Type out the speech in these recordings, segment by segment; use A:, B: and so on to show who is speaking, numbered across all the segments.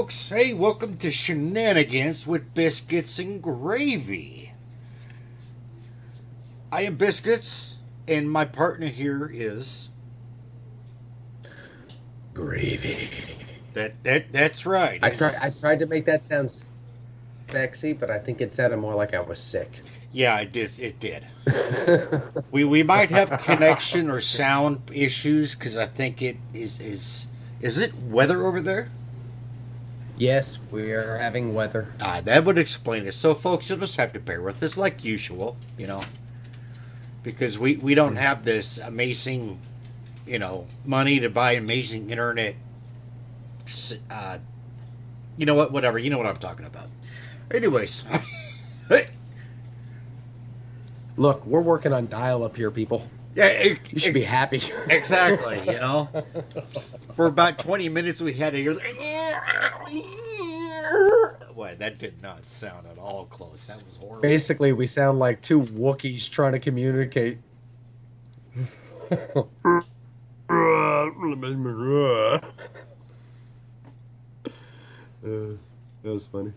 A: Hey, folks. Hey, welcome to Shenanigans with Biscuits and Gravy. I am Biscuits, and my partner here is.
B: Gravy.
A: That that that's right.
B: I tried. I tried to make that sound sexy, but I think it sounded more like I was sick.
A: Yeah, it did. It did. we we might have connection or sound issues because I think it is is is it weather over there?
B: Yes, we are having weather.
A: Ah, that would explain it. So, folks, you'll just have to bear with us like usual, you know, because we we don't have this amazing, you know, money to buy amazing internet. Uh, you know what? Whatever. You know what I'm talking about. Anyways.
B: Look, we're working on dial up here, people.
A: Yeah, it,
B: you should be happy.
A: exactly, you know. For about 20 minutes, we had to hear. What? That did not sound at all close. That was horrible.
B: Basically, we sound like two Wookiees trying to communicate. uh, that was funny.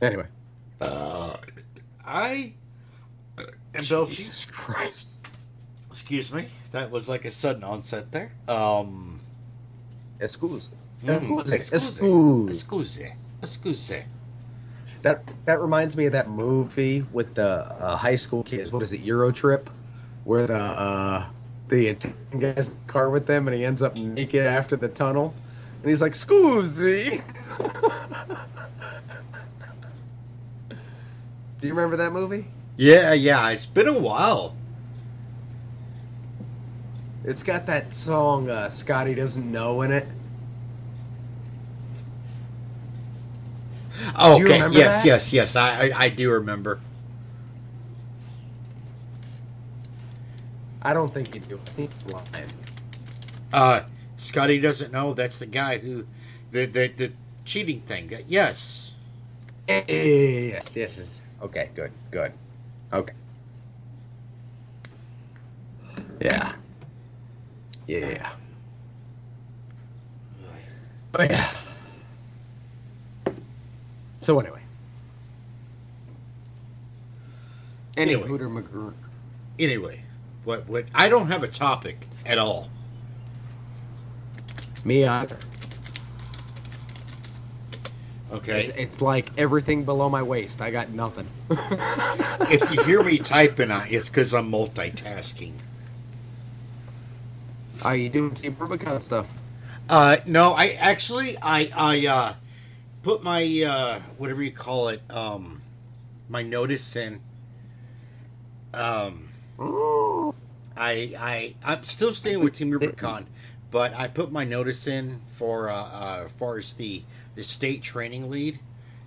B: Anyway.
A: Uh, I am
B: Jesus Christ.
A: Excuse me. That was like a sudden onset there. Um.
B: Excuse.
A: Mm,
B: excuse.
A: Excuse. Excuse.
B: That that reminds me of that movie with the uh, high school kids. What is it? Euro Trip, where the uh, the Italian guy's the car with them, and he ends up naked after the tunnel, and he's like, "Scusi." Do you remember that movie?
A: Yeah, yeah. It's been a while.
B: It's got that song uh, "Scotty Doesn't Know" in it.
A: Oh, okay. yes, that? yes, yes. I, I, I do remember.
B: I don't think you do. I think you're lying.
A: Uh, Scotty doesn't know. That's the guy who, the the, the cheating thing. Yes.
B: Yes, yes, yes. Okay, good, good. Okay. Yeah. Yeah. Oh yeah. So anyway. Anyway, Hooter McGurk.
A: Anyway, what what I don't have a topic at all.
B: Me either.
A: Okay.
B: It's, it's, like everything below my waist. I got nothing.
A: if you hear me typing, it's because I'm multitasking.
B: Are you doing Team Rubicon stuff?
A: Uh, no, I actually I I uh, put my uh, whatever you call it um, my notice in. Um, I I I'm still staying with Team Rubicon, but I put my notice in for uh, uh, as far as the the state training lead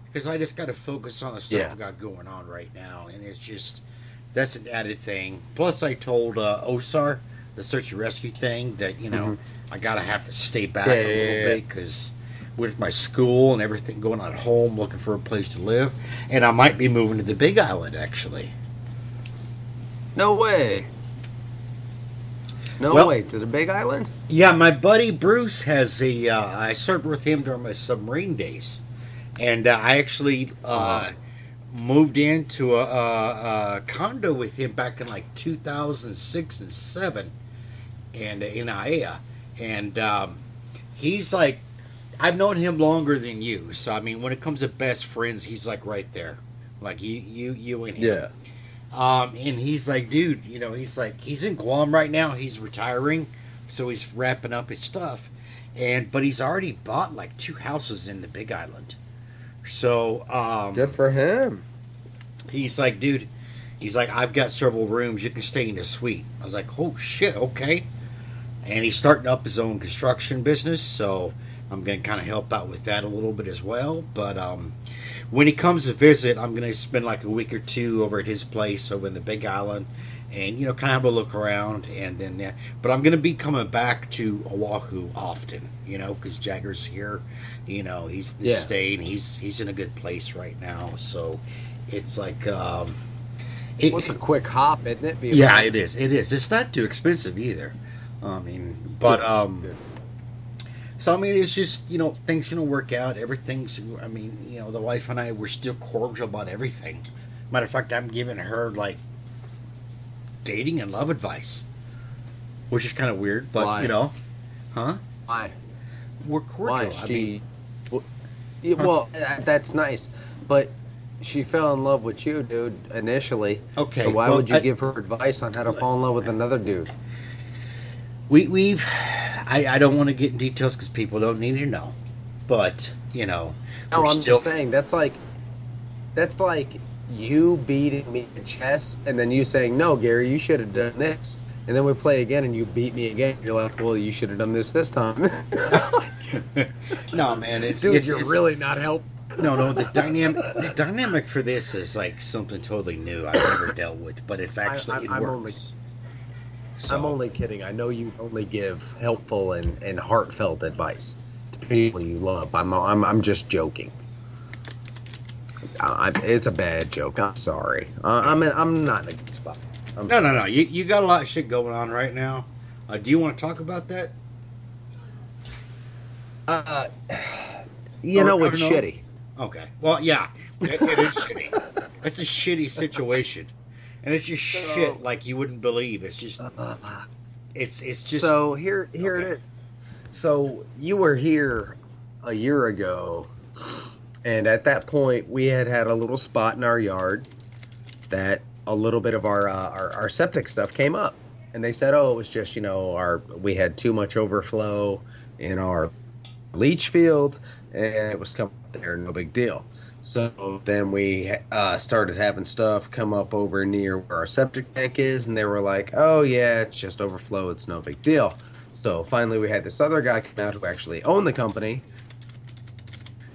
A: because I just got to focus on the stuff yeah. I got going on right now, and it's just that's an added thing. Plus, I told uh, Osar the search and rescue thing that you know mm-hmm. I gotta have to stay back yeah, a little yeah, bit because with my school and everything going on at home, looking for a place to live, and I might be moving to the Big Island actually.
B: No way. No well, way to the Big Island.
A: Yeah, my buddy Bruce has a. Uh, I served with him during my submarine days, and uh, I actually uh, uh-huh. moved into a, a, a, condo with him back in like 2006 and seven, and uh, in Aiea, and um, he's like, I've known him longer than you, so I mean, when it comes to best friends, he's like right there, like you, you, you and him.
B: Yeah.
A: Um, and he's like, dude, you know, he's like, he's in Guam right now. He's retiring, so he's wrapping up his stuff, and but he's already bought like two houses in the Big Island. So um,
B: good for him.
A: He's like, dude, he's like, I've got several rooms. You can stay in the suite. I was like, oh shit, okay. And he's starting up his own construction business, so I'm going to kind of help out with that a little bit as well. But um, when he comes to visit, I'm going to spend like a week or two over at his place over in the Big Island, and you know, kind of have a look around, and then. Yeah, but I'm going to be coming back to Oahu often, you know, because Jagger's here. You know, he's yeah. staying. He's he's in a good place right now, so it's like. Um,
B: it, What's a quick hop, isn't it?
A: Yeah, it is. It is. It's not too expensive either. I mean, but um, So I mean, it's just you know things gonna work out. Everything's. I mean, you know, the wife and I we're still cordial about everything. Matter of fact, I'm giving her like dating and love advice, which is kind of weird, but
B: Why?
A: you know, huh?
B: Why?
A: We're cordial.
B: Why?
A: I
B: She.
A: mean,
B: well, yeah, well, that's nice, but she fell in love with you, dude, initially.
A: Okay,
B: So why
A: well,
B: would you
A: I-
B: give her advice on how to fall in love with another dude?
A: We we've. I I don't want to get in details because people don't need to know, but you know.
B: No, I'm
A: still-
B: just saying that's like that's like you beating me at chess and then you saying, "No, Gary, you should have done this." And then we play again and you beat me again. You're like, "Well, you should have done this this time."
A: No, man, it's
B: Dude,
A: it's,
B: you're
A: it's-
B: really not helping.
A: No, no. The dynamic, the dynamic for this is like something totally new I've never dealt with, but it's actually
B: I-
A: it
B: I'm
A: works.
B: only-
A: So-
B: I'm only kidding. I know you only give helpful and, and heartfelt advice to people you love. I'm I'm, I'm just joking. I, it's a bad joke. I'm sorry. Uh, I'm in, I'm not in a good spot. I'm
A: No, no, no. You you got a lot of shit going on right now. Uh, do you want to talk about that?
B: Uh, you
A: Or-
B: know it's shitty.
A: Okay. Well, yeah, it, it is shitty. It's a shitty situation, and it's just shit like you wouldn't believe. It's just, it's it's just.
B: so here here
A: Okay.
B: it is. So you were here a year ago, and at that point we had had a little spot in our yard that a little bit of our uh, our, our septic stuff came up, and they said, oh, it was just you know our we had too much overflow in our leach field, and it was coming there, no big deal. So then we uh, started having stuff come up over near where our septic tank is, and they were like, "Oh yeah, it's just overflow. It's no big deal." So finally, we had this other guy come out who actually owned the company,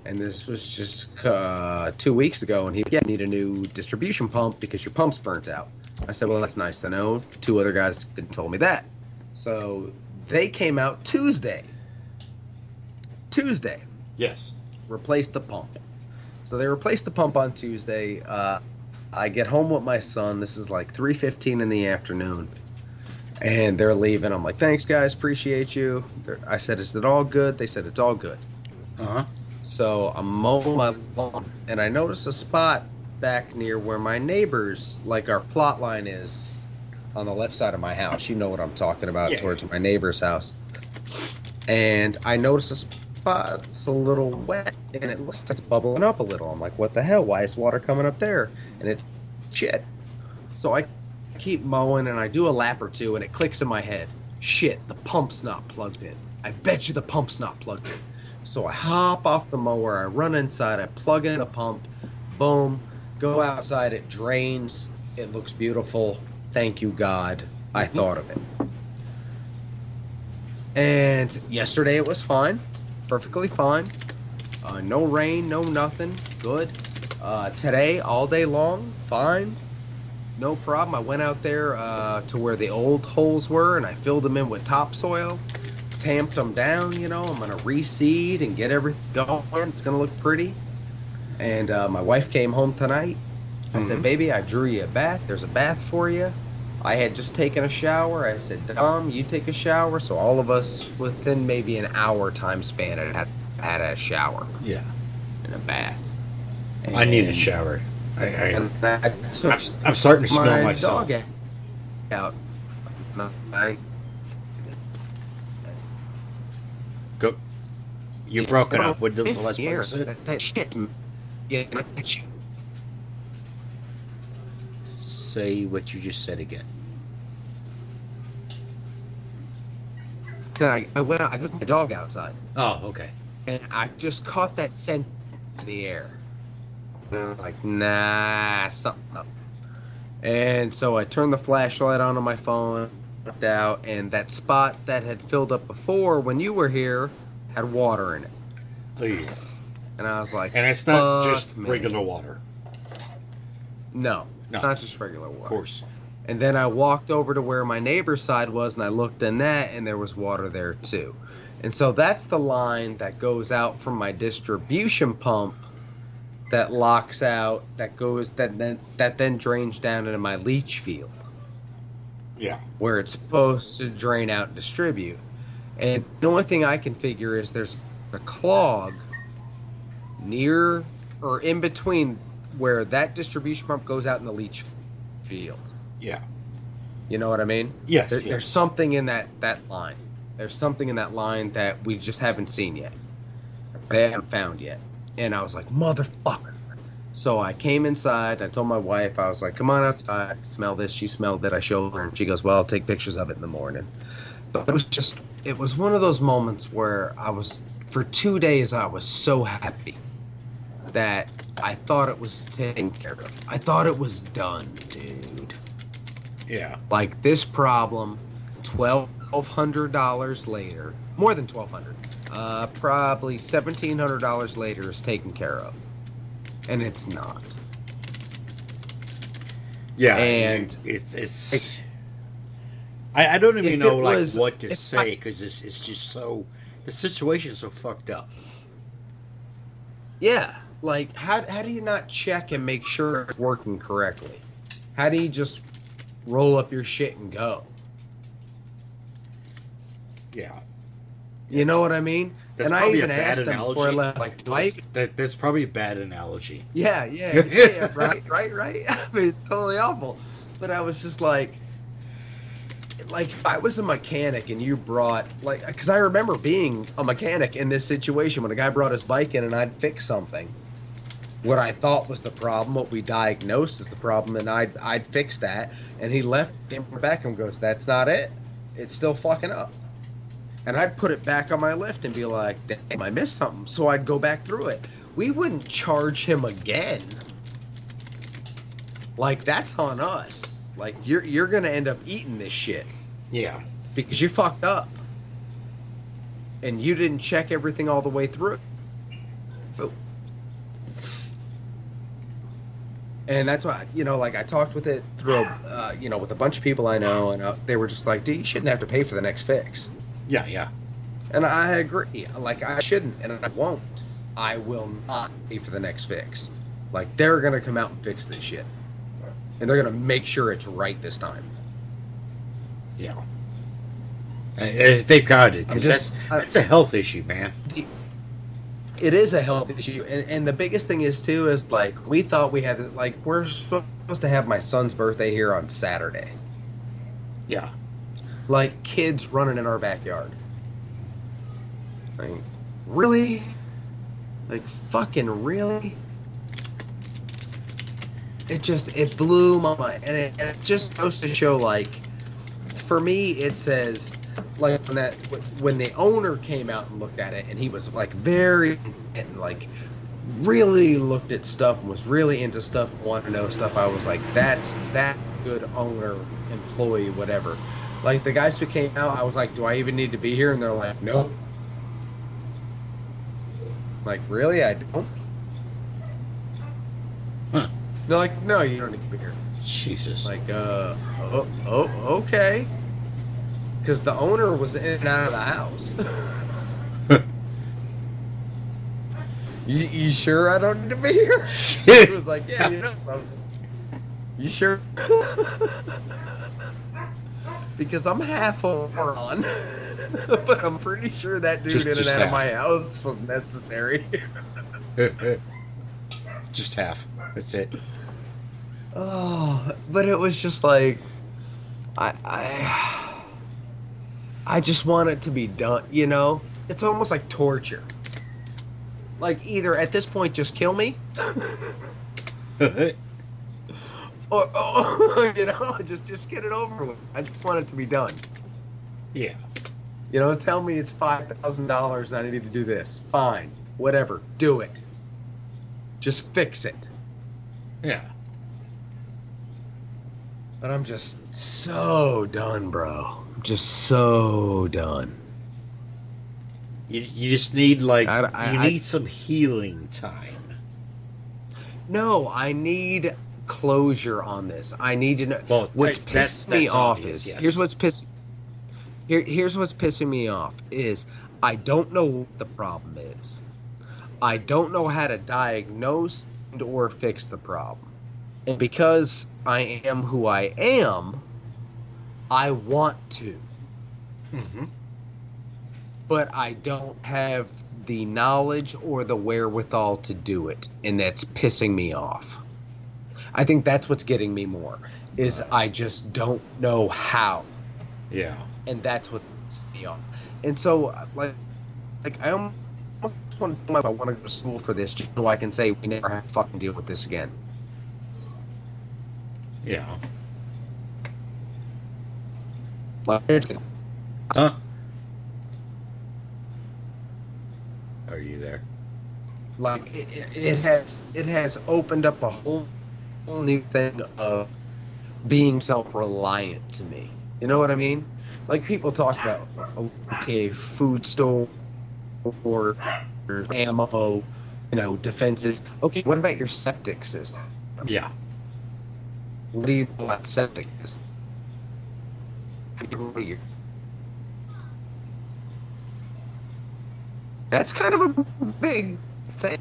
B: and this was just uh, two weeks ago, and he yeah need a new distribution pump because your pump's burnt out. I said, "Well, that's nice to know." Two other guys told me that, so they came out Tuesday. Tuesday
A: yes.
B: replaced the pump. So they replaced the pump on Tuesday. Uh, I get home with my son. This is like 3:15 in the afternoon, and they're leaving. I'm like, "Thanks, guys, appreciate you." They're, I said, "Is it all good?" They said, "It's all good."
A: Uh huh.
B: So I'm mowing my lawn, and I notice a spot back near where my neighbors, like our plot line is, on the left side of my house. You know what I'm talking about,
A: Yeah.
B: towards my neighbor's house. And I notice a spot that's a little wet, and it looks like it's bubbling up a little. I'm like, what the hell? Why is water coming up there? And it's shit. So I keep mowing, and I do a lap or two, and it clicks in my head. Shit, the pump's not plugged in. I bet you the pump's not plugged in. So I hop off the mower, I run inside, I plug in the pump, boom, go outside, it drains, it looks beautiful. Thank you, God. I mm-hmm. thought of it. And yesterday it was fine, perfectly fine. Uh, no rain, no nothing, good. Uh, today, all day long, fine, no problem. I went out there uh, to where the old holes were and I filled them in with topsoil tamped them down. You know, I'm gonna reseed and get everything going. It's gonna look pretty. And uh, my wife came home tonight. I said,
A: Mhm.
B: "Baby, I drew you a bath. There's a bath for you." I had just taken a shower. I said, "Dom, you take a shower." So all of us, within maybe an hour time span, had had, a shower
A: Yeah.
B: and a bath.
A: I need a shower. I, I,
B: And I took
A: I'm, I'm starting to smell
B: my
A: myself.
B: dog out. I
A: Go. You're broken up. What was the last.
B: That, that shit. Yeah, that shit.
A: Say what you just said again.
B: So I, I went out, I took my dog outside,
A: Oh, okay.
B: and I just caught that scent in the air. And I was like, nah, something up. And so I turned the flashlight on on my phone, looked out, and that spot that had filled up before when you were here had water in it.
A: Oh, Ugh.
B: And I was like,
A: And it's not just
B: me.
A: regular water,
B: no, it's
A: No.
B: not just regular water.
A: of course.
B: And then I walked over to where my neighbor's side was and I looked in that and there was water there too. And so that's the line that goes out from my distribution pump that locks out that goes that then that then drains down into my leach field
A: Yeah.
B: where it's supposed to drain out and distribute. And the only thing I can figure is there's a clog near or in between where that distribution pump goes out in the leach field.
A: Yeah.
B: You know what I mean?
A: Yes.
B: There,
A: yes.
B: There's something in that that line. There's something in that line that we just haven't seen yet. They haven't found yet. And I was like, motherfucker. So I came inside. I told my wife, I was like, come on outside, smell this. She smelled it. I showed her, and she goes, well, I'll take pictures of it in the morning. But it was just, it was one of those moments where I was, for two days, I was so happy that I thought it was taken care of. I thought it was done, dude.
A: Yeah.
B: Like this problem, twelve hundred dollars later, more than twelve hundred, uh, probably seventeen hundred dollars later is taken care of, and it's not.
A: Yeah.
B: And-
A: it's it's. I, I don't even know like
B: was-
A: what to say because it's it's just so the situation is so fucked up.
B: Yeah, like how how do you not check and make sure it's working correctly? How do you just roll up your shit and go?
A: Yeah.
B: You know what I mean?
A: That's
B: and I even asked them before I left, like, do I
A: That that's probably a bad analogy.
B: Yeah, yeah, yeah, yeah, right, right, right. I mean, it's totally awful. But I was just like, like if I was a mechanic and you brought like, because I remember being a mechanic in this situation when a guy brought his bike in and I'd fix something. What I thought was the problem, what we diagnosed as the problem, and I'd I'd fix that, and he left, and goes, "That's not it. It's still fucking up." And I'd put it back on my lift and be like, "Damn, I missed something." So I'd go back through it we wouldn't charge him again. Like that's on us. Like you're you're gonna end up eating this shit
A: Yeah.
B: because you fucked up and you didn't check everything all the way through. And that's why you know, like I talked with it through, uh, you know, with a bunch of people I know, and uh, they were just like, "Dude, you shouldn't have to pay for the next fix."
A: Yeah. Yeah.
B: And I agree. Like I shouldn't, and I won't. I will not pay for the next fix. Like they're gonna come out and fix this shit, and they're gonna make sure it's right this time.
A: Yeah. They've got it. 'cause
B: I'm
A: that's, that's a health issue, man.
B: It is a health issue, and, and the biggest thing is too is like we thought we had like we're supposed to have my son's birthday here on Saturday.
A: Yeah.
B: Like kids running in our backyard. Like, really? Like fucking really? It just it blew my mind, and it, it just goes to show like, for me it says like when that when the owner came out and looked at it, and he was like very and like really looked at stuff and was really into stuff, and wanted to know stuff. I was like, that's that good owner, employee, whatever. Like the guys who came out, I was like, do I even need to be here? And they're like, no. Like, really? I don't.
A: Huh.
B: They're like, no, you don't need to be here.
A: Jesus.
B: Like, uh, oh, oh okay. Because the owner was in and out of the house. you, you sure I don't need to be here? He was like, yeah, you know. You sure? because I'm half a moron. but I'm pretty sure that dude
A: Just-
B: in and
A: just
B: out of my house was necessary.
A: Just half. That's it.
B: Oh, but it was just like, I, I, I just want it to be done. You know, it's almost like torture. Like either at this point, just kill me, or, or oh, you know, just just get it over with. I just want it to be done.
A: yeah.
B: You know, tell me it's five thousand dollars and I need to do this. Fine, whatever, do it. Just fix it.
A: Yeah.
B: But I'm just so done, bro. I'm just so done.
A: You, you just need like
B: I- I-
A: you
B: I-
A: need some healing time.
B: No, I need closure on this. I need to know.
A: Well,
B: what's pissed
A: that's-
B: me
A: that's
B: off
A: obvious,
B: is
A: yes.
B: here's what's pissing. Here, here's what's pissing me off is I don't know what the problem is. I don't know how to diagnose or fix the problem, and because I am who I am, I want to.
A: Mm-hmm.
B: but I don't have the knowledge or the wherewithal to do it, and that's pissing me off. I think that's what's getting me more is I just don't know how,
A: Yeah.
B: and that's what pisses me off. And so, like, like I almost want to I want to go to school for this just so I can say we never have to fucking deal with this again.
A: Yeah.
B: Like,
A: Huh? Are you there?
B: like it, it- it has it has opened up a whole, whole new thing of being self-reliant to me you know what i mean like people talk about okay food store or ammo you know defenses okay what about your septic system
A: Yeah.
B: what do you know about septic system that's kind of a big thing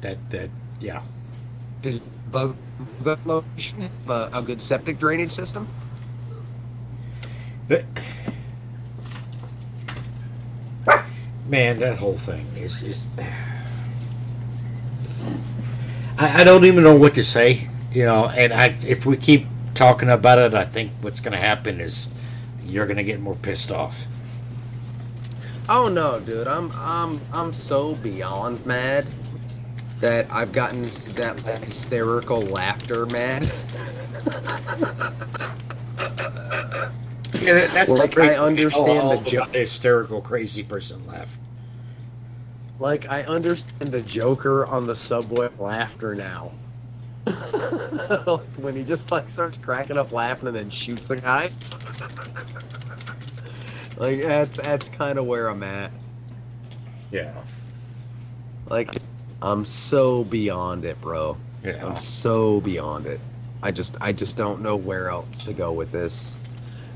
A: That that yeah.
B: Does Bug Bug location have a, a good septic drainage system?
A: But man, that whole thing is is. I, I don't even know what to say, you know. And I, if we keep talking about it, I think what's going to happen is you're going to get more pissed off.
B: Oh no, dude! I'm I'm I'm so beyond mad that I've gotten that hysterical laughter mad.
A: Yeah, that's
B: Like, I understand the joke.
A: hysterical, crazy person laugh.
B: Like I understand the Joker on the subway laughter now. like when he just like starts cracking up laughing and then shoots the guy. like that's that's kind of where I'm at.
A: Yeah,
B: Like I'm so beyond it, bro.
A: yeah.
B: I'm so beyond it. I just I just don't know where else to go with this.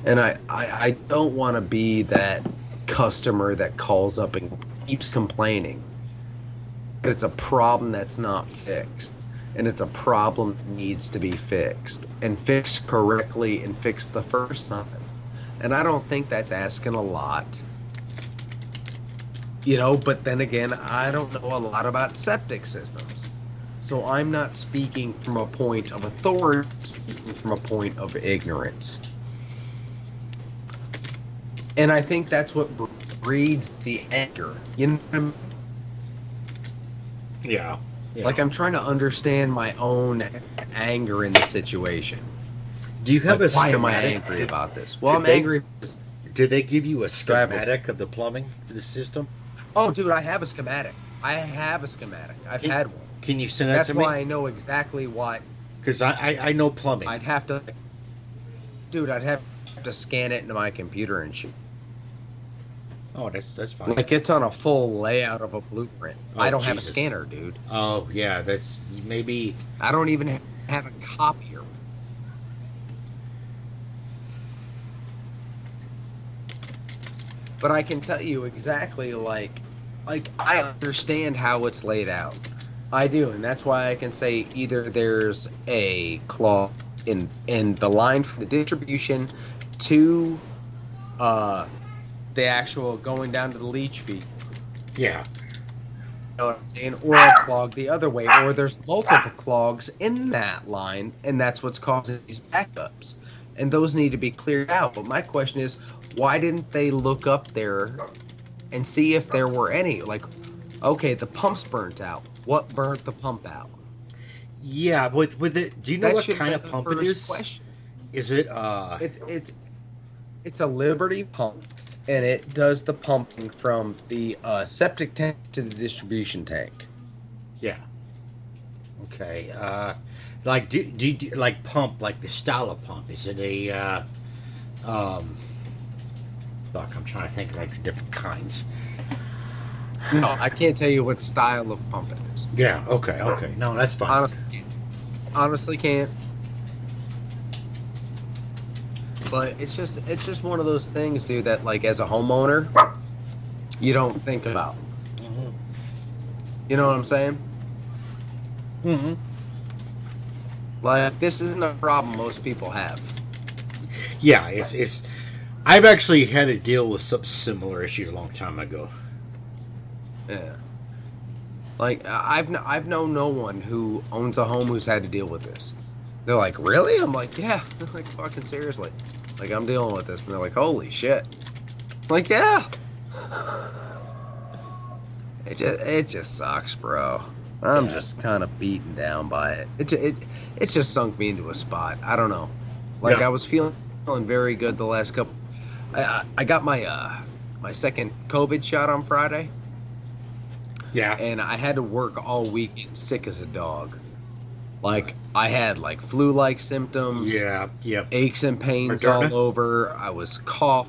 B: And I I, I don't want to be that customer that calls up and keeps complaining. It's a problem that's not fixed. And it's a problem that needs to be fixed and fixed correctly and fixed the first time. And I don't think that's asking a lot. You know, but then again, I don't know a lot about septic systems. So I'm not speaking from a point of authority, from a point of ignorance. And I think that's what breeds the anger. You know, what I'm,
A: yeah. Yeah.
B: like I'm trying to understand my own anger in the situation.
A: do you have
B: Like,
A: a
B: why am I
A: schematic?
B: angry
A: Did-
B: about this? Well, I'm
A: they-
B: angry.
A: Did they give you a schematic of the plumbing for the system?
B: Oh, dude, I have a schematic. I have a schematic. I've
A: Can-
B: had one.
A: Can you send that
B: That's
A: to me? That's why?
B: I know exactly what
A: Because I, I I know plumbing.
B: I'd have to, dude. I'd have to scan it into my computer and shit.
A: Oh, that's that's fine.
B: Like it's on a full layout of a blueprint.
A: Oh,
B: I don't have a scanner, dude.
A: oh yeah, that's maybe.
B: I don't even have a copier. But I can tell you exactly like like I understand how it's laid out. I do, and that's why I can say either there's a claw in in the line for the distribution to uh the actual going down to the leach field.
A: Yeah,
B: You know what I'm saying? Or a clog the other way, or there's multiple clogs in that line, and that's what's causing these backups. And those need to be cleared out. But my question is, why didn't they look up there and see if there were any? Like, okay, the pump's burnt out. What burnt the pump out?
A: yeah. With with it, do you know
B: That
A: what kind of pump it
B: first? Question.
A: Is it uh?
B: It's it's it's a Liberty pump, and it does the pumping from the uh, septic tank to the distribution tank.
A: Yeah. Okay. Uh, like do, do you do like pump like the style of pump? Is it a uh, um? Fuck, I'm trying to think like the different kinds.
B: No, I can't tell you what style of pump it is.
A: Yeah. Okay. Okay. No, that's fine.
B: Honestly, can't. honestly can't. But it's just it's just one of those things, dude. That like as a homeowner, you don't think about.
A: Mhm.
B: You know what I'm saying?
A: Mm-hmm.
B: Like this isn't a problem most people have.
A: Yeah. It's it's I've actually had to deal with some similar issues a long time ago.
B: Yeah. Like I've I've known no one who owns a home who's had to deal with this. They're like, really? I'm like, yeah. They're like, fucking seriously. Like I'm dealing with this, and they're like, holy shit. I'm like, yeah. It just it just sucks, bro. I'm
A: Yeah.
B: just kind of beaten down by it. It, it. it just sunk me into a spot. I don't know. Like
A: Yeah.
B: I was feeling feeling very good the last couple. I I, I got my uh my second COVID shot on Friday
A: Yeah.
B: and I had to work all weekend sick as a dog. Like I had like flu-like symptoms,
A: Yeah. Yep.
B: aches and pains
A: Moderna?
B: all over. I was cough.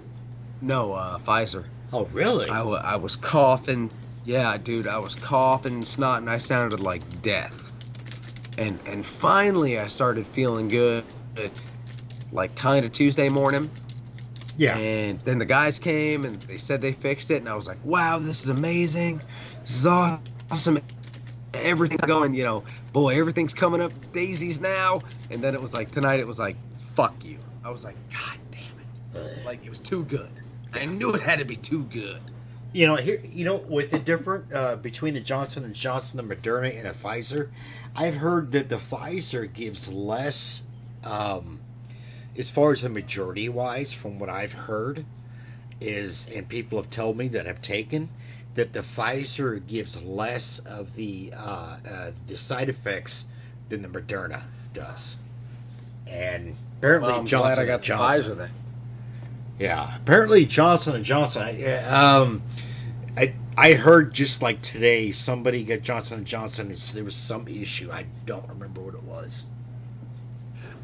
B: No, uh, Pfizer.
A: Oh, really?
B: I, wa- I was coughing. Yeah, dude, I was coughing, snot, and I sounded like death. And and finally, I started feeling good, like kind of Tuesday morning.
A: yeah.
B: And then the guys came and they said they fixed it, and I was like, "Wow, this is amazing! This is awesome! Everything going, you know, boy, everything's coming up daisies now." And then it was like tonight, it was like, "Fuck you!" I was like, "God damn it!" Like it was too good. I knew it had to be too good.
A: You know, here, you know, with the different uh, between the Johnson and Johnson, the Moderna, and a Pfizer, I've heard that the Pfizer gives less, um, as far as the majority wise, from what I've heard, is and people have told me that have taken that the Pfizer gives less of the uh, uh, the side effects than the Moderna does, and apparently
B: Well, I'm
A: Johnson
B: glad I got
A: and
B: the
A: Johnson.
B: Pfizer then.
A: Yeah, apparently Johnson and Johnson. I, um, I I heard just like today somebody got Johnson and Johnson. It's, there was some issue. I don't remember what it was.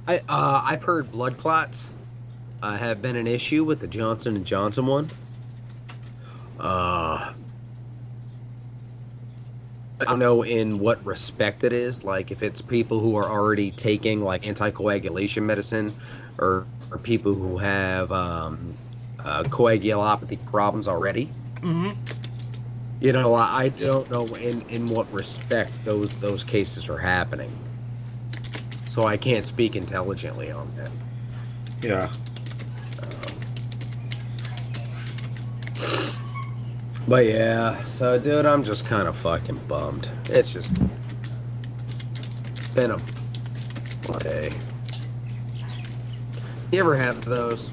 B: I uh, I've heard blood clots uh, have been an issue with the Johnson and Johnson one. Uh, I don't know in what respect it is. Like if it's people who are already taking like anticoagulation medicine, or, or people who have um, uh, coagulopathy problems already.
A: Mm-hmm.
B: You know, I, I don't know in, in what respect those those cases are happening. So I can't speak intelligently on that.
A: Yeah.
B: But yeah, so dude, I'm just kind of fucking bummed. It's just been a day. You ever have those?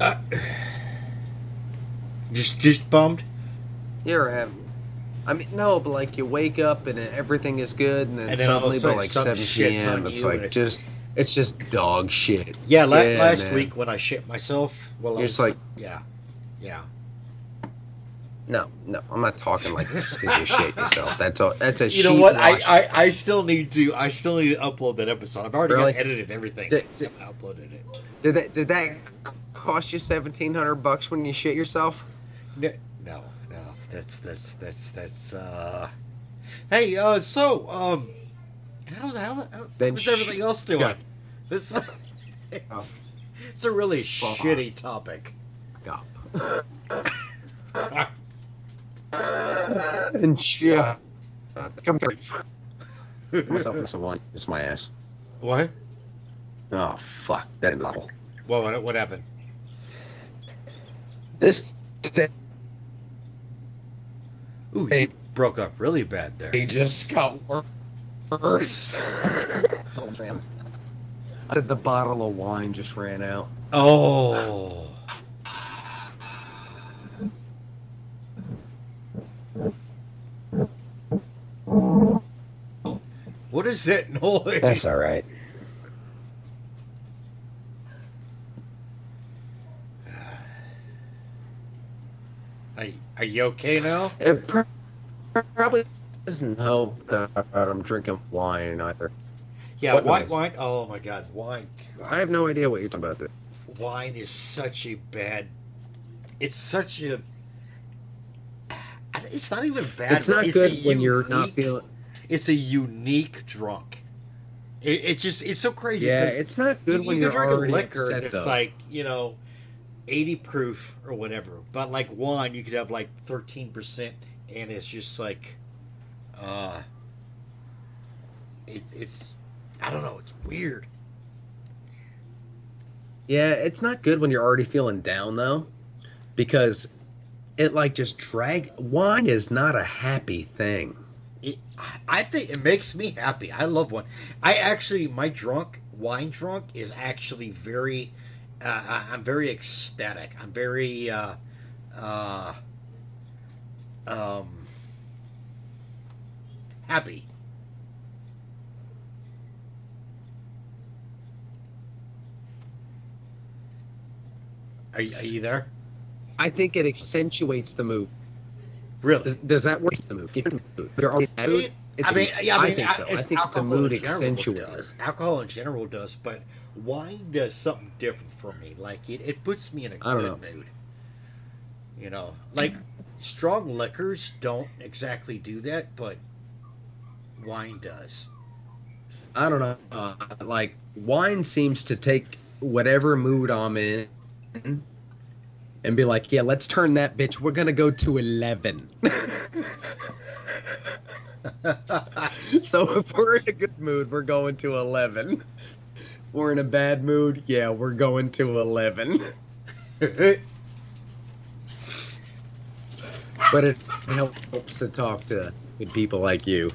A: Uh, just just bummed.
B: You ever have? I mean, no, but like you wake up and everything is good, and then,
A: And then all of a
B: suddenly by like 7
A: shits
B: p.m. it's like just it's just dog shit.
A: Yeah, la-
B: Yeah,
A: last
B: man.
A: week when I shit myself, well, I
B: You're
A: was
B: just like-
A: yeah, yeah.
B: No, no, I'm not talking like just because you shit yourself. That's a that's a shit.
A: You know what? I. I I still need to I still need to upload that episode. I've already
B: Really?
A: got edited everything.
B: Did-
A: I uploaded it.
B: Did that did that cost you seventeen hundred bucks when you shit yourself?
A: No, no, no. That's that's that's that's. uh Hey, uh, so um, how's how, how
B: Then
A: how's everything else doing?
B: yeah.
A: This
B: Oh,
A: it's a really
B: Fuck.
A: shitty topic.
B: fuck up. and yeah, come here. Myself with some wine. It's my ass.
A: What?
B: Oh fuck that bottle.
A: What what, what happened?
B: This
A: Ooh,
B: Hey.
A: you broke up really bad there.
B: He just got worse. oh man. I said the bottle of wine just ran out.
A: Oh. What is that noise?
B: That's all right.
A: Are, are you okay now?
B: It pr- probably doesn't help that I'm drinking wine either.
A: Yeah,
B: What
A: white
B: noise?
A: wine. Oh my God, wine.
B: I have no idea what you're talking about. Dude.
A: Wine is such a bad. It's such a. It's not even bad.
B: It's not
A: a
B: good when you're not feeling.
A: It's a unique drunk. It, it's just it's so crazy.
B: Yeah, it's not good
A: you,
B: when
A: you
B: you're
A: can drink
B: already
A: a liquor
B: upset,
A: that's
B: though.
A: like you know, eighty proof or whatever. But like wine, you could have like thirteen percent, and it's just like, uh, it's it's I don't know. It's weird.
B: Yeah, it's not good when you're already feeling down though, because it like just drag. Wine is not a happy thing.
A: It, I think it makes me happy. I love wine. I actually, my drunk wine drunk is actually very. Uh, I- I'm very ecstatic. I'm very. Uh, uh, um, happy. Are you, are you there?
B: I think it accentuates the mood.
A: Really?
B: Does, does that work? The mood. Give it a mood. You're already in a mood. It's
A: I
B: a
A: mean,
B: mood.
A: yeah, I, mean,
B: think so. I think it's a mood accentuator.
A: Alcohol in general does, but wine does something different for me. Like it, it puts me in a
B: I
A: good mood. You know, like strong liquors don't exactly do that, but wine does.
B: I don't know. Uh, like wine seems to take whatever mood I'm in and be like, "Yeah, let's turn that bitch. We're gonna go to 11. so if we're in a good mood, we're going to eleven. If we're in a bad mood, yeah, we're going to eleven. But it helps to talk to good people like you,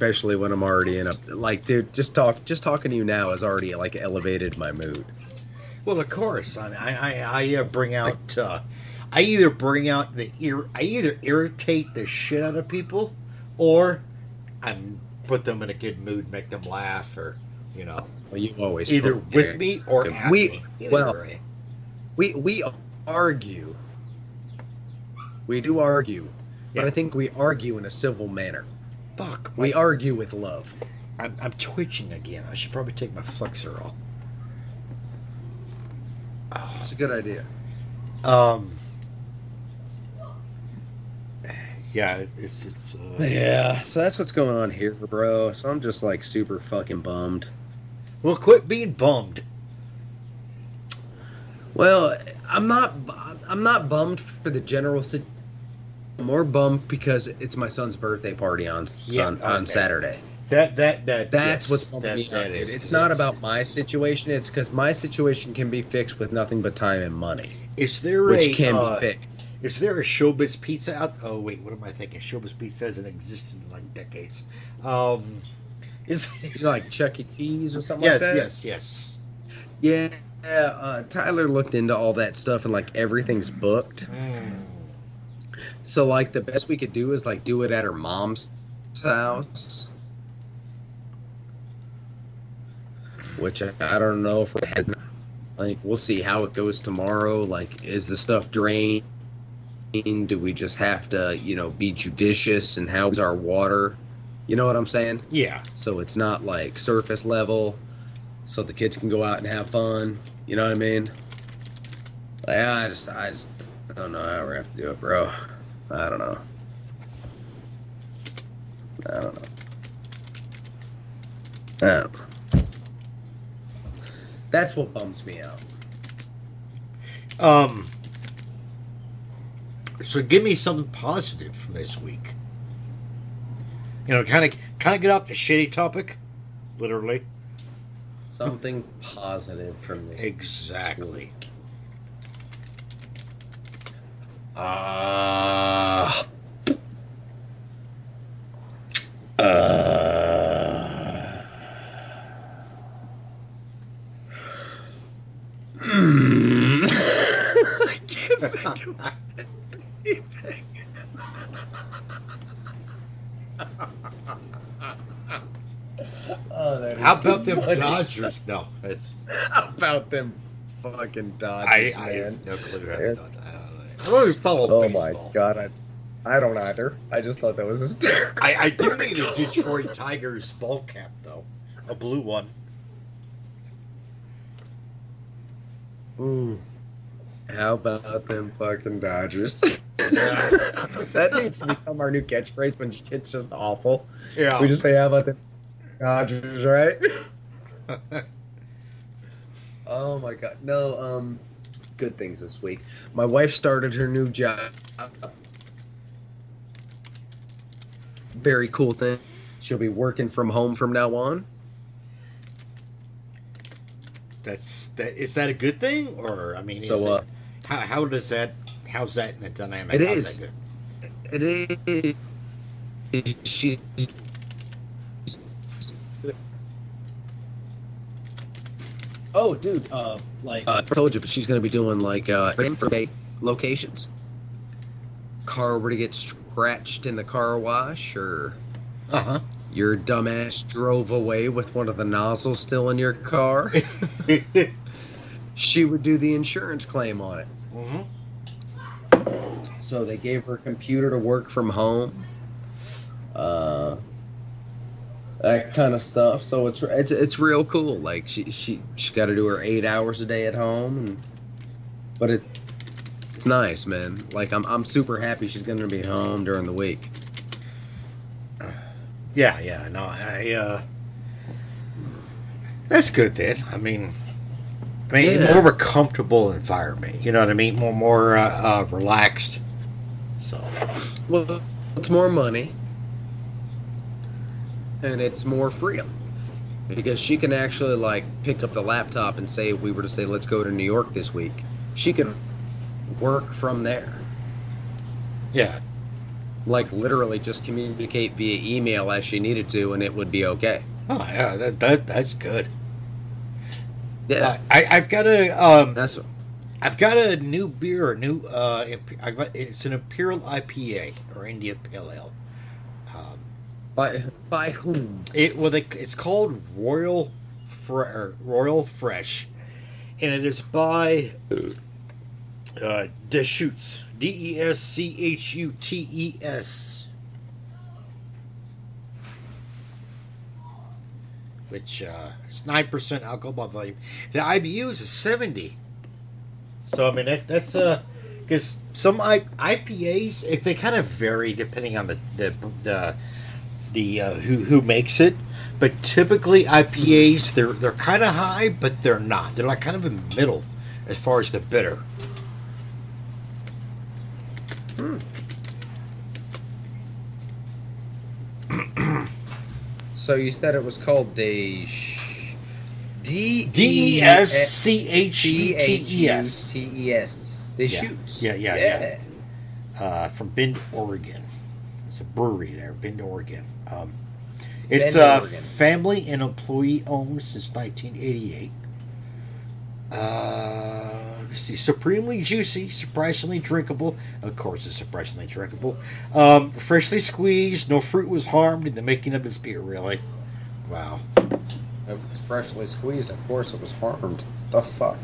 B: especially when I'm already in a like, dude. Just talk, just talking to you now has already like elevated my mood.
A: well, of course, I I I, I uh, bring out. Uh, I either bring out the ir- I either irritate the shit out of people, or I put them in a good mood, make them laugh, or you know,
B: Well, you always
A: either with me or
B: We-
A: me.
B: Well,
A: way.
B: we we argue. We do argue, but I think we argue in a civil manner.
A: Fuck,
B: We argue with love.
A: I'm, I'm twitching again. I should probably take my flexor off.
B: It's a good idea.
A: Um. Yeah, it's it's. Uh,
B: Yeah, so that's what's going on here, bro. So I'm just like super fucking bummed.
A: Well, quit being bummed.
B: Well, I'm not. I'm not bummed for the general. Sit- I'm more bummed because it's my son's birthday party on
A: Yeah,
B: son, on
A: okay.
B: Saturday.
A: That that that.
B: That's
A: yes,
B: what's bumming
A: that-
B: me
A: that
B: out.
A: is,
B: It's
A: 'cause
B: not about my situation. It's because my situation can be fixed with nothing but time and money,
A: Is there
B: which
A: a
B: can
A: uh,
B: be fixed.
A: Is there a Showbiz Pizza out? Oh wait, what am I thinking? Showbiz Pizza hasn't existed in like decades. Um, is
B: You know, like Chuck E. Cheese or something
A: yes,
B: like that.
A: yes, yes.
B: Yeah, uh, Tyler looked into all that stuff and like everything's booked. So like the best we could do is like do it at her mom's house. Which I, I don't know if we're heading. Like we'll see how it goes tomorrow. Like is the stuff drained? Do we just have to, you know, be judicious and how's our water? You know what I'm saying?
A: Yeah,
B: so it's not like surface level so the kids can go out and have fun you know what i mean like, i just i just don't know how we have to do it bro i don't know i don't know i don't know that's what bums me out
A: Um. So give me something positive from this week. You know, kind of, kind of get off the shitty topic, literally.
B: something positive from this
A: Exactly.
B: uh, uh, Hmm. I can't think of anything. oh, that is
A: How about them
B: funny.
A: Dodgers? No, it's
B: about them fucking Dodgers,
A: I, I have no clue. How
B: Yeah.
A: to Dodge- I don't know. I don't even follow
B: Oh
A: baseball.
B: my god, I, I don't either. I just thought that was hysterical.
A: I, I do need a Detroit Tigers ball cap though, a blue one.
B: Ooh. How about them fucking Dodgers? that needs to become our new catchphrase when shit's just awful.
A: Yeah.
B: We just say, how about them Dodgers, right? oh my god. No, um, good things this week. My wife started her new job. Very cool thing. She'll be working from home from now on.
A: that's that. Is that a good thing, or I mean, is
B: So,
A: it,
B: uh,
A: how how does that? How's that in the dynamic?
B: It
A: How's
B: is.
A: that
B: It is. She.
C: Oh, dude. Uh, like.
B: Uh, I told you, but she's going to be doing like uh, for locations. Car were to get scratched in the car wash, or?
A: Uh huh.
B: your dumbass drove away with one of the nozzles still in your car, she would do the insurance claim on it.
A: Hmm
B: So they gave her a computer to work from home. Uh, that kind of stuff. So it's it's it's real cool. Like she she she got to do her eight hours a day at home, and, but it it's nice, man. Like I'm I'm super happy she's gonna be home during the week.
A: Yeah, yeah. No, I. uh That's good. Then I mean, I mean,
B: Yeah.
A: more of a comfortable environment. You know what I mean? More more uh, uh, relaxed. So
B: Well, it's more money, and it's more freedom because she can actually like pick up the laptop and say, if we were to say, let's go to New York this week, she can work from there.
A: yeah,
B: Like literally just communicate via email as she needed to, and it would be okay.
A: oh yeah, that, that that's good.
B: Yeah,
A: Uh, I I've got a um
B: that's
A: I've got a new beer, a new uh, imp- I got, it's an Imperial IPA or India Pale Ale. Um,
B: by by whom?
A: it well, they, it's called Royal Fre- Royal Fresh, and it is by uh, Deschutes, D E S C H U T E S, which uh, is nine percent alcohol by volume. The IBUs is seventy. So I mean that's that's uh because some I, IPAs if they kind of vary depending on the the the, the uh, who who makes it, but typically IPAs they're they're kind of high but they're not. They're like kind of in the middle as far as the bitter.
B: So you said it was called the D
A: D E S C H U T E S.
B: T E S. They
A: Yeah.
B: shoots.
A: Yeah, yeah, yeah. Uh, from Bend, Oregon. It's a brewery there, Bend, Oregon. Um, it's
B: Bend,
A: uh,
B: Oregon.
A: family and employee owned since 1988. Uh, see, supremely juicy, surprisingly drinkable. Of course, it's surprisingly drinkable. Um, freshly squeezed, no fruit was harmed in the making of this beer. Really, wow.
B: It was freshly squeezed. Of course, it was harmed. The fuck.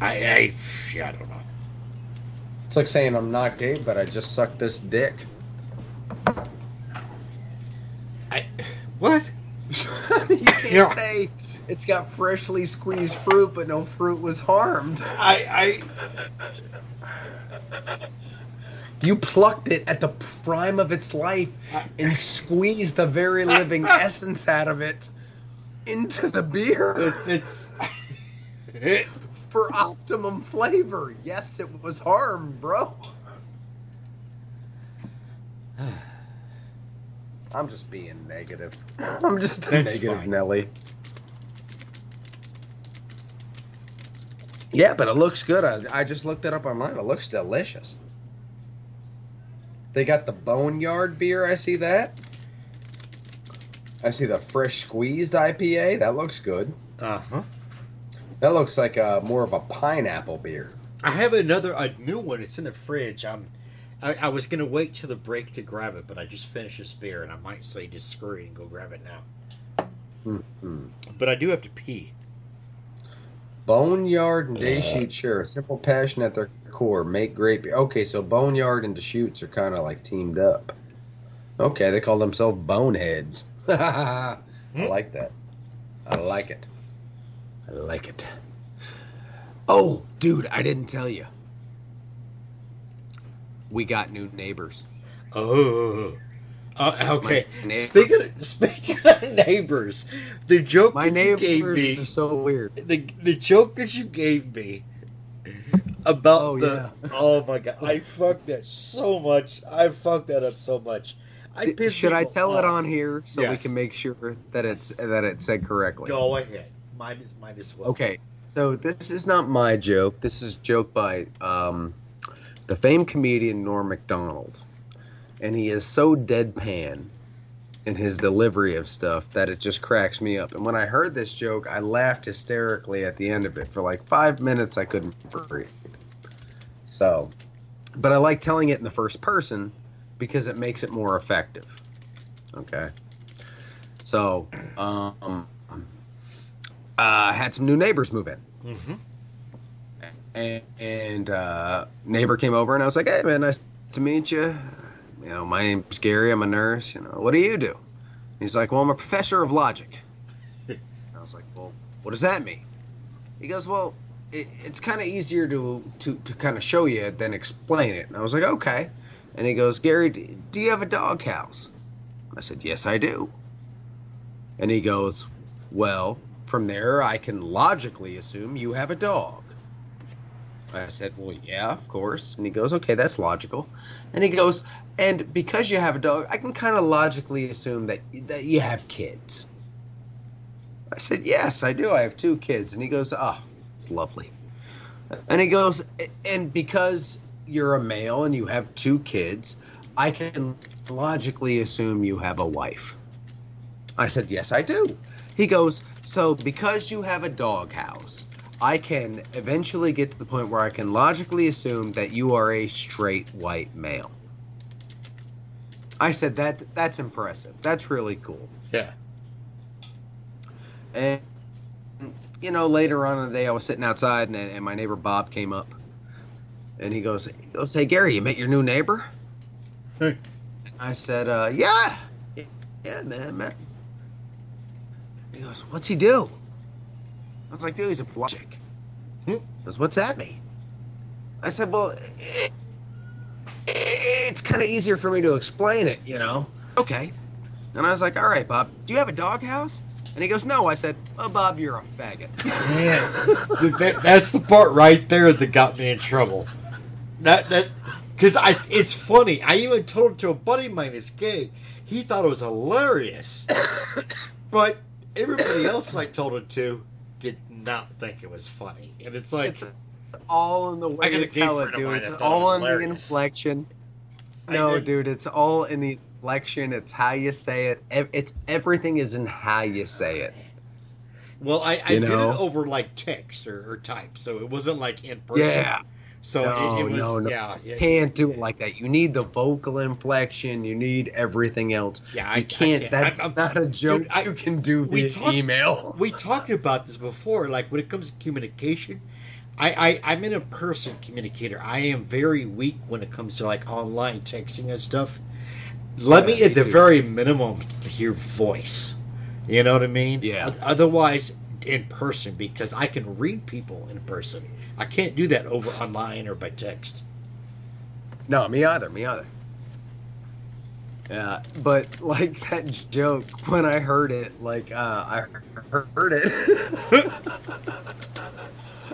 A: I, I, yeah, I don't know.
B: It's like saying I'm not gay, but I just sucked this dick.
A: I, what?
B: you can't
A: Yeah.
B: say it's got freshly squeezed fruit, but no fruit was harmed.
A: I,
B: You plucked it at the prime of its life and squeezed the very living essence out of it into the
A: I,
B: beer
A: it's.
B: for optimum flavor. Yes, it was harmed, bro. I'm just being negative. I'm just a
A: That's
B: negative
A: fine.
B: Nelly. Yeah, but it looks good. I, I just looked it up online. It looks delicious. They got the Boneyard beer. I see that. I see the fresh squeezed IPA. That looks good.
A: Uh huh.
B: That looks like a, more of a pineapple beer.
A: I have another, a new one. It's in the fridge. I'm, I, I was gonna wait till the break to grab it, but I just finished this beer, and I might say just scurry and go grab it now.
B: Mm-hmm.
A: But I do have to pee.
B: Boneyard and Deschutes share a simple passion at their core. Make great beer. Okay, so Boneyard and Deschutes are kind of like teamed up. Okay, they call themselves Boneheads. I hmm? like that. I like it. I like it. Oh, dude, I didn't tell you. We got new neighbors.
A: Oh. Uh, okay. Speaking of, speaking of neighbors, the joke
B: My
A: that you gave
B: neighbors
A: me,
B: are so weird.
A: the the joke that you gave me about
B: Oh,
A: the oh my god, I fucked that so much. I fucked that up so much. I
B: Should I tell it on here so we can make sure that it's that it's said correctly?
A: Go ahead. might as might as well.
B: Okay, so this is not my joke. This is a joke by um, the famed comedian Norm Macdonald, and he is so deadpan in his delivery of stuff that it just cracks me up. And when I heard this joke, I laughed hysterically at the end of it for like five minutes. I couldn't breathe. So, but I like telling it in the first person because it makes it more effective. Okay. So, um, uh, had some new neighbors move in.
A: Mm-hmm.
B: And, and uh, neighbor came over, and I was like, "Hey, man, nice to meet you. You know, my name's Gary. I'm a nurse. You know, what do you do?" He's like, "Well, I'm a professor of logic." I was like, "Well, what does that mean?" He goes, "Well, it, it's kind of easier to to to kind of show you than explain it." And I was like, "Okay." And he goes, "Gary, do, do you have a doghouse?" I said, "Yes, I do." And he goes, "Well, from there, I can logically assume you have a dog." I said, Well, yeah, of course. And he goes, Okay, that's logical. And he goes, And because you have a dog, I can kind of logically assume that, that you have kids. I said, Yes, I do. I have two kids. And he goes, Oh, it's lovely. And he goes, And because you're a male and you have two kids, I can logically assume you have a wife. I said, Yes, I do. He goes, So because you have a doghouse, I can eventually get to the point where I can logically assume that you are a straight white male. I said that that's impressive. That's really cool.
A: Yeah.
B: And you know, later on in the day, I was sitting outside, and, and my neighbor Bob came up, and he goes, he goes, "Hey Gary, you met your new neighbor?"
A: Hey.
B: I said, uh, "Yeah, yeah, man, I met." him." He goes, "What's he do?" I was like, "Dude, he's a logic."
A: Hmm.
B: He goes, "What's that mean?" I said, "Well, it, it's kind of easier for me to explain it, you know." Okay. And I was like, "All right, Bob, do you have a doghouse?" And he goes, "No." I said, "Oh, Bob, you're a faggot."
A: Man, that, that's the part right there that got me in trouble. That that because I it's funny. I even told it to a buddy of mine. This gay. He thought it was hilarious, but everybody else I told it to did not think it was funny. And it's like,
B: It's all in the way you tell it, dude. It's
A: it
B: all
A: was
B: in the inflection. No, dude, it's all in the inflection. It's how you say it. It's everything is in how you say it.
A: well, I, I did
B: know?
A: it over like text or, or type, so it wasn't like in person.
B: Yeah,
A: So
B: No,
A: it, it was
B: no, no.
A: yeah, yeah.
B: can't do it like that. You need the vocal inflection. You need everything else.
A: Yeah, I- I
B: you can't.
A: can't.
B: That's
A: I'm-
B: not a joke
A: Dude, I-
B: you can do via
A: talked-
B: email.
A: we talked about this before. Like when it comes to communication, I, I I'm an in-person communicator. I am very weak when it comes to like online texting and stuff. Let
B: Yes,
A: me at the
B: too.
A: very minimum hear voice. You know what I mean?
B: Yeah.
A: Otherwise, in person because I can read people in person. I can't do that over online or by text.
B: No, me either. Me either. Yeah, but like that joke when I heard it, like uh, I heard it,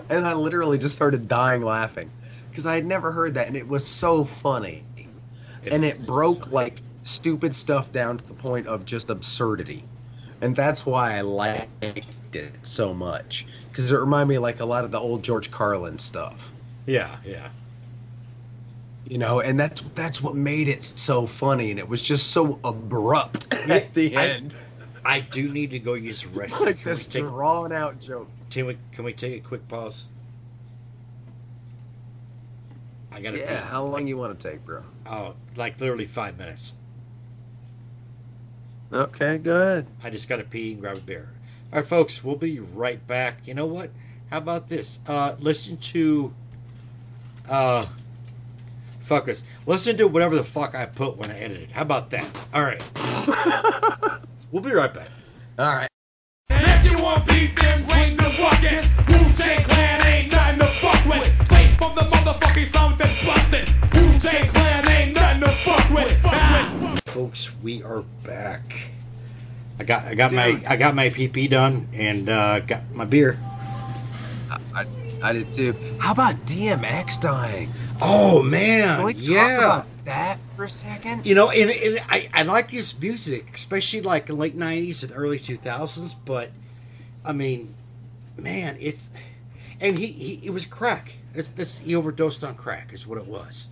B: and I literally just started dying laughing because I had never heard that, and it was so funny, and it broke like stupid stuff down to the point of just absurdity, and that's why I liked it so much because it reminded me of, like a lot of the old George Carlin stuff
A: Yeah, yeah.
B: you know and that's that's what made it so funny and it was just so abrupt at the
A: I-
B: end
A: I do need to go use the restroom.
B: like
A: Can
B: this
A: take,
B: drawn out joke
A: can we, can we take a quick pause? I gotta
B: yeah
A: pee.
B: how long you want to take bro
A: Oh, like literally five minutes.
B: Okay good.
A: I just gotta pee and grab a beer. All right, folks, we'll be right back. You know what? How about this? Uh, listen to, uh, fuck us. Listen to whatever the fuck I put when I edited. How about that? All right. we'll be right back.
B: all right
D: And if you want beef, then bring the ruckus. Wu-Tang Clan ain't nothing to fuck with. Straight from the motherfucking something busted. Wu-Tang Clan
A: folks we are back i got i got my
B: Dude.
A: i got my pp done and uh got my beer
B: I, I did too how about dmx dying
A: oh man yeah
B: about that for a second
A: you know and, and I, I like his music especially like late 90s and early 2000s but i mean man, it's and he, he it was crack. It's this he overdosed on crack is what it was.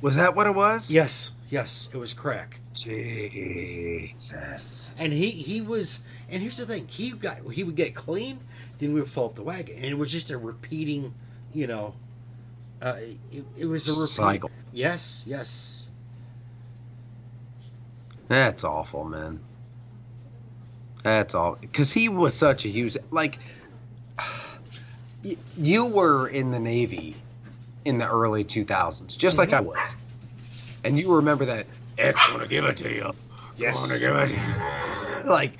B: Was that what it was?
A: Yes, yes, it was crack.
B: Jesus.
A: And he he was and here's the thing, he got he would get clean, then we would fall off the wagon. And it was just a repeating, you know, uh, it, it was a repeat.
B: Cycle.
A: Yes, yes.
B: That's awful, man. That's all. Because he was such a huge. Like, you were in the Navy in the early 2000s, just like I was. And you remember that, X want to give it to you.
A: Yes.
B: want to give it to you. like,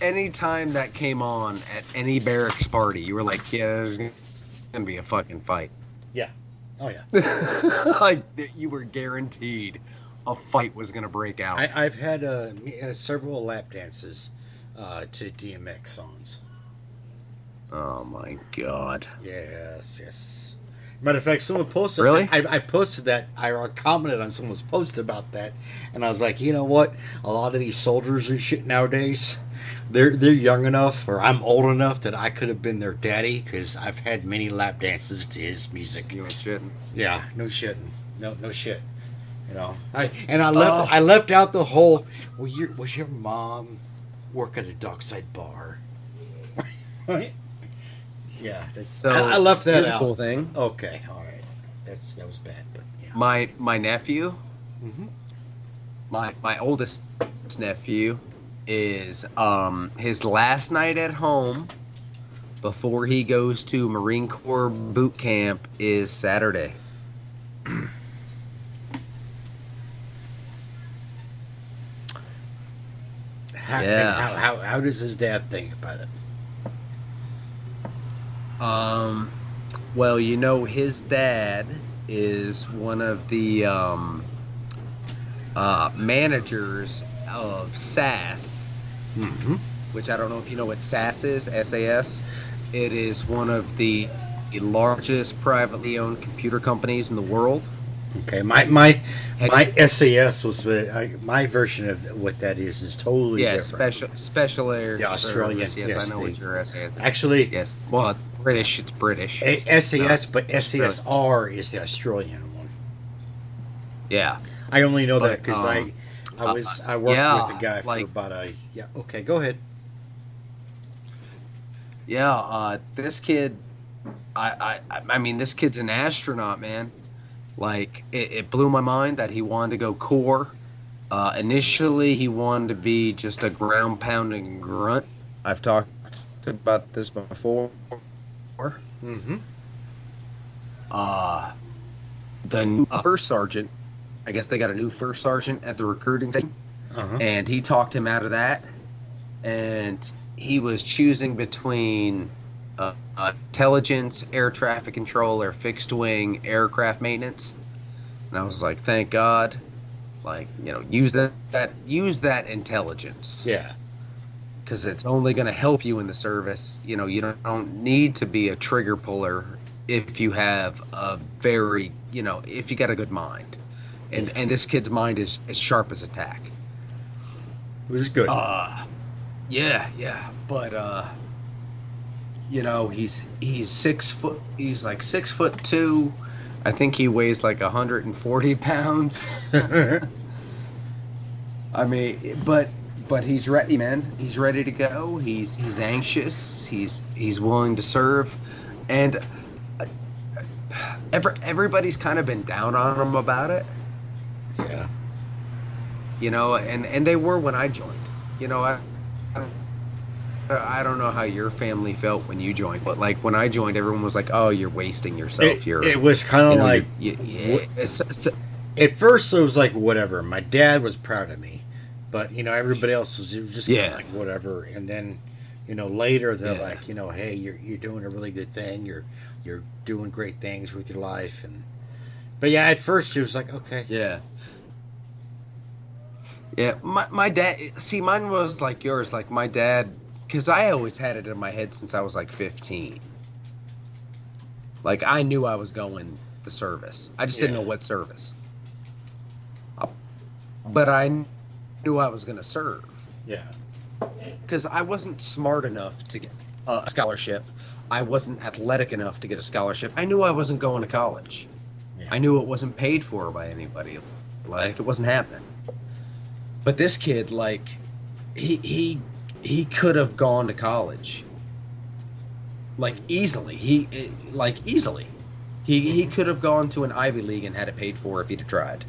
B: anytime that came on at any barracks party, you were like, yeah, there's going to be a fucking fight.
A: Yeah. Oh yeah.
B: like, you were guaranteed a fight was going to break out.
A: I, I've had uh, uh, several lap dances uh, to DMX songs.
B: oh, my God.
A: Yes, yes. Matter of fact, someone posted.
B: Really?
A: I, I posted that. I commented on someone's post about that, and I was like, you know what? A lot of these soldiers and shit nowadays, they're they're young enough, or I'm old enough that I could have been their daddy because I've had many lap dances to his music.
B: You ain't shitting.
A: Yeah, no shitting. No, no shit. You know, I and I left.
B: Oh.
A: I left out the whole. Well, your was your mom work at a dockside bar? right. Yeah, that's.
B: So,
A: I, I left that
B: here's a
A: out.
B: cool thing.
A: Okay, all right. That's that was bad, but yeah.
B: My my nephew,
A: Mhm.
B: my my oldest nephew, is um his last night at home before he goes to Marine Corps boot camp is Saturday.
A: How,
B: Yeah.
A: How, how how does his dad think about it?
B: Um, well, you know, his dad is one of the um, uh, managers of SAS,
A: Mm-hmm.
B: which I don't know if you know what SAS is. SAS. It is one of the largest privately owned computer companies in the world.
A: Okay, my my my SAS was uh, my version of what that is is totally
B: yeah,
A: different.
B: special special air.
A: The Australian,
B: Service. Yes,
A: yes,
B: I know
A: the-
B: what your SAS is.
A: Actually,
B: yes. Well, it's British. It's British.
A: A- SAS, but SASR is the Australian one.
B: yeah.
A: I only know that because
B: um,
A: I I
B: uh,
A: was I worked
B: yeah,
A: with a guy for
B: like-
A: about a yeah. Okay, go ahead.
B: Yeah, uh, this kid, I, I, I mean, this kid's an astronaut, man. Like, it, it blew my mind that he wanted to go Corps. Uh, initially, he wanted to be just a ground pounding grunt. I've talked about this before.
A: Mm-hmm.
B: Uh, the new first sergeant, I guess they got a new first sergeant at the recruiting thing.
A: Uh-huh.
B: and he talked him out of that and he was choosing between uh, intelligence air traffic control or fixed wing aircraft maintenance. And i was like thank god like you know use that, that use that intelligence.
A: Yeah.
B: because it's only going to help you in the service. You know you don't, don't need to be a trigger puller if you have a very you know if you got a good mind. And and this kid's mind is as sharp as a tack.
A: It was good.
B: uh, yeah, yeah, but uh, you know, he's he's six foot. He's like six foot two. I think he weighs like 140 pounds. I mean, but but he's ready, man. He's ready to go. He's he's anxious. He's he's willing to serve, and uh, every, everybody's kind of been down on him about it
A: yeah.
B: you know, and and they were when I joined. You know, I I Uh, I don't know how your family felt when you joined, but like when I joined, everyone was like, "Oh, you're wasting yourself.
A: It,
B: you're
A: it was kind
B: you
A: of
B: know,
A: like
B: you- you- yeah, it's- it's-
A: at first it was like whatever. My dad was proud of me, but you know everybody else was, it was just
B: Yeah.
A: like whatever. And then you know later they're
B: Yeah.
A: like you know hey you're you're doing a really good thing. You're you're doing great things with your life and. But yeah, at first it was like okay.
B: yeah. Yeah, my my dad. See, mine was like yours. Like my dad, because I always had it in my head since I was like 15. Like I knew I was going the service. I just didn't know what service. Uh, But I knew I was going to serve.
A: Yeah.
B: because I wasn't smart enough to get a scholarship. I wasn't athletic enough to get a scholarship. I knew I wasn't going to college.
A: Yeah.
B: I knew it wasn't paid for by anybody. Like it wasn't happening. But this kid, like, he he he could have gone to college. Like easily, he like easily, he he could have gone to an Ivy League and had it paid for if he'd have tried.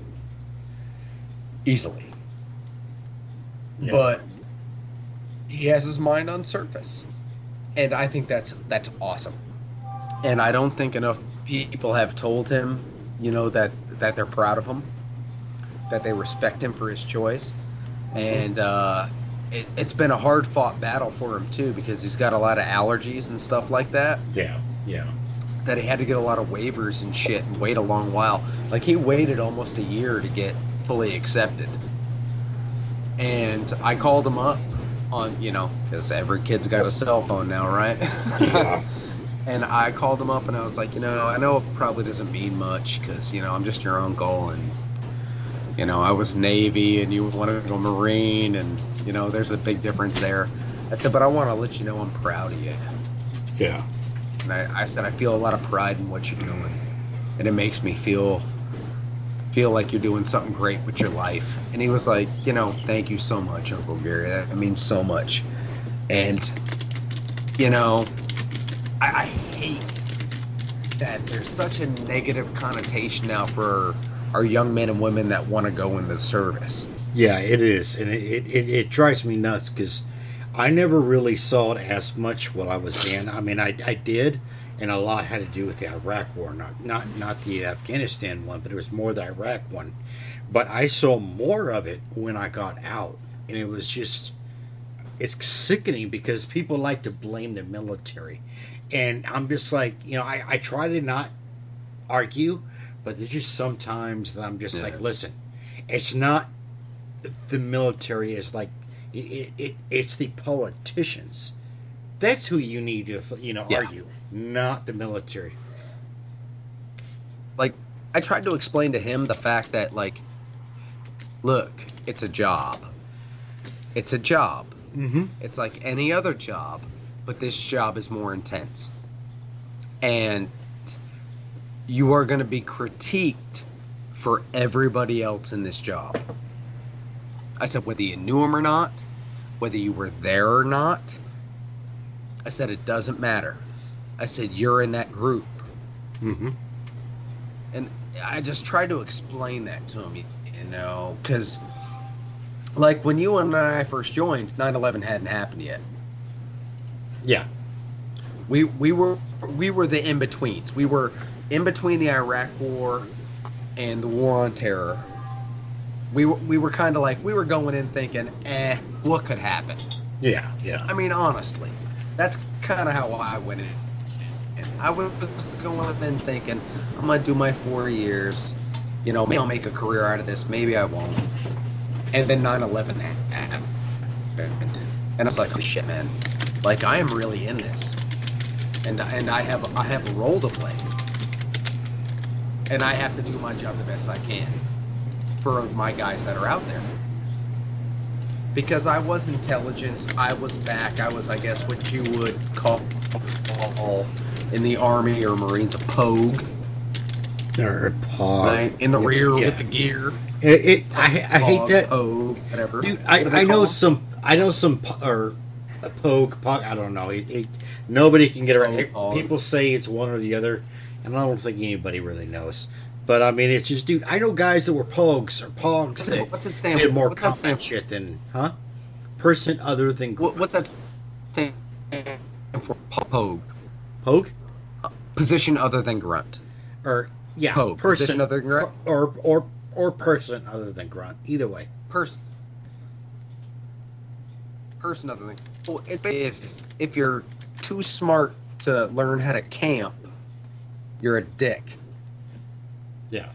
B: Easily.
A: Yeah.
B: But he has his mind on surface, and I think that's that's awesome. And I don't think enough people have told him, you know, that that they're proud of him, that they respect him for his choice, and uh, it, it's been a hard fought battle for him too because he's got a lot of allergies and stuff like that.
A: Yeah, yeah.
B: That he had to get a lot of waivers and shit and wait a long while. Like he waited almost a year to get fully accepted. And I called him up on, you know, because every kid's got a cell phone now, right?
A: Yeah.
B: and I called him up and I was like, you know, I know it probably doesn't mean much because, you know, I'm just your uncle and, you know, I was Navy and you wanted to go Marine and, you know, there's a big difference there. I said, but I want to let you know I'm proud of you.
A: Yeah.
B: And I, I said, I feel a lot of pride in what you're doing. And it makes me feel feel like you're doing something great with your life. And he was like, you know, thank you so much, Uncle Gary. That means so much. And, you know, I, I hate that there's such a negative connotation now for our young men and women that want to go in the service.
A: Yeah, it is, and it it, it, drives me nuts because I never really saw it as much while I was in. I mean, I, I did, and a lot had to do with the Iraq War, not not not the Afghanistan one, but it was more the Iraq one. But I saw more of it when I got out, and it was just it's sickening because people like to blame the military, and I'm just like, you know, I I try to not argue, but there's just sometimes that I'm just like, listen, it's not the military is like it, it it's the politicians that's who you need to you know
B: Yeah.
A: argue not the military
B: like I tried to explain to him the fact that like look, it's a job. It's a job.
A: mm-hmm.
B: It's like any other job, but this job is more intense. And you are going to be critiqued for everybody else in this job. I said whether you knew him or not, whether you were there or not. I said it doesn't matter. I said you're in that group.
A: Mm-hmm.
B: and I just tried to explain that to him, you know, because like when you and I first joined, 9/11 hadn't happened yet.
A: yeah
B: We we were we were the in betweens. We were in between the Iraq War and the War on Terror. We were, we were kind of like we were going in thinking, eh, what could happen?
A: yeah yeah
B: I mean, honestly, that's kind of how I went in. And I was going in thinking, I'm gonna do my four years. You know, maybe I'll make a career out of this. Maybe I won't. And then 9/11 happened, and I was like, oh shit, man! Like I am really in this, and and I have I have a role to play, and I have to do my job the best I can for my guys that are out there because I was intelligence. I was back. I was, I guess, what you would call in the army or marines a pogue,
A: or pog.
B: right? In the rear
A: yeah.
B: with the gear.
A: it, it I, I hate that
B: Pogue, whatever.
A: dude I,
B: they
A: I know some I know some or a poke pog I don't know it, it, nobody can get
B: Pogue,
A: people say it's one or the other and I don't think anybody really knows but I mean it's just dude I know guys that were pogs or pogs
B: What's
A: that
B: it, what's it stand
A: did more
B: What's
A: combat shit than huh person other than
B: What, what's that stand for? Pogue.
A: poke uh,
B: Position other than grunt.
A: or yeah
B: Pogue.
A: person
B: Position other than grunt.
A: or or or person other than grunt either way
B: Person. Person other than. Well, if if you're too smart to learn how to camp, you're a dick.
A: Yeah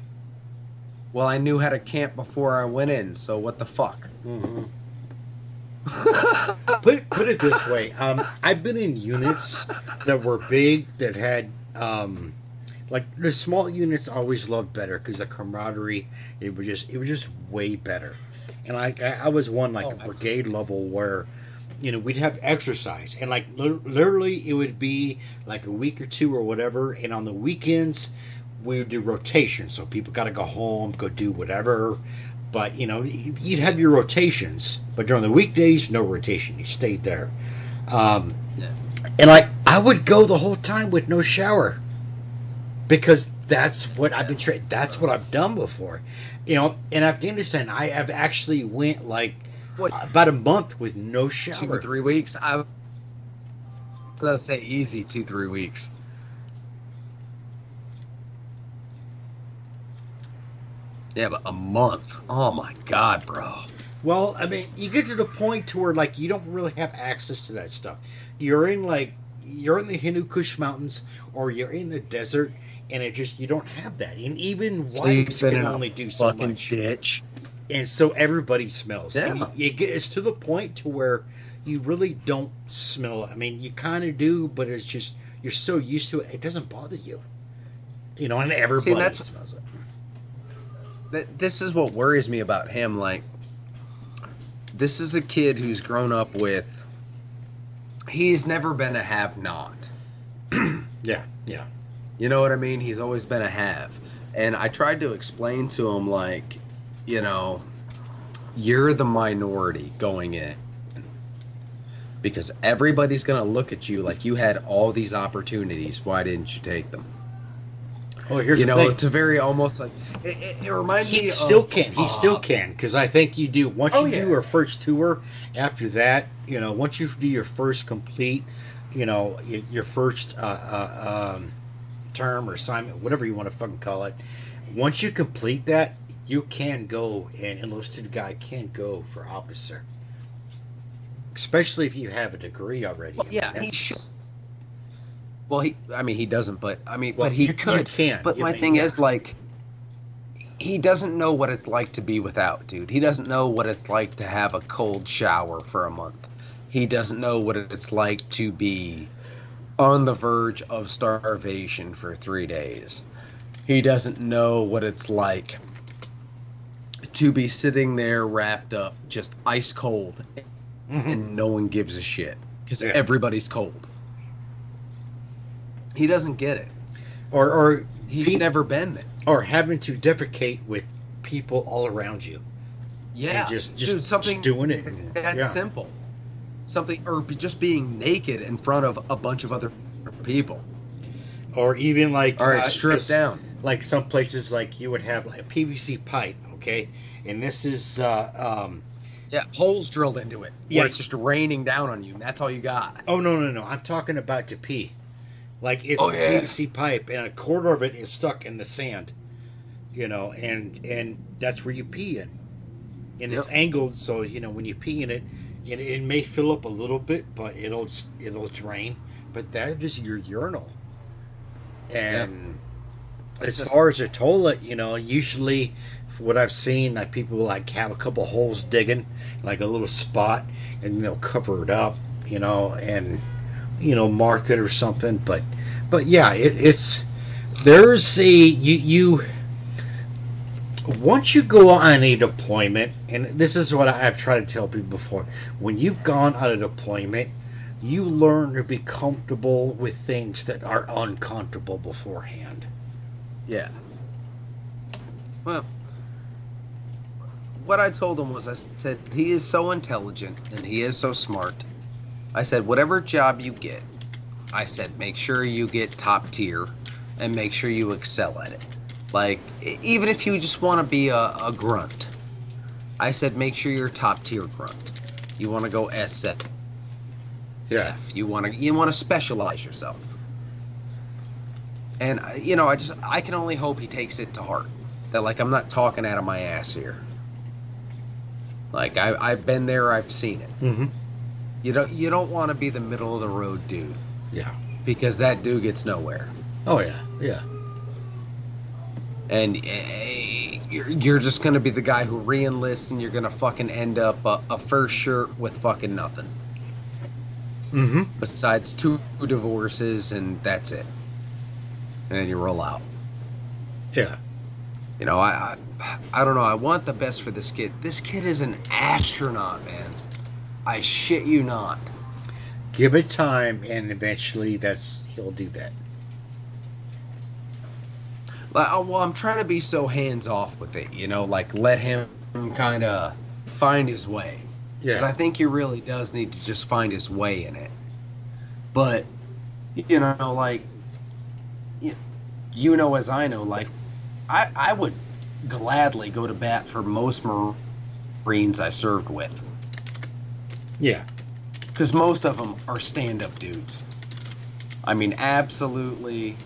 B: Well, I knew how to camp before I went in, so what the fuck?
A: hmm put it, put it this way um, i've been in units that were big that had um, like the small units I always loved better because the camaraderie it was just it was just way better and I, I I was one like
B: Oh,
A: a
B: absolutely.
A: brigade level where you know, we'd have exercise, and like lit- literally, it would be like a week or two or whatever. And on the weekends, we would do rotation, so people got to go home, go do whatever. But you know, you'd have your rotations, but during the weekdays, no rotation. You stayed there. Um,
B: Yeah.
A: and like I would go the whole time with no shower because that's what I've been trained. That's what I've done before. You know, in Afghanistan, I have actually went like
B: What?
A: about a month with no shower,
B: two or three weeks. I was gonna say easy two three weeks. Yeah, but a month. Oh my god, bro.
A: Well, I mean, you get to the point to where like you don't really have access to that stuff. You're in like you're in the Hindu Kush mountains or you're in the desert, and it just you don't have that. And even whites can only do so
B: fucking
A: much.
B: ditch.
A: and so everybody smells. And
B: Yeah.
A: you, you get, it's to the point to where you really don't smell it. I mean, you kind of do, but it's just you're so used to it, it doesn't bother you. You know, and everybody
B: that's-
A: smells it.
B: Th- This is what worries me about him. Like, this is a kid who's grown up with. He's never been a have-not.
A: Yeah, yeah,
B: You know what I mean? He's always been a have. And I tried to explain to him, like, you know, you're the minority going in. Because everybody's going to look at you like you had all these opportunities. Why didn't you take them?
A: Oh, here's
B: you know,
A: thing.
B: it's a very almost like. It, it, it reminds me
A: He
B: of.
A: still can. He
B: uh,
A: still can because I think you do. Once
B: Oh,
A: you do your first tour, after that, you know, once you do your first complete, you know, your first uh, uh, um, term or assignment, whatever you want to fucking call it. Once you complete that, you can go and enlisted guy can go for officer, especially if you have a degree already.
B: Well, yeah, he should. Well, he. I mean, he doesn't, but I mean,
A: Well,
B: but he
A: you- you
B: could.
A: can,
B: But
A: you
B: my
A: mean,
B: thing
A: yeah.
B: is, like, he doesn't know what it's like to be without, dude. He doesn't know what it's like to have a cold shower for a month. He doesn't know what it's like to be on the verge of starvation for three days. He doesn't know what it's like to be sitting there wrapped up, just ice cold,
A: Mhm.
B: and no one gives a shit because
A: Yeah.
B: everybody's cold. He doesn't get it.
A: Or or
B: He's never been there.
A: or having to defecate with people all around you.
B: Yeah,
A: and just just,
B: dude, something
A: just doing it. and-
B: that's
A: yeah.
B: simple. Something, or be- just being naked in front of a bunch of other people.
A: Or even like
B: All right,
A: uh,
B: strip
A: just-
B: down.
A: Like some places, like you would have like a PVC pipe, okay, and this is uh, um.
B: Yeah, holes drilled into it.
A: Yeah.
B: Where it's just raining down on you, and that's all you got.
A: Oh no no no! I'm talking about to pee. Like it's
B: Oh,
A: a
B: yeah.
A: PVC pipe, and a quarter of it is stuck in the sand. You know, and and that's where you pee in. And it's angled, so you know when you pee in it, it, it may fill up a little bit, but it'll it'll drain. But that is your urinal. And as far as a toilet, you know, usually for what I've seen, like people like have a couple holes digging, like a little spot, and they'll cover it up, you know, and you know market or something. But but yeah, it, it's there's a you you once you go on a deployment, and this is what I've tried to tell people before, when you've gone on a deployment, you learn to be comfortable with things that are uncomfortable beforehand.
B: Yeah. Well, what I told him was I said he is so intelligent and he is so smart. I said whatever job you get, I said make sure you get top tier and make sure you excel at it. Like even if you just want to be a, a grunt, I said make sure you're top tier grunt. You want to go S7.
A: Yeah.
B: You want to you want to specialize yourself. And uh, you know, I just I can only hope he takes it to heart. That like I'm not talking out of my ass here. Like I I've been there, I've seen it.
A: Mm-hmm.
B: You don't you don't want to be the middle of the road dude
A: Yeah.
B: because that dude gets nowhere.
A: Oh yeah. Yeah.
B: And eh, you're, you're just gonna be the guy who re-enlists and you're gonna fucking end up a, a first shirt with fucking nothing
A: Mm-hmm.
B: besides two divorces and that's it. And then you roll out.
A: Yeah.
B: You know, I, I I don't know. I want the best for this kid. This kid is an astronaut, man. I shit you not.
A: Give it time, and eventually, that's he'll do that.
B: Oh, well, I'm trying to be so hands off with it, you know, like let him kind of find his way. Because I think he really does need to just find his way in it. But, you know, like, you, you know, as I know, like, I, I would gladly go to bat for most Marines I served with.
A: Yeah.
B: Because most of them are stand up dudes. I mean, absolutely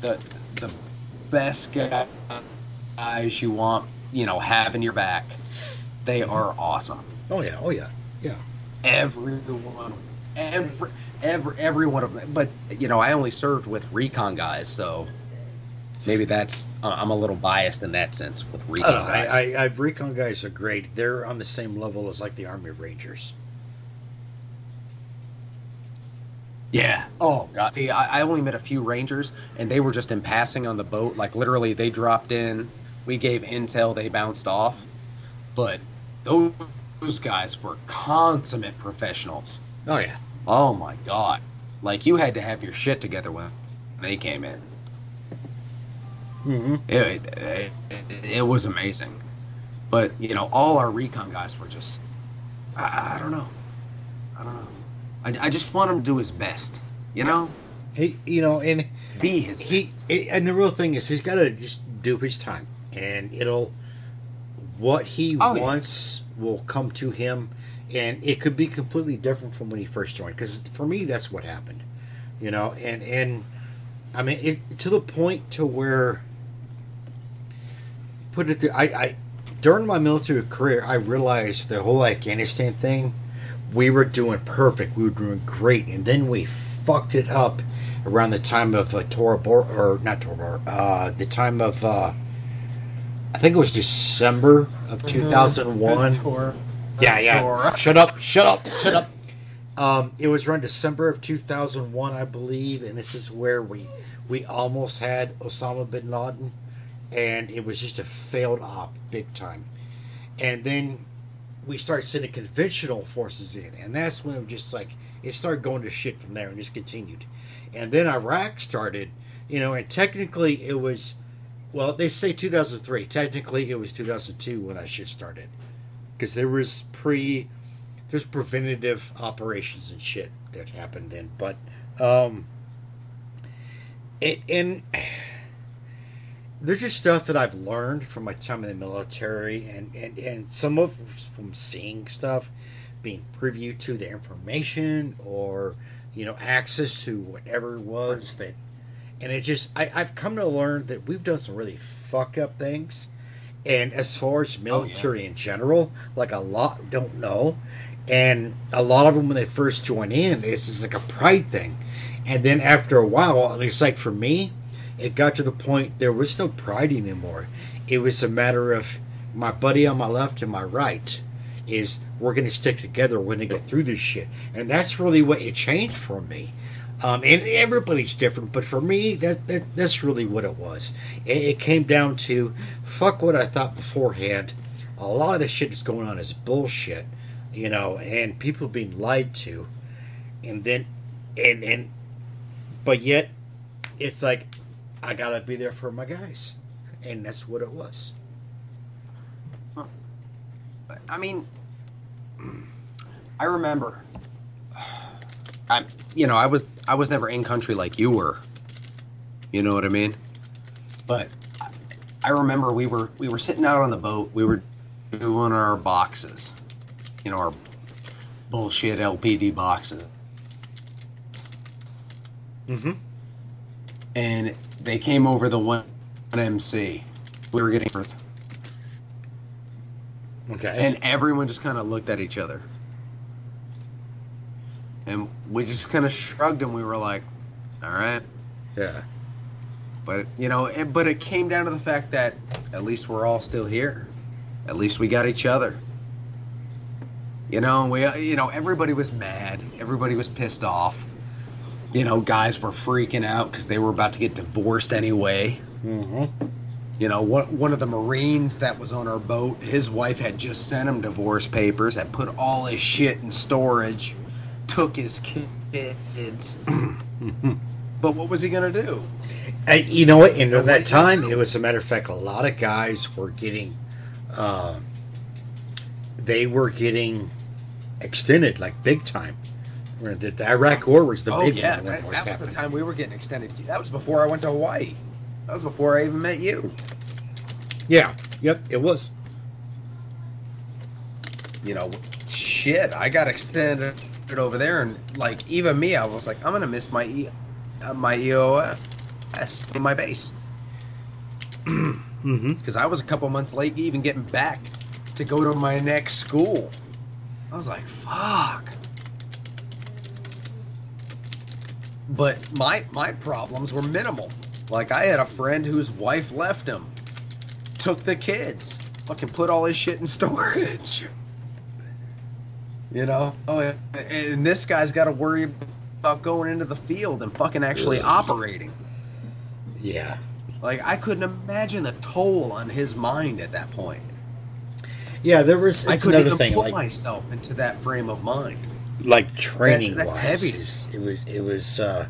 B: the, the best guys you want, you know, having your back. They are awesome.
A: Oh yeah. Oh yeah. Yeah.
B: everyone every every every one of them but you know i only served with recon guys so maybe that's uh, i'm a little biased in that sense with recon guys
A: I, I, I recon guys are great. They're on the same level as like the Army Rangers.
B: Yeah. Oh god. The, I, I only met a few rangers and they were just in passing on the boat. Like literally they dropped in. We gave intel. They bounced off. But those, those guys were consummate professionals.
A: Oh yeah.
B: oh my god. Like you had to have your shit together when they came in.
A: Mm-hmm.
B: it, it, it was amazing. But you know, all our recon guys were just I, I don't know, I don't know. I, I just want him to do his best. You know,
A: He, you know, and
B: be his
A: he,
B: best.
A: it, and the real thing is, he's got to just do his time, and it'll what he
B: Oh, yeah.
A: wants will come to him, and it could be completely different from when he first joined. Because for me, that's what happened, you know, and and I mean, it, to the point to where put it. Th- I, I during my military career, I realized the whole Afghanistan thing. We were doing perfect. We were doing great, and then we fucked it up around the time of uh, Tora Bor or not Tora Bor, uh, the time of uh, I think it was December of two thousand one. Yeah, yeah.
B: Tora.
A: Shut up, shut up, shut up. Um, it was around December of 2001, I believe, and this is where we we almost had Osama bin Laden, and it was just a failed op, big time. And then we started sending conventional forces in, and that's when it just like it started going to shit from there, and just continued. And then Iraq started, you know, and technically it was, well, they say 2003. Technically, it was 2002 when that shit started because there was pre there's preventative operations and shit that happened then but um it and there's just stuff that I've learned from my time in the military and and and some of from seeing stuff being privy to the information or you know access to whatever it was that and it just I, I've come to learn that we've done some really fucked up things. And as far as oh, military in general like a lot don't know. And a lot of them when they first join in it's just like a pride thing. And then after a while at least like for me it got to the point there was no pride anymore it was a matter of my buddy on my left and my right is we're going to stick together when they get through this shit and that's really what it changed for me um, and everybody's different, but for me, that, that that's really what it was. It, it came down to fuck what I thought beforehand. A lot of the shit that's going on is bullshit, you know, and people being lied to, and then, and and, but yet, it's like I gotta be there for my guys, and that's what it was.
B: I mean, I remember. I, you know, I was I was never in country like you were. You know what I mean? But I, I remember we were we were sitting out on the boat. We were doing our boxes. You know, our bullshit LPD boxes.
A: Mm-hmm.
B: And they came over the one MC. We were getting
A: Okay.
B: and everyone just kind of looked at each other. And we just kind of shrugged and we were like, all right.
A: yeah.
B: But, you know, it, but it came down to the fact that at least we're all still here. At least we got each other. You know, we, you know, everybody was mad. Everybody was pissed off. You know, guys were freaking out because they were about to get divorced anyway.
A: Mm-hmm.
B: You know, one, one of the Marines that was on our boat, his wife had just sent him divorce papers, had put all his shit in storage, took his kids. but what was he going to do?
A: You know what? In that time, it was a matter of fact, a lot of guys were getting, uh, they were getting extended like big time. Where The, the Iraq War was the
B: oh,
A: big
B: yeah.
A: one
B: That,
A: was
B: that was the time we were getting extended. To you. That was before I went to Hawaii. That was before I even met you.
A: Yeah, yep, it was.
B: you know, shit, I got extended over there, and like even me, I was like, I'm gonna miss my e- uh, my EOS in my base
A: Mm-hmm.
B: because I was a couple months late even getting back to go to my next school. I was like, fuck. But my my problems were minimal. Like I had a friend whose wife left him, took the kids, fucking put all his shit in storage. You know, oh, and- and this guy's got to worry about going into the field and fucking actually operating.
A: Yeah.
B: Like I couldn't imagine the toll on his mind at that point.
A: Yeah, there was
B: I couldn't even
A: thing
B: put
A: like
B: myself into that frame of mind.
A: Like training
B: that's
A: wise.
B: heavy.
A: It was it was, it was uh,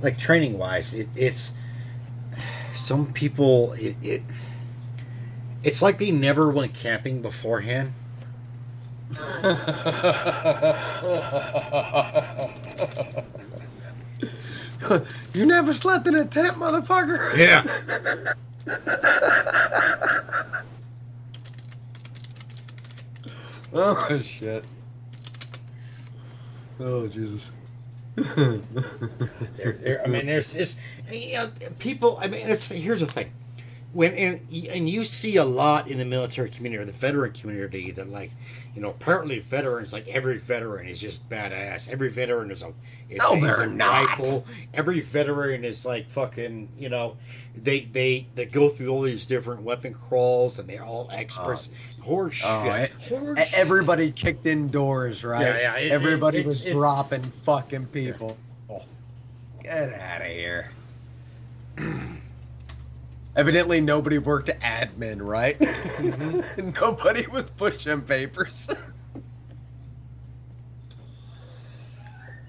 A: like training wise. It, it's some people it, it it's like they never went camping beforehand.
B: you never slept in a tent, motherfucker.
A: Yeah.
B: Oh shit. Oh Jesus.
A: There, there, I mean, there's it's you know, people. I mean, it's here's the thing. When and, and you see a lot in the military community or the veteran community that like, you know, apparently veterans like every veteran is just badass. Every veteran is a is,
B: No, they're
A: a
B: not.
A: rifle. Every veteran is like fucking. You know, they they they go through all these different weapon crawls and they're all experts. Uh, Horse
B: Oh,
A: shit.
B: e-
A: Horse
B: Everybody kicked indoors, right?
A: Yeah, yeah, it-
B: Everybody
A: it-
B: was
A: it's-
B: dropping fucking people. Get out of here. Evidently, nobody worked admin, right?
A: Mm-hmm.
B: nobody was pushing papers.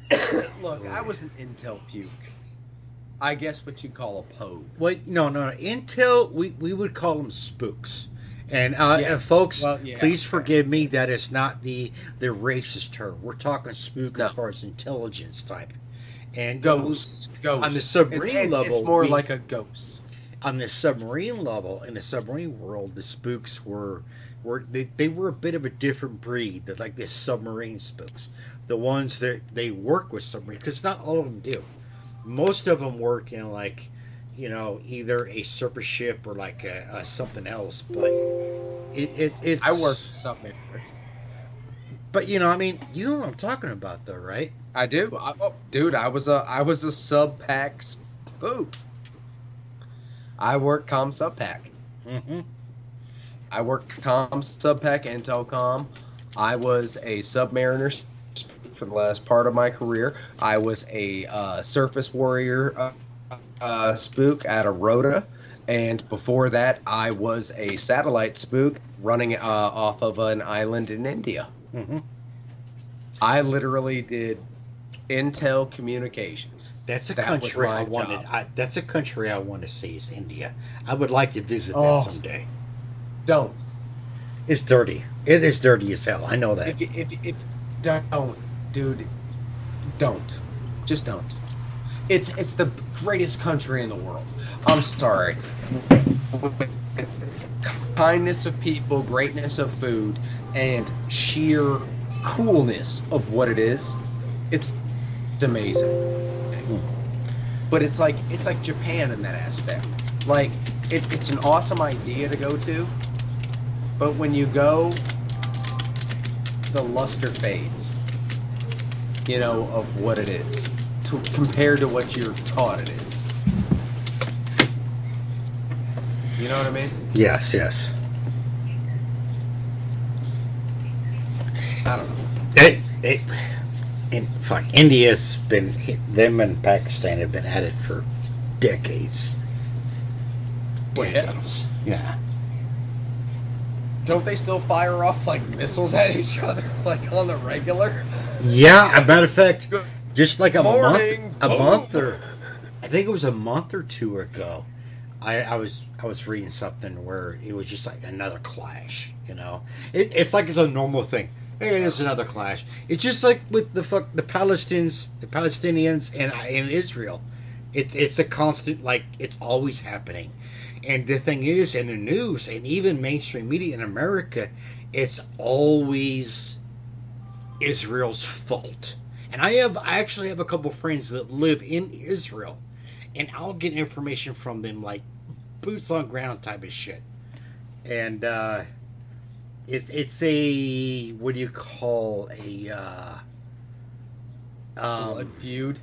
B: Look, I was an intel puke. I guess what you call a pogue.
A: Well, no, no, no. Intel, we, we would call them spooks. And uh,
B: Yes.
A: uh, folks,
B: Well, yeah.
A: please forgive me. That is not the the racist term. We're talking spook
B: No.
A: as far as intelligence type. And
B: Ghosts. Ghosts.
A: On the submarine
B: It- it-
A: level,
B: it's more
A: we-
B: like a ghost.
A: on the submarine level, in the submarine world, the spooks were were they, they were a bit of a different breed. That like the submarine spooks, the ones that they work with submarines, because not all of them do. Most of them work in like, you know, either a surface ship or like a, a something else. But it, it it's
B: I work submarine.
A: But you know, I mean, you know what I'm talking about, though, right?
B: I do, I, oh, dude. I was a I was a sub pack spook. I work com sub pack.
A: Mm-hmm.
B: I work com sub pack and telecom. I was a submariner for the last part of my career. I was a uh, surface warrior uh, uh, spook at a Rota, and before that, I was a satellite spook running uh, off of an island in India.
A: Mm-hmm.
B: I literally did intel communications.
A: That's a
B: That
A: country I wanted. I, that's a country I want to see is India. I would like to visit
B: Oh.
A: that someday.
B: Don't.
A: It's dirty. It is dirty as hell. I know that.
B: If, if, if don't, dude, don't. Just don't. It's it's the greatest country in the world. I'm sorry. Kindness of people, greatness of food, and sheer coolness of what it is. It's, it's amazing. But it's like it's like Japan in that aspect. Like it, it's an awesome idea to go to, but when you go, the luster fades. You know of what it is, to compared to what you're taught it is. You know what I mean?
A: Yes, yes.
B: I don't know.
A: It, it, in fuck, India's been them and Pakistan have been at it for decades. decades. Yeah.
B: Don't they still fire off like missiles at each other, like on the regular?
A: Yeah, a matter of fact,
B: Good
A: just like a
B: morning,
A: month, a
B: boom.
A: month or I think it was a month or two ago, I, I was I was reading something where it was just like another clash. You know, it, it's like it's a normal thing. Hey, there's another clash. It's just like with the fuck the Palestinians, the Palestinians and uh, and Israel. It's it's a constant like it's always happening. And the thing is, in the news and even mainstream media in America, it's always Israel's fault. And I have I actually have a couple friends that live in Israel, and I'll get information from them like boots on ground type of shit. And uh, it's it's a what do you call a uh,
B: Blood
A: um,
B: feud.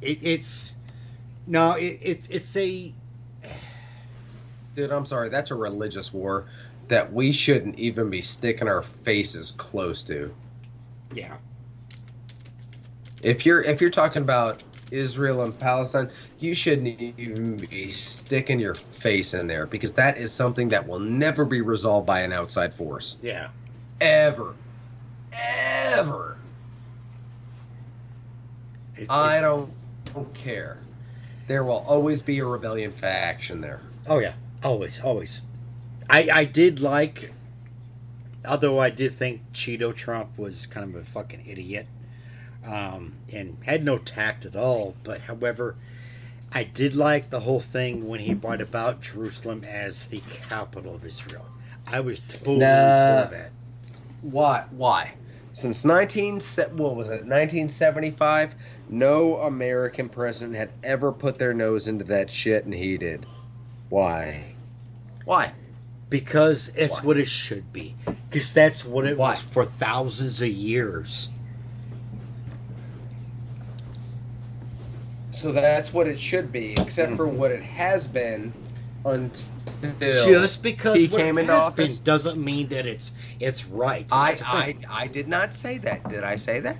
A: it, it's no it, it's it's a
B: Dude, I'm sorry. That's a religious war that we shouldn't even be sticking our faces close to.
A: yeah
B: If you're if you're talking about Israel and Palestine, you shouldn't even be sticking your face in there because that is something that will never be resolved by an outside force.
A: yeah
B: Ever. Ever.
A: It- it-
B: I don't, don't care. There will always be a rebellion faction there.
A: Oh yeah, always, always. I I did like, although I did think Cheeto Trump was kind of a fucking idiot, um, and had no tact at all. But however, I did like the whole thing when he brought about Jerusalem as the capital of Israel. I was totally
B: Nah.
A: for that.
B: Why? Why? Since 19 what was it? 1975, no American president had ever put their nose into that shit, and he did. Why? Why?
A: Because it's
B: Why?
A: what it should be. Because that's what it
B: Why?
A: was for thousands of years.
B: So that's what it should be, except for what it has been until
A: Just because
B: he
A: what
B: came into office.
A: doesn't mean that it's it's right.
B: I,
A: That's
B: I. I did not say that. Did I say that?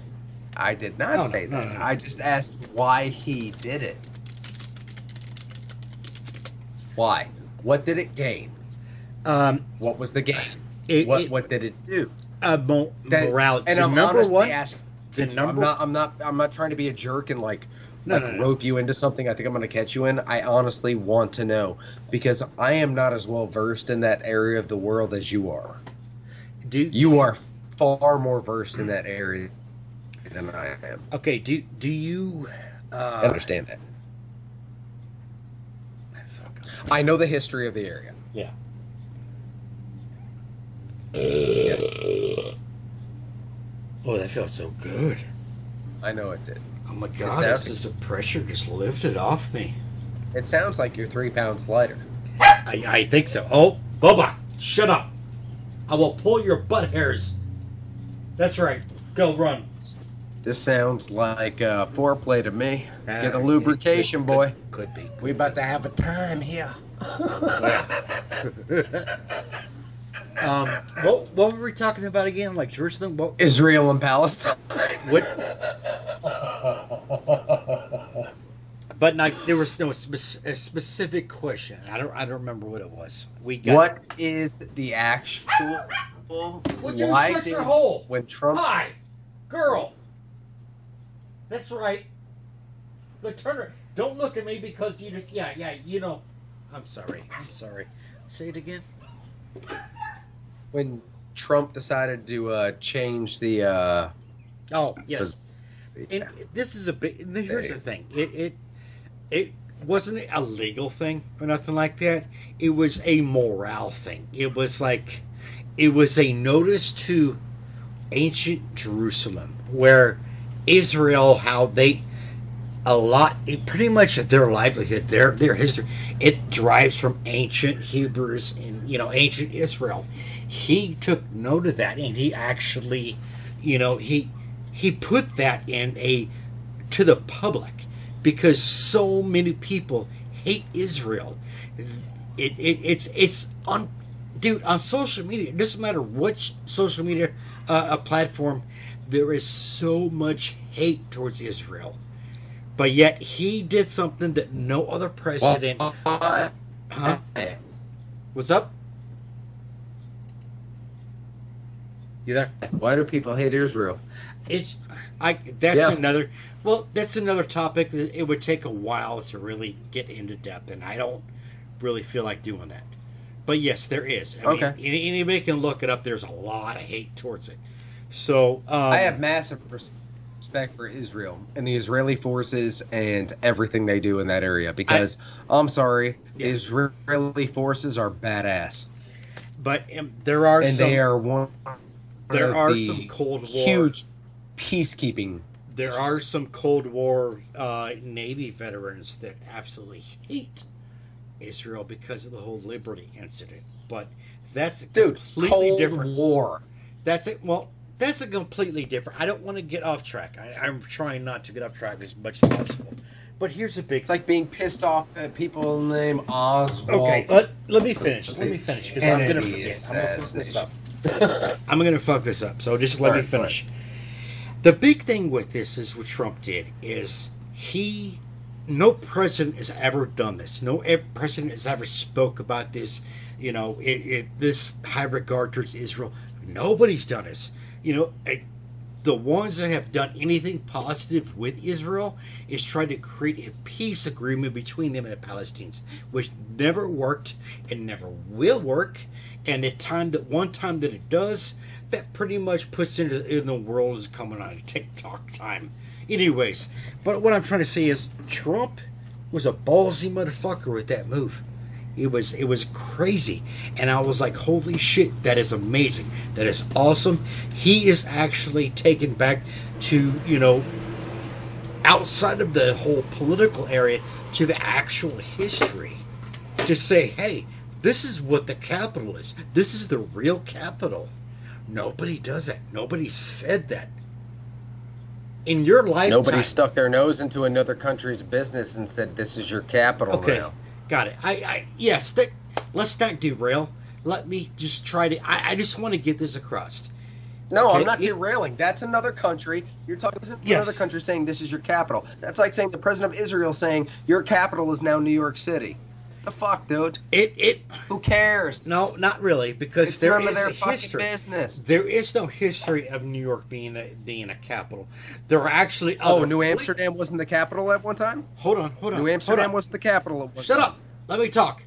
B: I did not
A: No, no,
B: say
A: no,
B: that.
A: no.
B: I just asked why he did it. Why? What did it gain?
A: um,
B: What was the gain?
A: it,
B: what
A: it,
B: what did it do?
A: uh, mo-
B: That-
A: morality.
B: And
A: the
B: I'm
A: number
B: honestly
A: one,
B: asking.
A: the
B: I'm not. I'm not. I'm not trying to be a jerk and like,
A: No,
B: like
A: no, no.
B: rope you into something. I think I'm going to catch you in. I honestly want to know because I am not as well versed in that area of the world as you are.
A: do
B: You are far more versed in that area than I am.
A: okay? Do do you
B: I
A: uh,
B: understand that. I know the history of the area.
A: Yeah.
B: Yes,
A: Oh, that felt so good.
B: I know it did.
A: Oh my god! It's just the pressure just lifted off me.
B: It sounds like you're three pounds lighter.
A: I, I think so. Oh, Boba, shut up! I will pull your butt hairs. That's right. Go run.
B: This sounds like uh, foreplay to me. Get
A: Ah,
B: a lubrication,
A: could-
B: boy.
A: Could be.
B: We about to have a time here.
A: Um, what what were we talking about again? Like Jerusalem? What?
B: Israel and Palestine.
A: What? But like, there was no spec- a specific question. I don't. I don't remember what it was. We got.
B: What is the actual?
A: Would you
B: why did
A: your hole?
B: when Trump?
A: Hi, girl. That's right. Look, turn her. Don't look at me because you. just Yeah, yeah. You know. I'm sorry. I'm sorry. Say it again.
B: When Trump decided to uh, change the. Uh,
A: Oh yes. And this is a big. Here's the thing. It it it wasn't a legal thing or nothing like that. It was a morale thing. It was like it was a notice to ancient Jerusalem where Israel how they a lot it, pretty much their livelihood their their history it drives from ancient Hebrews and you know ancient Israel he took note of that and he actually you know he he put that in a to the public because so many people hate Israel it, it it's it's on dude on social media it doesn't matter which social media uh, a platform there is so much hate towards Israel but yet he did something that no other president
B: why,
A: huh? What's up? You there?
B: Why do people hate Israel?
A: It's I. That's
B: Yeah.
A: another. Well, that's another topic. that It would take a while to really get into depth, and I don't really feel like doing that. But yes, there is. I
B: Okay.
A: Mean, anybody can look it up. There's a lot of hate towards it. So um,
B: I have massive respect for Israel and the Israeli forces and everything they do in that area because I, am sorry,
A: Yeah.
B: Israeli forces are badass
A: but um, there are
B: and
A: some,
B: they are one.
A: There are
B: the
A: some Cold War
B: huge peacekeeping.
A: There are some Cold War uh, Navy veterans that absolutely hate Israel because of the whole Liberty incident. But that's a
B: Dude,
A: completely
B: Cold
A: different.
B: War.
A: That's it. Well, that's a completely different. I don't want to get off track. I, I'm trying not to get off track as much as possible. But here's the big.
B: It's like being pissed off at people named Oswald.
A: Okay, let, let me finish. Let me finish because I'm gonna forget. I'm gonna this up. I'm gonna fuck this up. So just let me
B: Alright,
A: finish. The big thing with this is what Trump did is he. No president has ever done this. No president has ever spoke about this. You know, it, it this high regard towards Israel. Nobody's done this. You know, the ones that have done anything positive with Israel is trying to create a peace agreement between them and the Palestinians, which never worked and never will work. And the time that one time that it does, that pretty much puts into in the world is coming on TikTok time. Anyways, but what I'm trying to say is Trump was a ballsy motherfucker with that move. It was it was crazy, and I was like, "Holy shit, that is amazing! That is awesome!" He is actually taken back to you know outside of the whole political area to the actual history to say, "Hey, this is what the capital is. This is the real capital." Nobody does that. Nobody said that. In your lifetime,
B: Nobody stuck their nose into another country's business and said, "This is your capital
A: Okay,
B: now."
A: got it. I, I yes. That, let's not derail. Let me just try to. I, I just want to get this across.
B: No,
A: Okay,
B: I'm not derailing. That's another country. You're talking
A: Yes.
B: another country saying this is your capital. That's like saying the president of Israel saying your capital is now New York City. The fuck, dude?
A: It it
B: Who cares?
A: no, not really, because
B: it's
A: there
B: none
A: is
B: of their fucking
A: history.
B: business.
A: There is no history of New York being a being a capital. There are actually
B: Oh,
A: other-
B: New Amsterdam wasn't the capital at one time.
A: Hold on, hold on.
B: New Amsterdam was the capital at one
A: Shut
B: time.
A: up. Let me talk.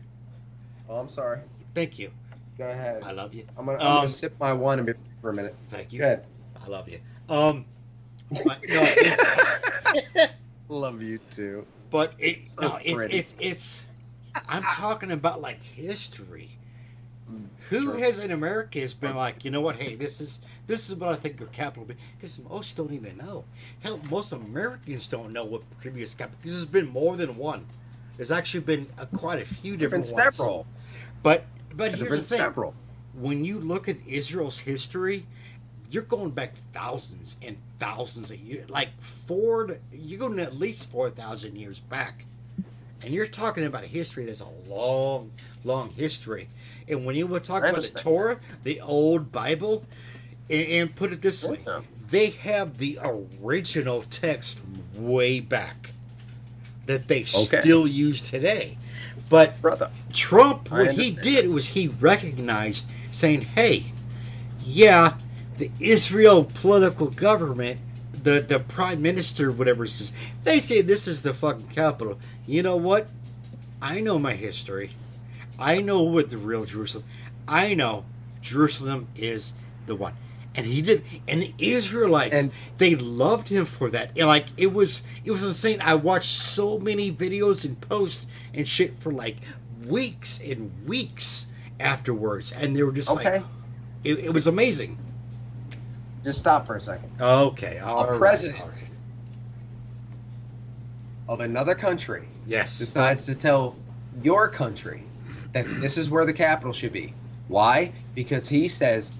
B: Oh, I'm sorry.
A: Thank you.
B: Go ahead.
A: I love you.
B: I'm gonna, I'm
A: Um,
B: gonna sip my wine and be for a minute.
A: Thank you.
B: Go ahead.
A: I love you. Um, but, no,
B: Love you too.
A: but it,
B: So
A: no, it's,
B: pretty.
A: it's it's. I'm talking about like history. Who
B: True.
A: has in America has been like, you know what? Hey, this is this is what I think your capital be. Because most don't even know. Hell, most Americans don't know what previous capital. Because there's been more than one. There's actually been uh, quite a few
B: There've been
A: different ones.
B: several.
A: But but
B: There've
A: here's
B: been
A: the thing.
B: several.
A: when you look at Israel's history, you're going back thousands and thousands of years, like four. You're going at least four thousand years back, and you're talking about a history that's a long, long history. And when you would talk about the. Torah, the old Bible, and, and put it this way,
B: Yeah.
A: they have the original text from way back that they
B: Okay.
A: still use today. But
B: Brother.
A: Trump, what he did was he recognized, saying, "Hey, yeah, the Israel political government, the the prime minister, whatever says, they say this is the fucking capital. You know what? I know my history. I know what the real Jerusalem. I know Jerusalem is the one." And he did, and the Israelites,
B: And-
A: they loved him for that. And like it was, it was insane. I watched so many videos and posts and shit for like weeks and weeks afterwards, and they were just
B: Okay.
A: like, it, it was amazing.
B: Just stop for a second.
A: Okay,
B: a
A: right,
B: president
A: right.
B: of another country
A: Yes,
B: decides to tell your country that this is where the capital should be. Why? Because he says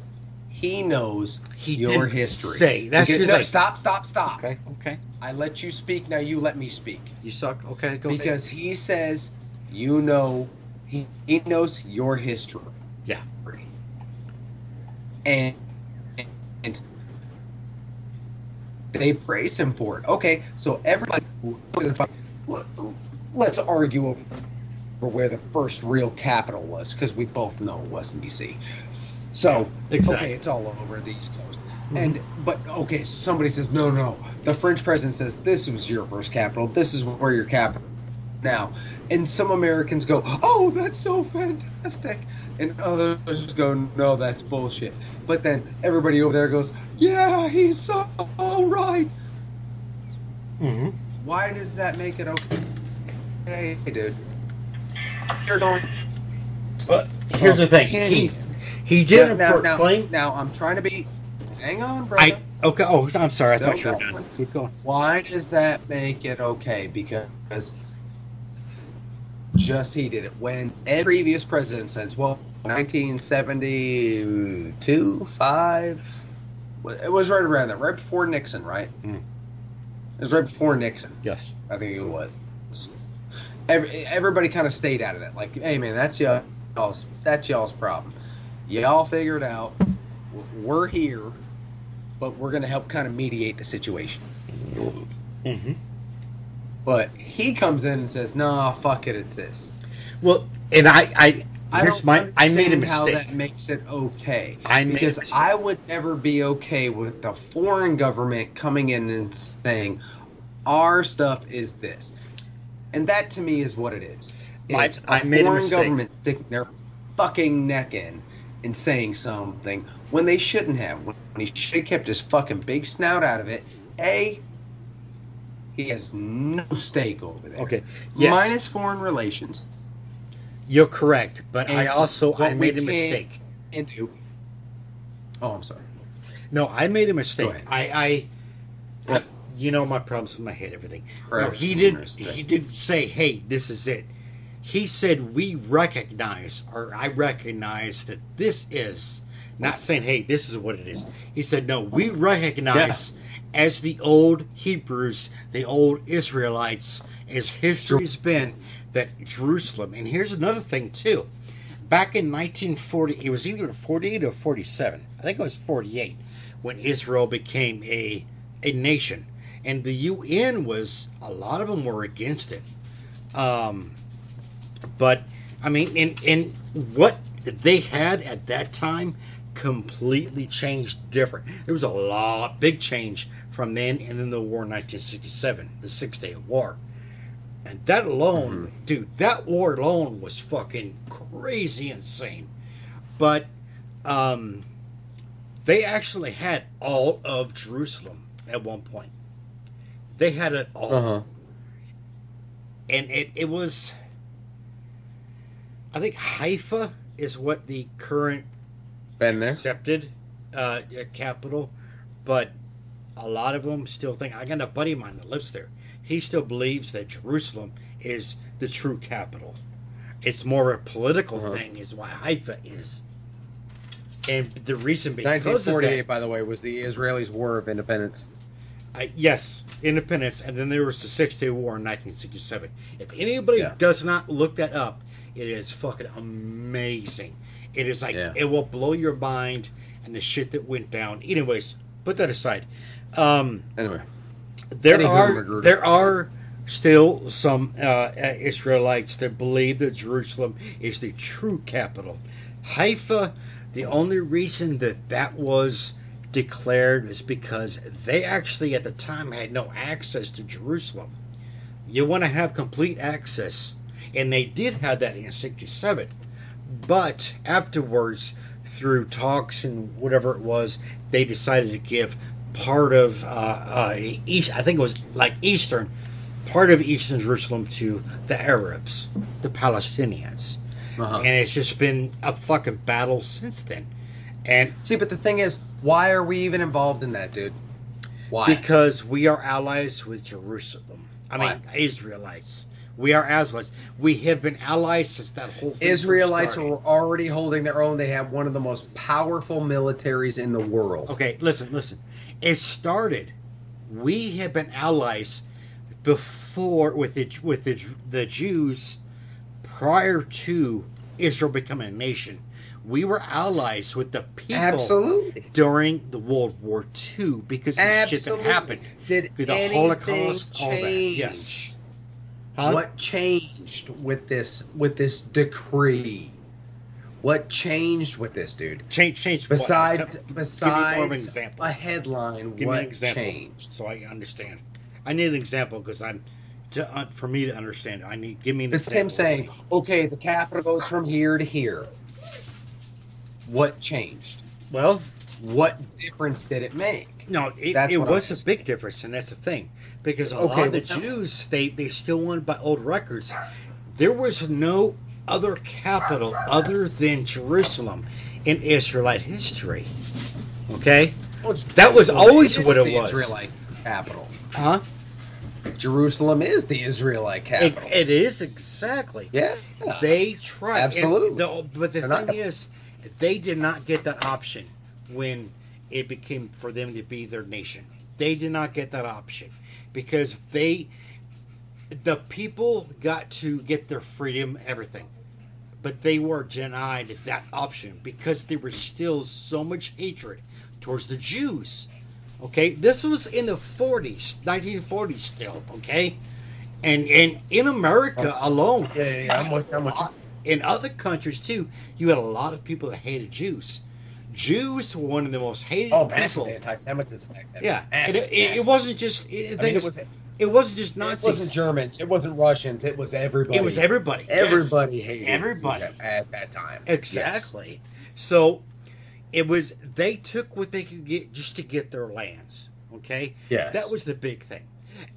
B: he knows
A: He
B: your
A: didn't
B: history.
A: say. That's
B: because,
A: your
B: no,
A: thing.
B: stop, stop, stop.
A: okay, okay.
B: I let you speak. Now you let me speak.
A: You suck. Okay, go
B: because he says you know he, he knows your history.
A: Yeah.
B: And and they praise him for it. Okay, so everybody let's argue over where the first real capital was because we both know it wasn't DC. So
A: Exactly.
B: okay, it's all over the East Coast. And but okay, so somebody says no, no. The French president says this was your first capital. This is where your capital now. And some Americans go, "Oh, that's so fantastic," and others go, "No, that's bullshit." But then everybody over there goes, "Yeah, he's so right."
A: Mm-hmm.
B: Why does that make it okay? Hey, dude. You're going.
A: But here's the thing. He he didn't
B: now, now,
A: proclaim.
B: now, I'm trying to be. Hang on, bro.
A: I okay. Oh, I'm sorry. I
B: No,
A: thought you were
B: no.
A: done. Keep going.
B: Why does that make it okay? Because just he did it. When every previous president since well, 1972, five, it was right around that, right before Nixon, right?
A: Mm.
B: It was right before Nixon.
A: Yes.
B: I think it was. Every, everybody kind of stayed out of it. Like, hey man, that's y'all's that's y'all's problem. Y'all figure it out. We're here, but we're gonna help kind of mediate the situation.
A: Mm-hmm.
B: But he comes in and says, "Nah, fuck it, it's this."
A: Well, and I I
B: I
A: here's my I made a
B: understand how
A: mistake.
B: that makes it okay.
A: I
B: because
A: mistake.
B: I would never be okay with the foreign government coming in and saying, "Our stuff is this," and that to me is what it is.
A: I-
B: It's
A: I
B: a
A: made a
B: foreign
A: mistake.
B: government sticking their fucking neck in and saying something when they shouldn't have. When he should have kept his fucking big snout out of it. A, he has no stake over there.
A: Okay. Yes.
B: Minus foreign relations.
A: You're correct, but I also I made a mistake.
B: into. Oh, I'm sorry.
A: No, I made a mistake. I, I? You know my problems with my head, everything. No, he did.
B: Mistake.
A: He did say, "Hey, this is it." He said, "We recognize, or I recognize that this is." Not saying, "Hey, this is what it is." He said, "No, we recognize." As the old Hebrews, the old Israelites, as history's been, that Jerusalem. And here's another thing too. Back in 1940, it was either 48 or 47. I think it was 48 when Israel became a a nation, and the UN was a lot of them were against it. Um, but I mean, and in what they had at that time completely changed different. There was a lot big change from then and then the war in 1967, the Six Day War. And that alone, dude, that war alone was fucking crazy insane. But um, they actually had all of Jerusalem at one point. They had it all.
B: Uh huh.
A: And it, it was, I think Haifa is what the current accepted uh, capital, but a lot of them still think. I got a buddy of mine that lives there. He still believes that Jerusalem is the true capital. It's more a political
B: Uh-huh.
A: thing, is why Haifa is. And the reason because of
B: 1948,
A: that,
B: by the way, was the Israelis' War of Independence.
A: I, yes, independence, and then there was the Six Day War in 1967. If anybody
B: Yeah.
A: does not look that up, it is fucking amazing. It is like
B: Yeah.
A: it will blow your mind and the shit that went down. Anyways, put that aside. Um,
B: Anyway,
A: there are there are still some uh, uh, Israelites that believe that Jerusalem is the true capital. Haifa, the only reason that that was declared is because they actually at the time had no access to Jerusalem. You want to have complete access, and they did have that in '67, but afterwards, through talks and whatever it was, they decided to give part of uh, uh, east. I think it was like eastern, part of eastern Jerusalem to the Arabs, the Palestinians,
B: Uh-huh.
A: and it's just been a fucking battle since then. And
B: see, but the thing is, why are we even involved in that, dude? Why?
A: because we are allies with Jerusalem. I mean, Israelites. We are allies. We have been allies since that whole thing
B: Israelites are already holding their own. They have one of the most powerful militaries in the world.
A: Okay, listen, listen. It started. We have been allies before with the with the the Jews prior to Israel becoming a nation. We were allies with the people
B: Absolutely.
A: during the World War II because of the shit that happened.
B: Did
A: the Holocaust,
B: change?
A: Yes. Huh?
B: What changed with this with this decree? What changed with this, dude?
A: Change, change. what?
B: Besides,
A: Give me more of an
B: besides
A: example.
B: a headline,
A: Give
B: what changed?
A: so I understand. I need an example because I'm to uh, for me to understand. I need give me an
B: It's
A: example.
B: him saying, "Okay, the capital goes from here to here." What changed?
A: Well,
B: What difference did it make?
A: no, it, it was a big difference, and that's the thing because a
B: Okay,
A: lot of the
B: well, tell me.
A: Jews they they still wanted by old records. There was no other capital other than Jerusalem in Israelite history. Okay,
B: Well,
A: That was always what it was.
B: Israelite capital.
A: huh?
B: Jerusalem is the Israelite
A: It,
B: capital.
A: it is exactly.
B: yeah,
A: They tried.
B: Absolutely.
A: the- but the
B: They're
A: thing
B: not-
A: is, they did not get that option when it became for them to be their nation. They did not get that option because they, the people got to get their freedom, everything. But they were denied that option because there was still so much hatred towards the Jews. Okay, this was in the 40s, 1940s still, okay? And, and in America oh. alone,
B: yeah, yeah, yeah. I'm with. I'm with you.
A: In other countries too, you had a lot of people that hated Jews. Jews were one of the most hated
B: Oh,
A: people.
B: massive anti-Semitism back then.
A: Yeah,
B: Massive,
A: it, it, it wasn't just. It,
B: I mean, it was.
A: it wasn't just Nazis.
B: It wasn't Germans. It wasn't Russians. It was everybody.
A: It was everybody. yes.
B: Everybody hated
A: Everybody.
B: At that time.
A: Exactly. So it was they took what they could get just to get their lands. Okay.
B: Yes.
A: That was the big thing,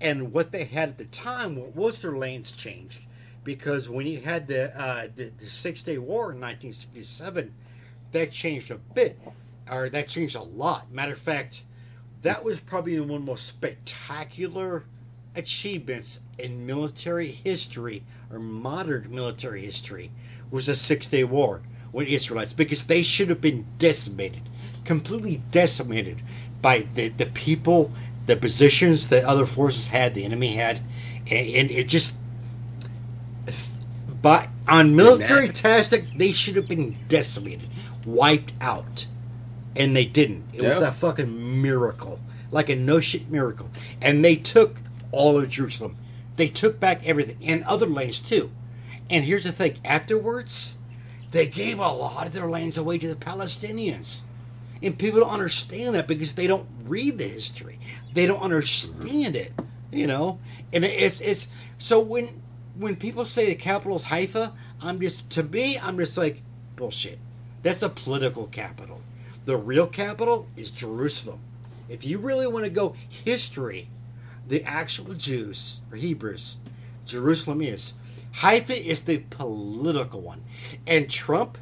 A: and what they had at the time what was their lands changed because when you had the uh, the, the Six Day War in 1967, that changed a bit, or that changed a lot. Matter of fact, that was probably one of the most spectacular achievements in military history or modern military history was the Six Day War with Israelites because they should have been decimated, completely decimated by the, the people, the positions that other forces had, the enemy had, and, and it just. But on military tastic, they should have been decimated, wiped out and they didn't. It was a fucking miracle, like a no shit miracle. And they took all of Jerusalem. They took back everything and other lands too. And here's the thing: afterwards, they gave a lot of their lands away to the Palestinians. And people don't understand that because they don't read the history. They don't understand it, you know. And it's it's so when when people say the capital is Haifa, I'm just to me I'm just like bullshit. That's a political capital. The real capital is Jerusalem. If you really want to go history, the actual Jews or Hebrews, Jerusalem is. Haifa is the political one. And Trump,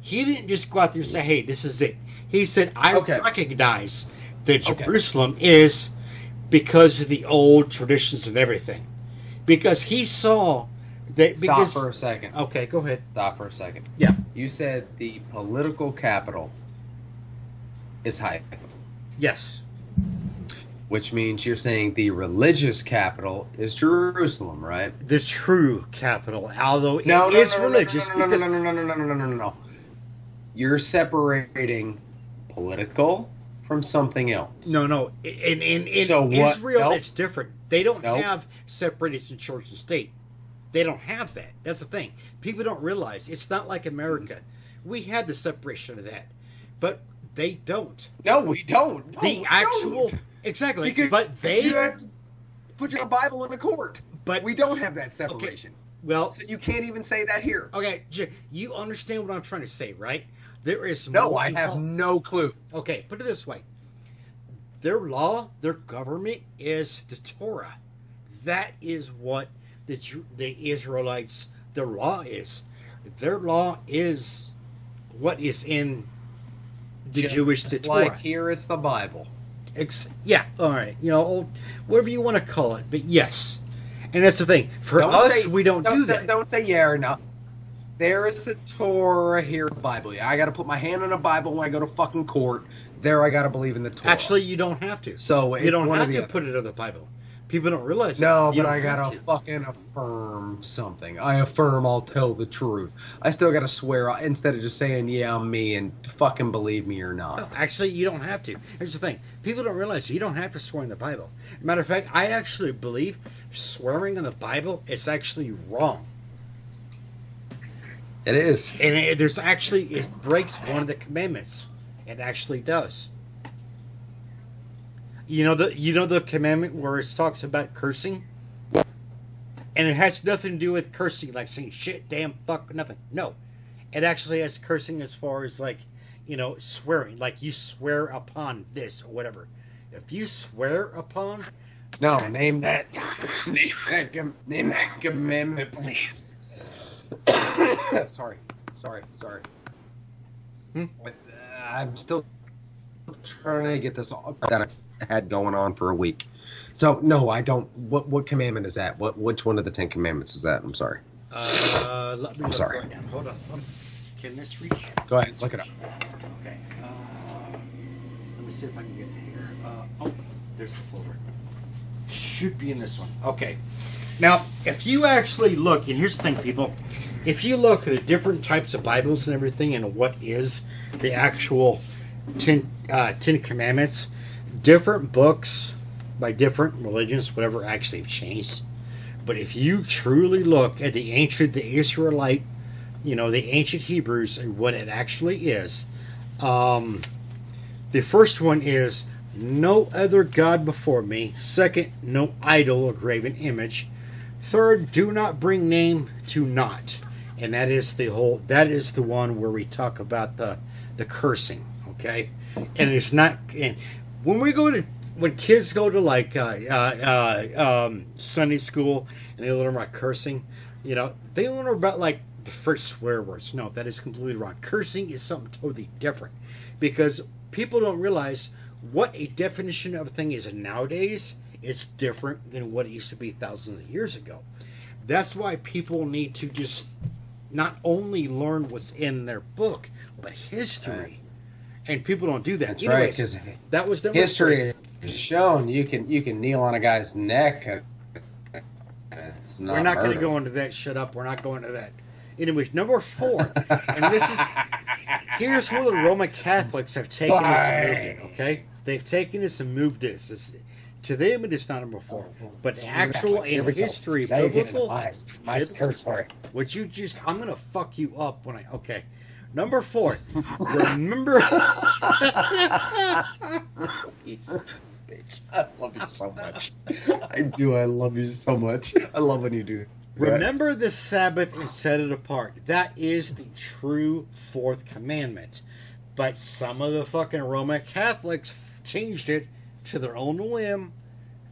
A: he didn't just go out there and say, hey, this is it. He said, I
B: Okay.
A: recognize that
B: Okay.
A: Jerusalem is because of the old traditions and everything. Because he saw that.
B: Stop
A: because,
B: for a second.
A: Okay, go ahead.
B: Stop for a second.
A: Yeah.
B: You said the political capital is Haifa,
A: Yes.
B: which means you're saying the religious capital is Jerusalem, right?
A: The true capital, although it is
B: no, no, no,
A: religious.
B: No, no,
A: because
B: no, no, no, no, no, no, no, no, no, no. You're separating political from something else.
A: No, no. In in, in
B: So what-
A: Israel,
B: nope.
A: it's different. They don't
B: Nope.
A: have separation in church and state. They don't have that. That's the thing. People don't realize it's not like America. We had the separation of that, but they don't.
B: No, we don't. No,
A: the
B: we
A: actual
B: don't.
A: exactly.
B: Because
A: but they.
B: you have to put your Bible in the court.
A: But
B: we don't have that separation.
A: well,
B: So you can't even say that here.
A: okay. You understand what I'm trying to say, right? There is
B: No, I have no clue.
A: Okay, put it this way. Their law, their government is the Torah. That is what the the Israelites their law is. Their law is what is in the
B: Just
A: Jewish the
B: like
A: Torah.
B: here is the Bible.
A: Ex- yeah, all right. You know, old, whatever you want to call it, but yes. And that's the thing. For
B: Don't
A: us,
B: say-
A: we don't, do that.
B: Don't say yeah or no. There is the Torah here, the Bible. Yeah, I got to put my hand on a Bible when I go to fucking court. There, I got to believe in the Torah.
A: Actually, you don't have to.
B: so
A: you don't have to put it in the Bible. People don't realize.
B: No,
A: that.
B: But I gotta
A: to.
B: fucking affirm something. I affirm I'll tell the truth. I still gotta swear uh, instead of just saying yeah I'm me and fucking believe me or
A: No,
B: not.
A: actually, you don't have to. Here's the thing: people don't realize you don't have to swear in the Bible. Matter of fact, I actually believe swearing in the Bible is actually wrong,
B: It is.
A: and it, there's actually it breaks one of the commandments. It actually does. You know the you know the commandment where it talks about cursing, and it has nothing to do with cursing, like saying shit, damn, fuck, nothing. No, it actually has cursing as far as like you know swearing, like you swear upon this or whatever. If you swear upon,
B: No, name that. name that. Name that commandment, please. sorry, sorry, sorry.
A: Hmm?
B: I'm still trying to get this all that I had going on for a week. So no, I don't. What what commandment is that? What which one of the Ten Commandments is that? I'm sorry.
A: uh, let me look
B: sorry.
A: right now. Hold on, hold on. Can this reach?
B: Go ahead, look it up.
A: Okay. Uh, let me see if I can get it here. Uh, oh, there's the folder. Should be in this one. Okay. Now, if you actually look, and here's the thing, people. If you look at the different types of Bibles and everything, and what is the actual Ten, uh, Ten Commandments, different books by different religions, whatever, actually have changed. But if you truly look at the ancient, the Israelite, you know, the ancient Hebrews and what it actually is, um, the first one is no other God before me. Second, no idol or graven image. Third, do not bring name to naught. And that is the whole that is the one where we talk about the the cursing, okay? And it's not and when we go to when kids go to like uh, uh, uh, um, Sunday school and they learn about cursing, you know, they learn about like the first swear words. No, that is completely wrong. Cursing is something totally different because people don't realize what a definition of a thing is nowadays is different than what it used to be thousands of years ago. That's why people need to just not only learn what's in their book, but history. And people don't do that.
B: That's right,
A: Anyways,
B: 'cause
A: that was the
B: History has shown you can you can kneel on a guy's neck. And it's not
A: We're not going to go into that. Shut up. We're not going to that. Anyways, number four, and this is here's where the Roman Catholics have taken this and moved it. Okay, they've taken this and moved this. It's, to them, it is not number four, oh, but actual in history,
B: Now you're getting into
A: biblical.
B: my, my territory.
A: Would you just? I'm gonna fuck you up when I. Okay, number four. remember. Bitch.
B: I love you so much. I do. I love you so much. I love when you do. that.
A: Remember the Sabbath and set it apart. That is the true fourth commandment. But some of the fucking Roman Catholics changed it to their own whim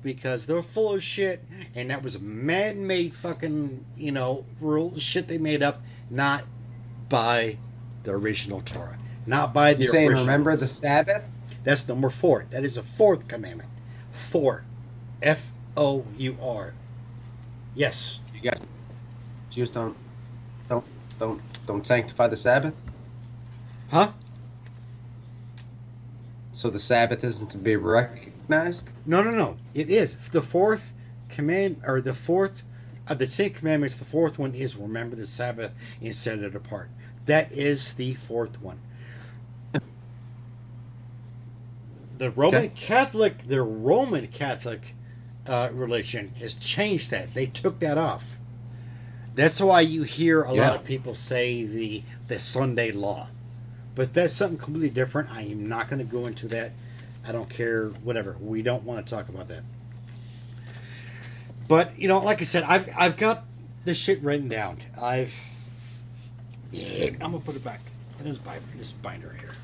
A: because they're full of shit and that was man-made fucking, you know, rule shit they made up not by the original Torah. Not by the
B: You're saying
A: original.
B: remember the Sabbath?
A: That's number 4. That is the fourth commandment. 4. F O U R. Yes.
B: You guys, Jews don't don't don't don't sanctify the Sabbath.
A: Huh?
B: So the Sabbath isn't to be recognized.
A: No, no, no. It is the fourth command, or the fourth of the Ten Commandments. The fourth one is remember the Sabbath and set it apart. That is the fourth one. The Roman
B: Okay.
A: Catholic, the Roman Catholic uh, religion has changed that. They took that off. That's why you hear a
B: Yeah.
A: lot of people say the the Sunday law, but that's something completely different. I am not going to go into that. I don't care, whatever. We don't want to talk about that. But you know, like I said, I've I've got this shit written down. I've yeah, I'm gonna put it back in this binder, this binder here.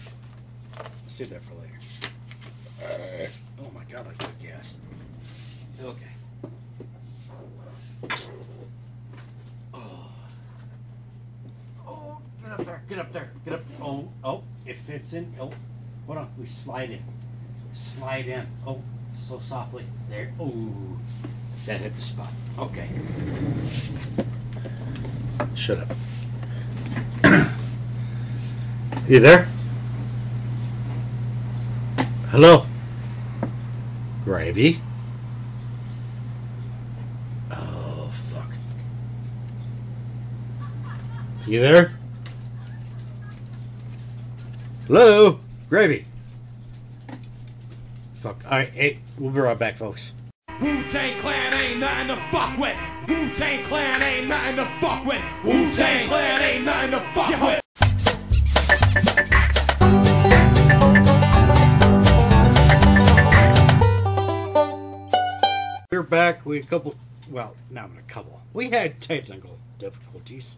A: Save that for later. oh my god, I got gas. Okay. Oh. Oh, get up there, get up there, get up. Oh, oh, it fits in. Oh, hold on, we slide in slide in. Oh, so softly. There. Oh, that hit the spot. Okay. Shut up. you there? Hello? Gravy? Oh, fuck. You there? Hello? Gravy? Fuck. Alright, hey, we'll be right back, folks.
D: Wu Tang Clan ain't nothing to fuck with. Wu Tang Clan ain't nothing to fuck with. Wu Tang Clan ain't nothing to fuck with.
A: We're back. We had a couple, well, not a couple. We had technical difficulties.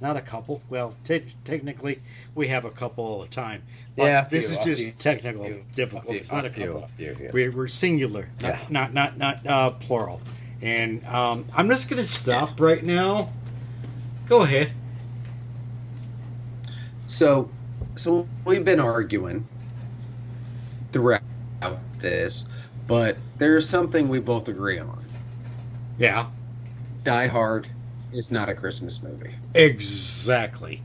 A: Not a couple. Well, te- technically, we have a couple all the time. But
B: Yeah, a
A: this is just
B: few,
A: technical
B: few,
A: difficulties,
B: a
A: not a
B: few,
A: couple.
B: few, yeah.
A: We're, we're singular, not
B: Yeah.
A: not not, not uh, plural. And um, I'm just gonna stop right now. Go ahead.
B: So, so we've been arguing throughout this, but there's something we both agree on.
A: Yeah,
B: Die Hard is not a Christmas movie.
A: exactly.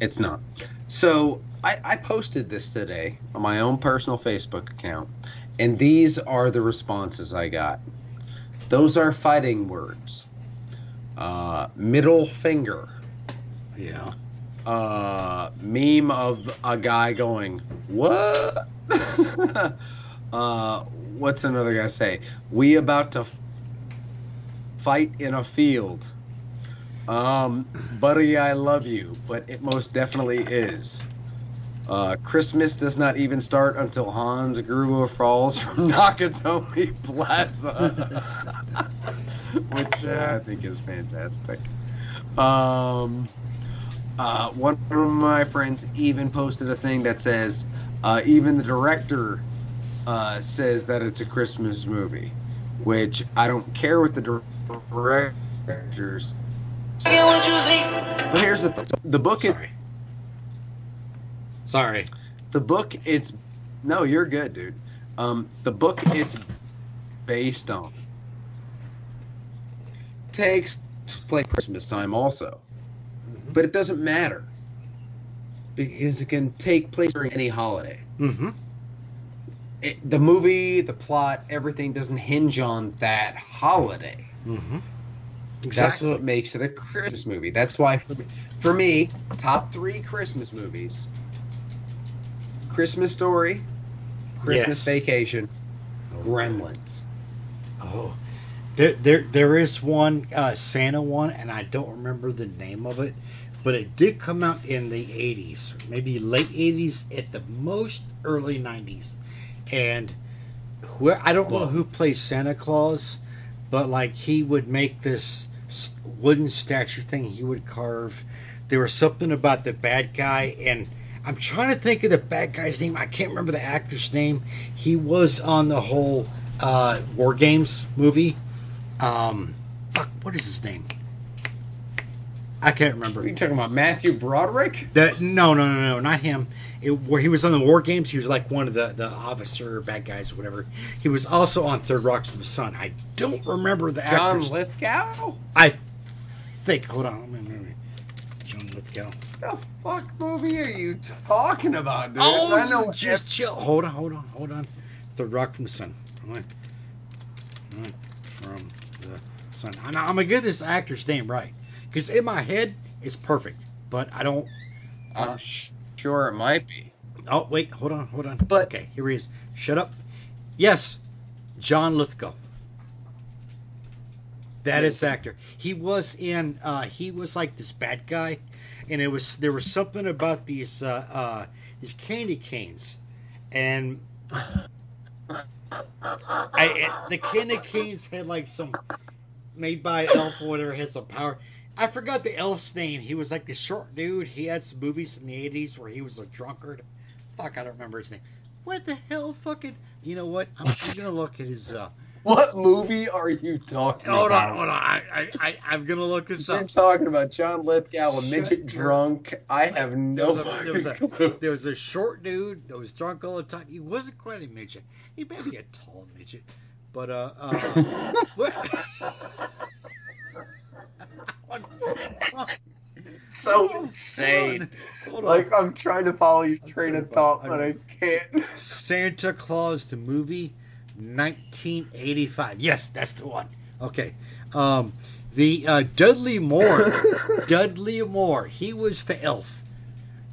B: It's not. So I, I posted this today on my own personal Facebook account, and these are the responses I got. Those are fighting words. Uh, middle finger.
A: Yeah.
B: uh, meme of a guy going, "What?" uh, what's another guy say? We about to f- fight in a field. Um, buddy, I love you, but it most definitely is. Uh, Christmas does not even start until Hans Gruber falls from Nakatomi Plaza, which uh, I think is fantastic. Um, uh, one of my friends even posted a thing that says, uh, even the director uh, says that it's a Christmas movie, which I don't care what the dir- directors. But here's the th- the book. Is,
A: Sorry. Sorry.
B: the book. It's no, you're good, dude. Um, the book it's based on takes place Christmas time also. but it doesn't matter because it can take place during any holiday.
A: Mm-hmm.
B: It, the movie, the plot, everything doesn't hinge on that holiday.
A: Mm-hmm.
B: That's what makes it a Christmas movie. That's why, for me, for me, top three Christmas movies: Christmas Story, Christmas
A: Yes.
B: Vacation, Gremlins.
A: Oh, there, there, there is one uh, Santa one, and I don't remember the name of it, but it did come out in the '80s, maybe late '80s, at the most early '90s, and where I don't know who plays Santa Claus, but like he would make this wooden statue thing he would carve. There was something about the bad guy, and I'm trying to think of the bad guy's name. I can't remember the actor's name. He was on the whole uh, War Games movie. Um, fuck, what is his name? I can't remember.
B: Are you talking about Matthew Broderick?
A: That no, no, no, no, not him. It, where he was on the War Games, he was like one of the the officer bad guys, or whatever. He was also on Third Rock from the Sun. I don't remember the
B: John
A: actor's-
B: Lithgow?
A: I think. Hold on. let me- let me- John Lithgow.
B: The fuck movie are you talking about, dude?
A: Oh,
B: I know
A: just chill. Hold on, hold on, hold on. Third Rock from the Sun. Hold on. Hold on. From the Sun. I'm, I'm gonna get this actor's name right because in my head it's perfect, but I don't.
B: I'm sh- sure it might be.
A: Oh wait, hold on, hold on.
B: But-
A: okay, here he is. Shut up. Yes, John Lithgow. That is the actor. He was in. Uh, he was like this bad guy, and it was there was something about these uh, uh, these candy canes, and I, it- the candy canes had like some made by elf or whatever had some power. I forgot the elf's name. He was like this short dude. He had some movies in the eighties where he was a drunkard. Fuck, I don't remember his name. What the hell, fucking? You know what? I'm, I'm gonna look at his. uh
B: What movie are you talking about?
A: Hold
B: about?
A: on, hold on. I, I, I I'm gonna look this
B: You're
A: up.
B: talking about John Lithgow, a midget drunk. I have no
A: There was, a, there, was a, there was a short dude that was drunk all the time. He wasn't quite a midget. He may be a tall midget, but uh, uh what?
B: So insane.
A: Hold on.
B: Like I'm trying to follow your train of thought, but I can't.
A: Santa Claus the movie, 1985. Yes, that's the one. Okay. Um, The uh, Dudley Moore, Dudley Moore. He was the elf,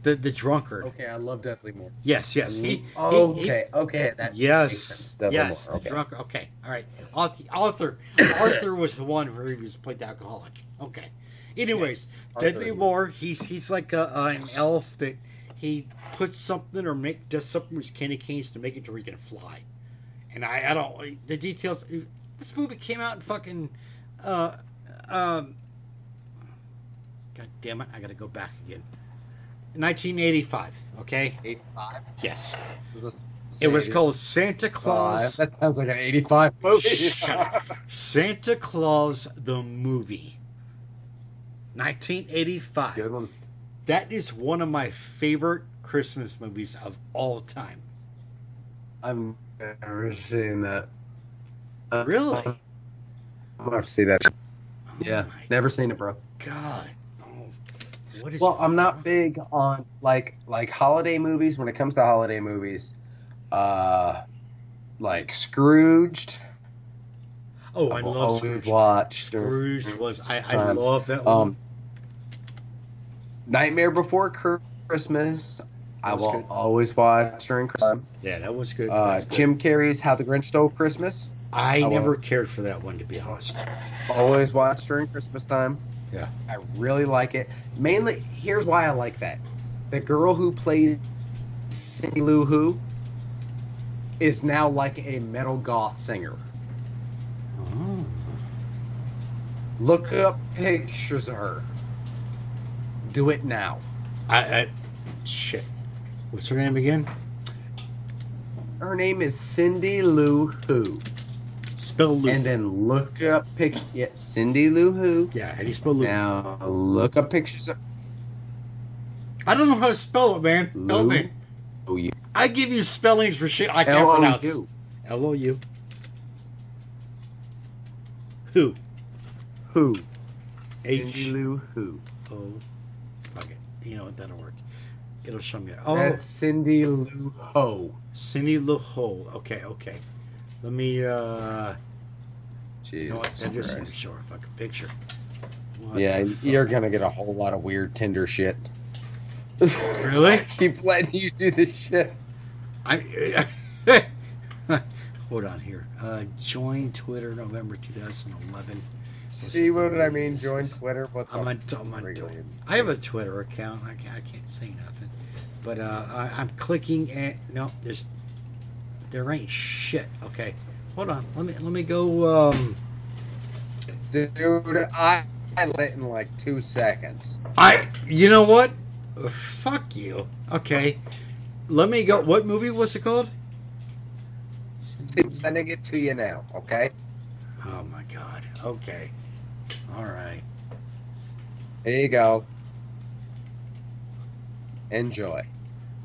A: the the drunkard.
B: Okay, I love Dudley Moore.
A: Yes, yes. He,
B: Oh,
A: he- he-
B: okay, okay. That
A: Yes.
B: Dudley
A: yes,
B: Moore,
A: the
B: okay.
A: drunk. Okay, all right. Arthur, Arthur, Arthur was the one where he was played the alcoholic. Okay. Anyways,
B: Yes, Arthur
A: Dudley
B: is.
A: Moore. He's he's like a, uh, an elf that he puts something or make does something with his candy canes to make it to where he can fly. And I I don't the details. This movie came out in fucking. Uh, um. God damn it! I got to go back again. 1985. Okay.
B: 85.
A: Yes.
B: It was,
A: It was called Santa Claus.
B: That sounds like an 85 movie.
A: Santa Claus the movie. 1985.
B: Good one.
A: That is one of my favorite Christmas movies of all time.
B: I've never seen that. Uh,
A: Really?
B: I'm have to see that. Yeah,
A: Oh my
B: never seen it, bro.
A: God. Oh, what is
B: Well, I'm not big on like like holiday movies. When it comes to holiday movies, uh, like Scrooged.
A: Oh, I love Scrooge.
B: watched.
A: Scrooge was I, I love that one.
B: Um, Nightmare Before Christmas. I will
A: good.
B: always watch during Christmas.
A: yeah, that was good.
B: Uh,
A: good.
B: Jim Carrey's How the Grinch Stole Christmas.
A: I
B: will-
A: never cared for that one to be honest.
B: Always watch during Christmas time.
A: Yeah.
B: I really like it. Mainly, here's why I like that. The girl who played Cindy Lou Who is now like a metal goth singer.
A: Oh.
B: Look up pictures of her. Do it now.
A: I, I shit. What's her name again?
B: Her name is Cindy Lou Who.
A: Spell Lou.
B: And then look up pictures. Yeah, Cindy Lou Who.
A: yeah, how do you spell Lou?
B: Now look up pictures of
A: I don't know how to spell it, man. Help
B: Lou.
A: me.
B: Oh, you.
A: I give you spellings for shit I can't
B: L O
A: pronounce.
B: U.
A: L O U. Who?
B: Who?
A: H.
B: Cindy Lou Who.
A: Oh, fuck it. You know what? That'll work. It'll show me. Oh,
B: That's Cindy Lou Ho.
A: Cindy Lou Ho. Okay, okay. Let me. uh
B: Jesus
A: You know what? That just
B: Christ.
A: to show a fucking picture. What
B: Yeah, you're gonna get a whole lot of weird Tinder shit.
A: Really?
B: Keep letting you do this shit.
A: I. Hold on here. Uh, join Twitter November 2011.
B: See what did I mean? Join Twitter. What the
A: I'm on, I'm on,
B: Really?
A: I have a Twitter account. I can't, I can't say nothing. But uh, I, I'm clicking at no. There's there ain't shit. Okay, hold on. Let me let me go. Um,
B: Dude, I, I let it in like two seconds.
A: I you know what? Fuck you. Okay, let me go. What movie was it called?
B: I'm sending it to you now, okay?
A: Oh my god. Okay. All right.
B: There you go. Enjoy.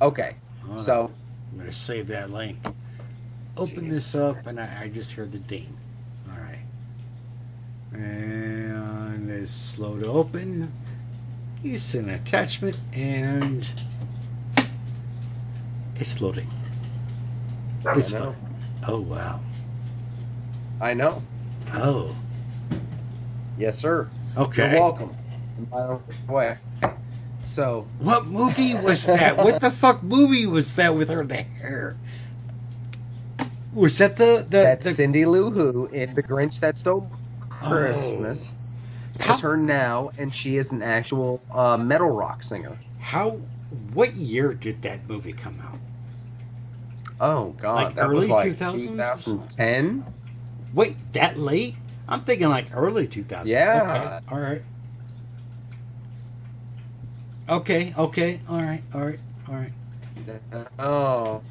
B: Okay, so
A: I'm gonna save that link. Open this up, and I, I just heard the ding. All right, and it's slow to open. Use an attachment, and it's loading. It's loading. Oh wow.
B: I know.
A: Oh.
B: Yes, sir.
A: Okay.
B: You're welcome. By the way, so
A: What movie was that? what the fuck movie was that with her there? Was that the the,
B: that's
A: the
B: Cindy Lou Who in The Grinch That Stole Christmas.
A: How-
B: Is her now, and she is an actual uh, metal rock singer.
A: how? What year did that movie come out?
B: Oh God,
A: Like
B: that was
A: early
B: like
A: 2000s?
B: 2010.
A: Wait, that late? I'm thinking like early 2000.
B: Yeah.
A: Okay. All right. Okay. Okay. All right. All right. All right.
B: Oh.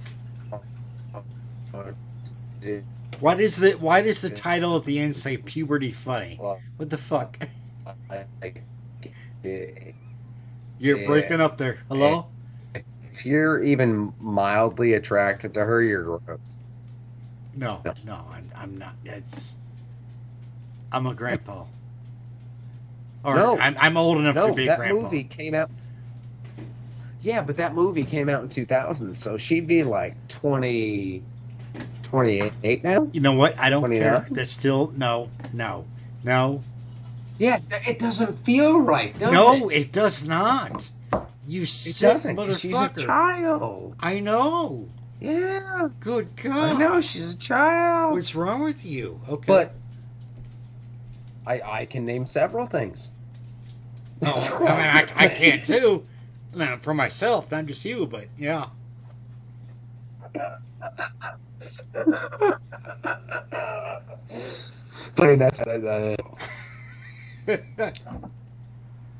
A: Why does the Why does the title at the end say puberty funny? What the fuck? You're breaking up there. Hello.
B: If you're even mildly attracted to her, you're gross.
A: No.
B: No.
A: No. I'm. I'm not. It's I'm a grandpa. Or
B: No.
A: I'm, I'm old enough
B: No,
A: to be a
B: that
A: grandpa.
B: movie came out. Yeah, but that movie came out in 2000, so she'd be like 20, 28 now.
A: You know what? I don't
B: 29?
A: care. That's still no, no, no.
B: Yeah, it doesn't feel right.
A: No,
B: it,
A: it does not. You
B: it
A: sick
B: doesn't. 'cause She's a child.
A: I know.
B: Yeah,
A: Good God.
B: I know she's a child.
A: What's wrong with you? Okay.
B: But I I can name several things.
A: Oh, I mean, I, I can't too. Not for myself, not just you, but yeah.
B: I mean, that's uh,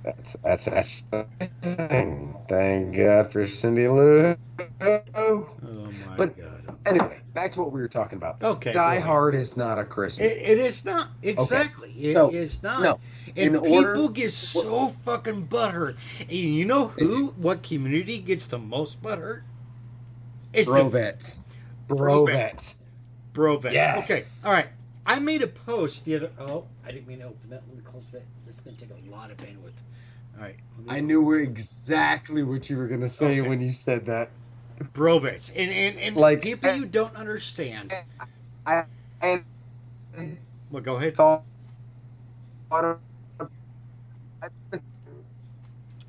B: that's that's that's. Thank God for Cindy Lou.
A: Oh my
B: But-
A: god.
B: Anyway, back to what we were talking about.
A: Okay.
B: Die
A: go.
B: Hard is not a Christmas.
A: It, it is not exactly. It is
B: So,
A: not.
B: no,
A: and
B: in
A: people
B: order-
A: get so fucking butthurt. And you know who? What community gets the most butthurt? It's the
B: Brovets. Brovets.
A: Bro vet.
B: Yes.
A: Okay. All right. I made a post the other. Oh, I didn't mean to open that. Let me close that. This is going to take a lot of bandwidth. All right.
B: I knew exactly what you were gonna say
A: Okay.
B: when you said that.
A: bro vets. And and and
B: Like-
A: people you don't understand.
B: I I
A: Well, go ahead.
B: thought.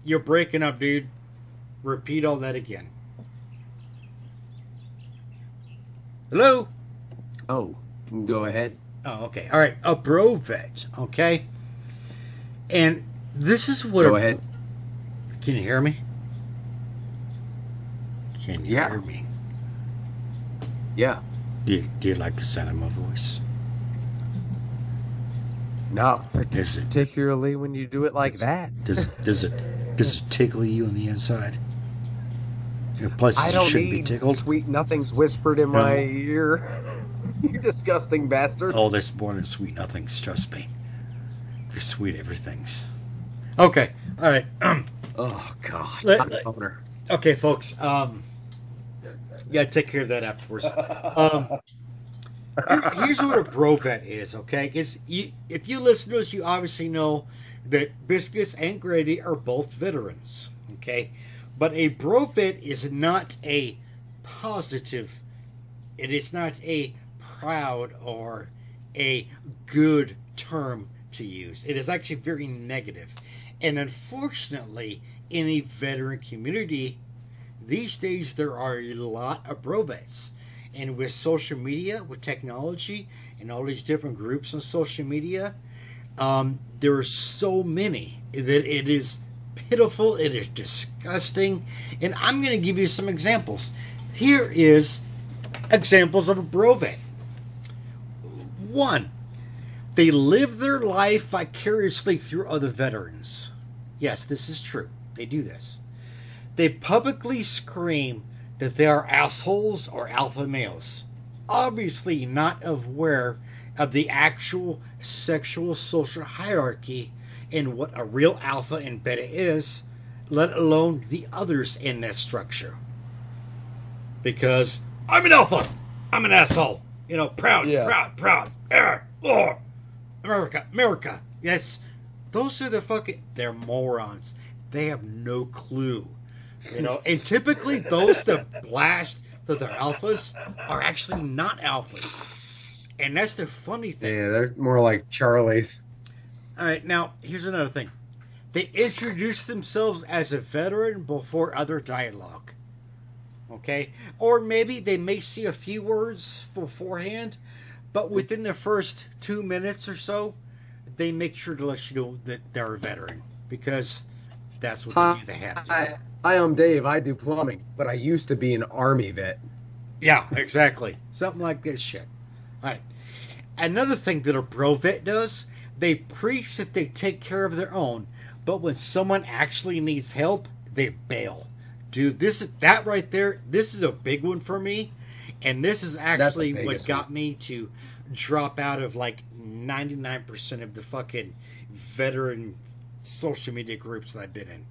A: You're breaking up, dude. Repeat all that again. Hello.
B: Oh, go ahead.
A: Oh, okay. All right. A bro vet. Okay. And this is what.
B: Go
A: a-
B: ahead.
A: Can you hear me? Can you
B: Yeah.
A: hear me?
B: Yeah.
A: Do you, do you like the sound of my voice?
B: Not
A: Is it
B: particularly when you do it like that.
A: does it does it does it tickle you on the inside? In places
B: I
A: you
B: don't
A: shouldn't be tickled.
B: sweet nothings whispered in my ear. You disgusting bastard.
A: Oh, this more than sweet nothings. Trust me. you're sweet everythings. Okay. All right. Um,
B: Oh God.
A: Let- let- okay, folks. Um, yeah, take care of that afterwards. Um, here- here's what a bro vet is. Okay, is if you listen to us, you obviously know that biscuits and gravy are both veterans. Okay, but a bro vet is not a positive. It is not a proud or a good term to use. It is actually very negative. And unfortunately, in the veteran community, these days there are a lot of brovets. And with social media, with technology, and all these different groups on social media, um, there are so many that it is pitiful, it is disgusting. And I'm going to give you some examples. Here is examples of a brovet. One, they live their life vicariously through other veterans. Yes, this is true. They do this. They publicly scream that they are assholes or alpha males, obviously not aware of the actual sexual social hierarchy and what a real alpha and beta is, let alone the others in that structure. Because I'm an alpha, I'm an asshole, you know, proud,
B: Yeah.
A: proud, proud, America, America. Yes, those are the fucking. They're morons. They have no clue. You know, and typically those that blast that they're alphas are actually not alphas. And that's the funny thing.
B: Yeah, they're more like Charlie's.
A: All right, now here's another thing. They introduce themselves as a veteran before other dialogue. Okay? Or maybe they may see a few words beforehand, but within the first two minutes or so, they make sure to let you know that they're a veteran because that's what they do. They have to.
B: I, I am Dave. I do plumbing, but I used to be an army vet.
A: Yeah, exactly. Something like this shit. All right. Another thing that a bro vet does, they preach that they take care of their own, but when someone actually needs help, they bail. Dude, this is that right there. This is a big one for me, and this is actually what got me to drop out of like ninety nine percent of the fucking veteran social media groups that I've been in,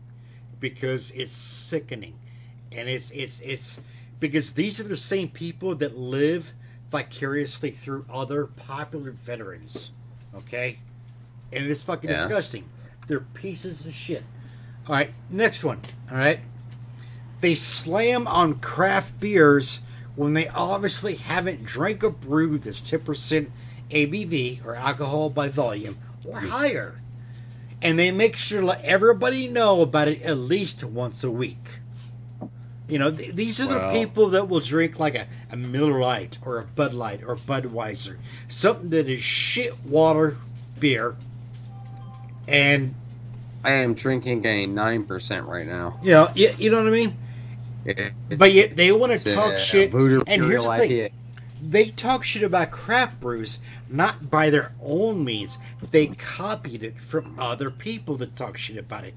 A: because it's sickening, and it's it's it's because these are the same people that live vicariously through other popular veterans. Okay? And it's fucking
B: Yeah.
A: disgusting. They're pieces of shit. All right, next one. All right. They slam on craft beers when they obviously haven't drank a brew that's 10% ABV or alcohol by volume or higher. and they make sure to let everybody know about it at least once a week. You know, th- these are the people that will drink like a, a Miller Lite or a Bud Light or Budweiser, something that is shit water beer, and
B: I am drinking a nine percent right now.
A: you know, you, you know what I mean. But yet they want to
B: a
A: talk shit.
B: Voodoo
A: And here's the thing: they talk shit about craft brews not by their own means. They copied it from other people that talk shit about it.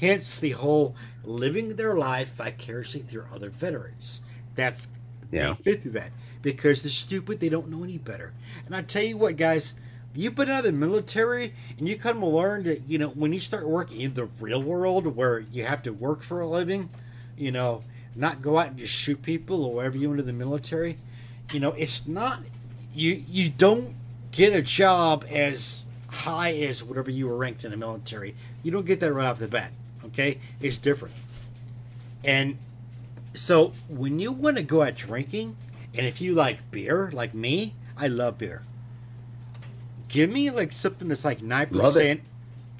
A: Hence the whole living their life vicariously through other veterans. That's
B: Yeah.
A: they fit through that because they're stupid. They don't know any better. And I tell you what, guys. You've been out of the military, and you come to learn that you know when you start working in the real world, where you have to work for a living, you know, not go out and just shoot people or whatever you into the military. You know, it's not you. You don't get a job as high as whatever you were ranked in the military. You don't get that right off the bat. Okay, it's different. And so when you want to go out drinking, and if you like beer, like me, I love beer. Give me like something that's like nine percent.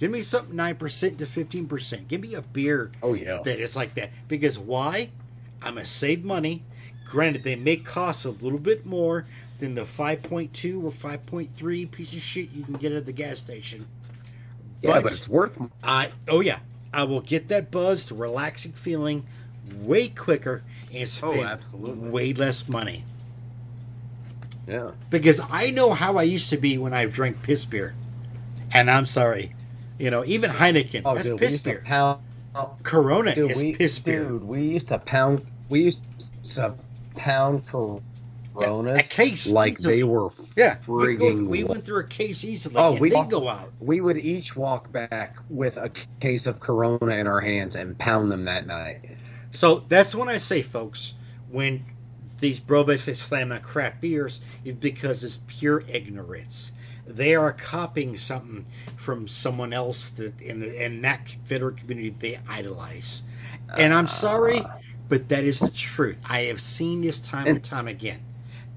A: Give me something nine percent to fifteen percent. Give me a beer
B: Oh yeah.
A: that is like that. Because why? I'm gonna save money. Granted, they may cost a little bit more than the 5.2 or 5.3 piece of shit you can get at the gas station.
B: Yeah, but it's worth.
A: I oh yeah, I will get that buzzed, relaxing feeling way quicker and oh, spend
B: Oh, absolutely.
A: way less money.
B: Yeah.
A: Because I know how I used to be when I drank piss beer, and I'm sorry, you know, even Heineken
B: Oh,
A: that's
B: dude, we
A: piss
B: used to
A: beer.
B: pound.
A: Corona
B: Dude,
A: is
B: we,
A: piss beer.
B: dude, we used to pound. We used to pound Coronas
A: a case
B: like
A: easily.
B: they were
A: Yeah, we, go-
B: frigging.
A: we went through a case easily,
B: Oh, we-
A: they go out.
B: we would each walk back with a case of Corona in our hands and pound them that night.
A: So that's when I say, folks, when these brobes they slam on crap beers, it's because it's pure ignorance. They are copying something from someone else that in the in that Confederate community they idolize. And I'm uh. sorry, but that is the truth. I have seen this time and,
B: And-
A: time again.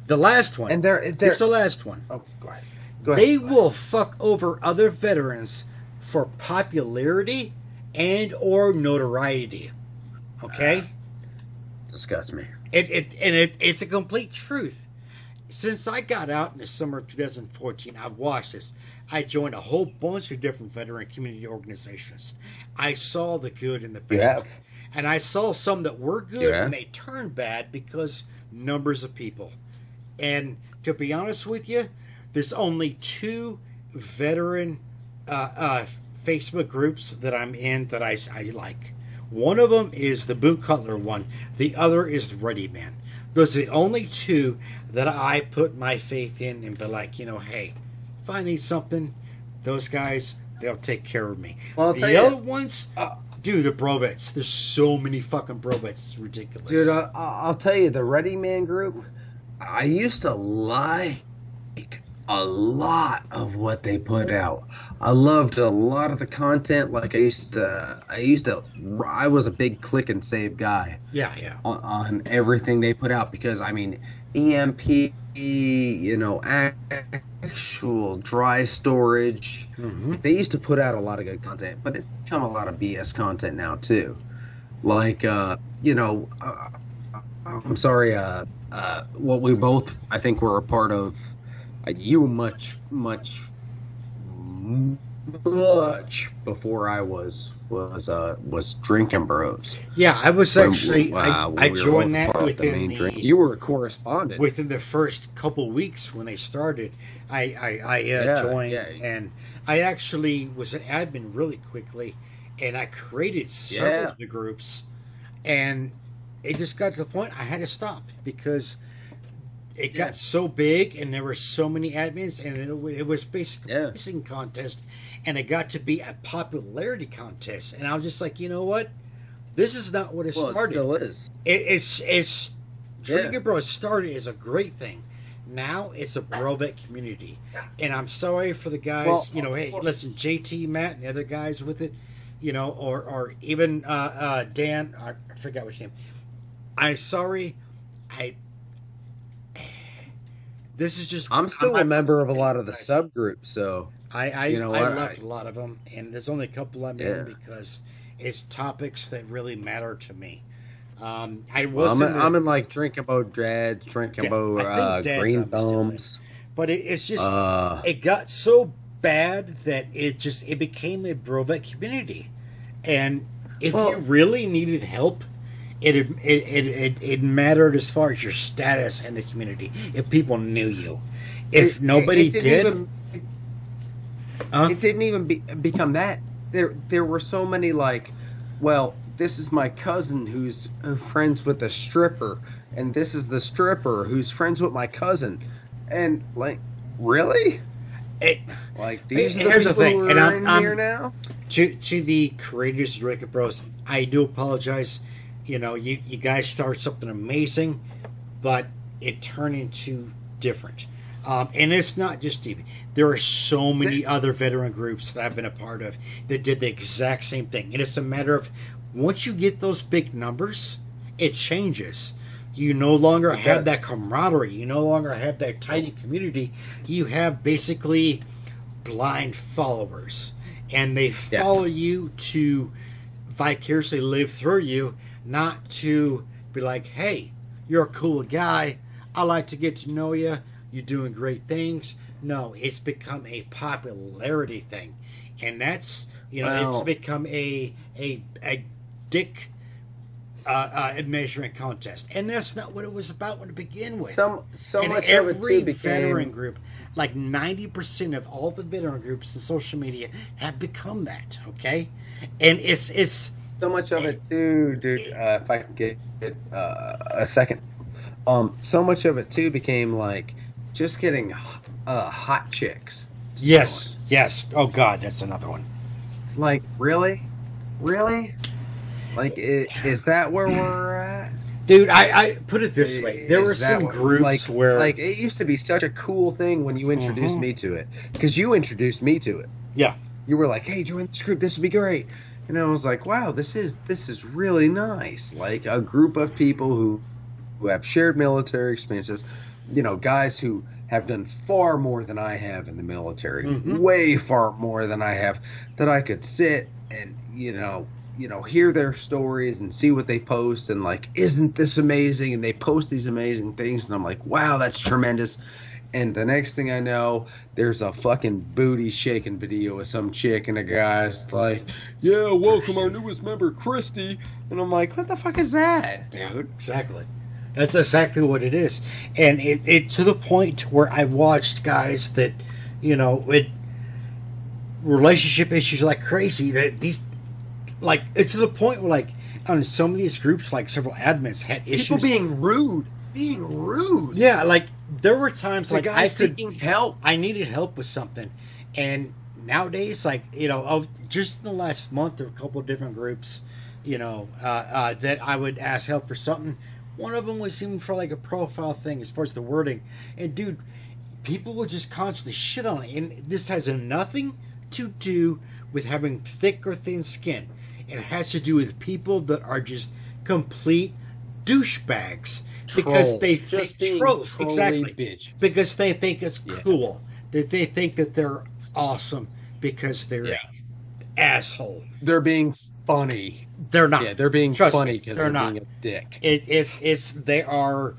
A: The last one,
B: And they're they're.
A: the last one.
B: oh, go ahead. Go ahead.
A: They will fuck over other veterans for popularity and or notoriety. Okay? Ah.
B: disgust me.
A: It, it and it, it's a complete truth. Since I got out in the summer of 2014, I've watched this. I joined a whole bunch of different veteran community organizations. I saw the good and the bad. And I saw some that were good
B: have?
A: and they turned bad because numbers of people. And to be honest with you, there's only two veteran uh, uh, Facebook groups that I'm in that I, I like. One of them is the Boot Cutler one. The other is the Readyman. Those are the only two that I put my faith in and be like, you know, hey, if I need something, those guys, they'll take care of me.
B: Well, I'll
A: the
B: tell you-
A: other ones,
B: Uh,
A: dude, the brovets. There's so many fucking brovets. It's ridiculous.
B: Dude, uh, I- I'll tell you, the Readyman group, I used to like a lot of what they put out. I loved a lot of the content. Like I used to, I used to, I was a big click and save guy
A: yeah, yeah.
B: on, on everything they put out because I mean, EMP, you know, actual dry storage.
A: hmm
B: They used to put out a lot of good content, but it's become a lot of BS content now too. Like, uh, you know, uh, I'm sorry, uh, uh, what we both I think were a part of. Uh, you much, much, much before I was was uh was drinking bros.
A: Yeah, I was
B: When-
A: actually
B: uh,
A: I, I
B: we
A: joined that
B: of the main
A: the,
B: drink. You were a correspondent.
A: within the first couple weeks when they started. I I, I uh,
B: Yeah,
A: joined
B: yeah.
A: and I actually was an admin really quickly, and I created several
B: Yeah.
A: of the groups, and it just got to the point I had to stop because it
B: Yeah.
A: got so big and there were so many admins and it, it was basically
B: Yeah.
A: a pissing contest and it got to be a popularity contest and I was just like you know what this is not what it
B: well, it
A: started
B: still is.
A: it, it's it's
B: Yeah.
A: Drinking Bros started as a great thing. Now it's a brovet community, and I'm sorry for the guys.
B: Well,
A: you know, hey, listen, JT, Matt, and the other guys with it. You know, or or even uh, uh, Dan. I forgot which name. I'm sorry. I. This is just.
B: I'm still
A: I'm,
B: a member of a lot of the subgroups, so
A: I I,
B: You know
A: I left a lot of them, and there's only a couple I'm
B: Yeah.
A: in because it's topics that really matter to me. Um, I
B: Well,
A: was
B: I'm,
A: in the-
B: I'm in like drinking about dreads,
A: Yeah,
B: about
A: I think
B: uh, green
A: I'm still in.
B: thumbs.
A: but it, it's just
B: Uh,
A: it got so bad that it just it became a Brovet community, and if
B: Well-
A: you really needed help. It, it, it, it, it mattered as far as your status in the community. If people knew you, if
B: it-
A: nobody
B: it
A: did,
B: even-
A: huh?
B: it didn't even be, become that. There, there were so many like, well, this is my cousin who's uh, friends with a stripper, and this is the stripper who's friends with my cousin, and like, really?
A: it,
B: Like these are the
A: here's the
B: people
A: thing,
B: who
A: and
B: are
A: I'm-
B: in
A: I'm-
B: here now.
A: to to the creators of Drake Bros, I do apologize. You know, you you guys start something amazing, but it turned into different. Um, and it's not just Stevie. There are so many other veteran groups that I've been a part of that did the exact same thing. And it's a matter of once you get those big numbers, it changes. You no longer have
B: does.
A: that camaraderie. You no longer have that tight community. You have basically blind followers, and they
B: Yeah.
A: follow you to vicariously live through you, not to be like, "Hey, you're a cool guy. I like to get to know you. You're doing great things." No, it's become a popularity thing, and that's you know it's become a a a dick uh, uh, measurement contest, and that's not what it was about when to begin with.
B: Some, so
A: And
B: much of it
A: every
B: too
A: veteran group, like ninety percent of all the veteran groups in social media, have become that. Okay, and it's it's
B: so much of it too, dude. Uh, if I can get, get uh, a second, um, so much of it too became like just getting uh, hot chicks.
A: yes, yes. Oh God, that's another one.
B: Like really, really, like i- is that where we're at?
A: Dude, I, I put it this way: there
B: Is
A: were some groups
B: like,
A: where,
B: like it used to be such a cool thing when you introduced
A: Mhm.
B: me to it because you introduced me to it.
A: yeah,
B: You were like, "Hey, join this group. This would be great." And I was like, "Wow, this is this is really nice." Like a group of people who who have shared military experiences. You know, guys who have done far more than I have in the military,
A: Mhm.
B: way far more than I have. That I could sit and you know, you know, hear their stories and see what they post and like, isn't this amazing? And they post these amazing things, and I'm like, wow, that's tremendous. And the next thing I know, there's a fucking booty shaking video of some chick, and a guy's like, "Yeah, welcome our newest member, Christy." And I'm like, "What the fuck is that, dude?"
A: exactly. That's exactly what it is, and it, it to the point where I watched guys that, you know, it relationship issues like crazy. That these, like, it's to the point where like on some of these groups, like several admins had issues.
B: People being rude, being rude.
A: yeah, like there were times
B: The
A: like I could
B: help.
A: I needed help with something, and nowadays, like you know, of just in the last month, there were a couple of different groups, you know, uh, uh, that I would ask help for something. One of them was even for like a profile thing, as far as the wording. And dude, people would just constantly shit on it, and this has nothing to do with having thick or thin skin. It has to do with people that are just complete douchebags because they
B: Just
A: think
B: being
A: trolls exactly
B: bitches.
A: because they think it's
B: Yeah.
A: cool that they think that they're awesome because they're
B: Yeah.
A: asshole.
B: They're being funny.
A: They're not.
B: Yeah, they're being
A: Trust
B: funny because
A: they're
B: they're,
A: not.
B: being a dick.
A: It, it's it's they are.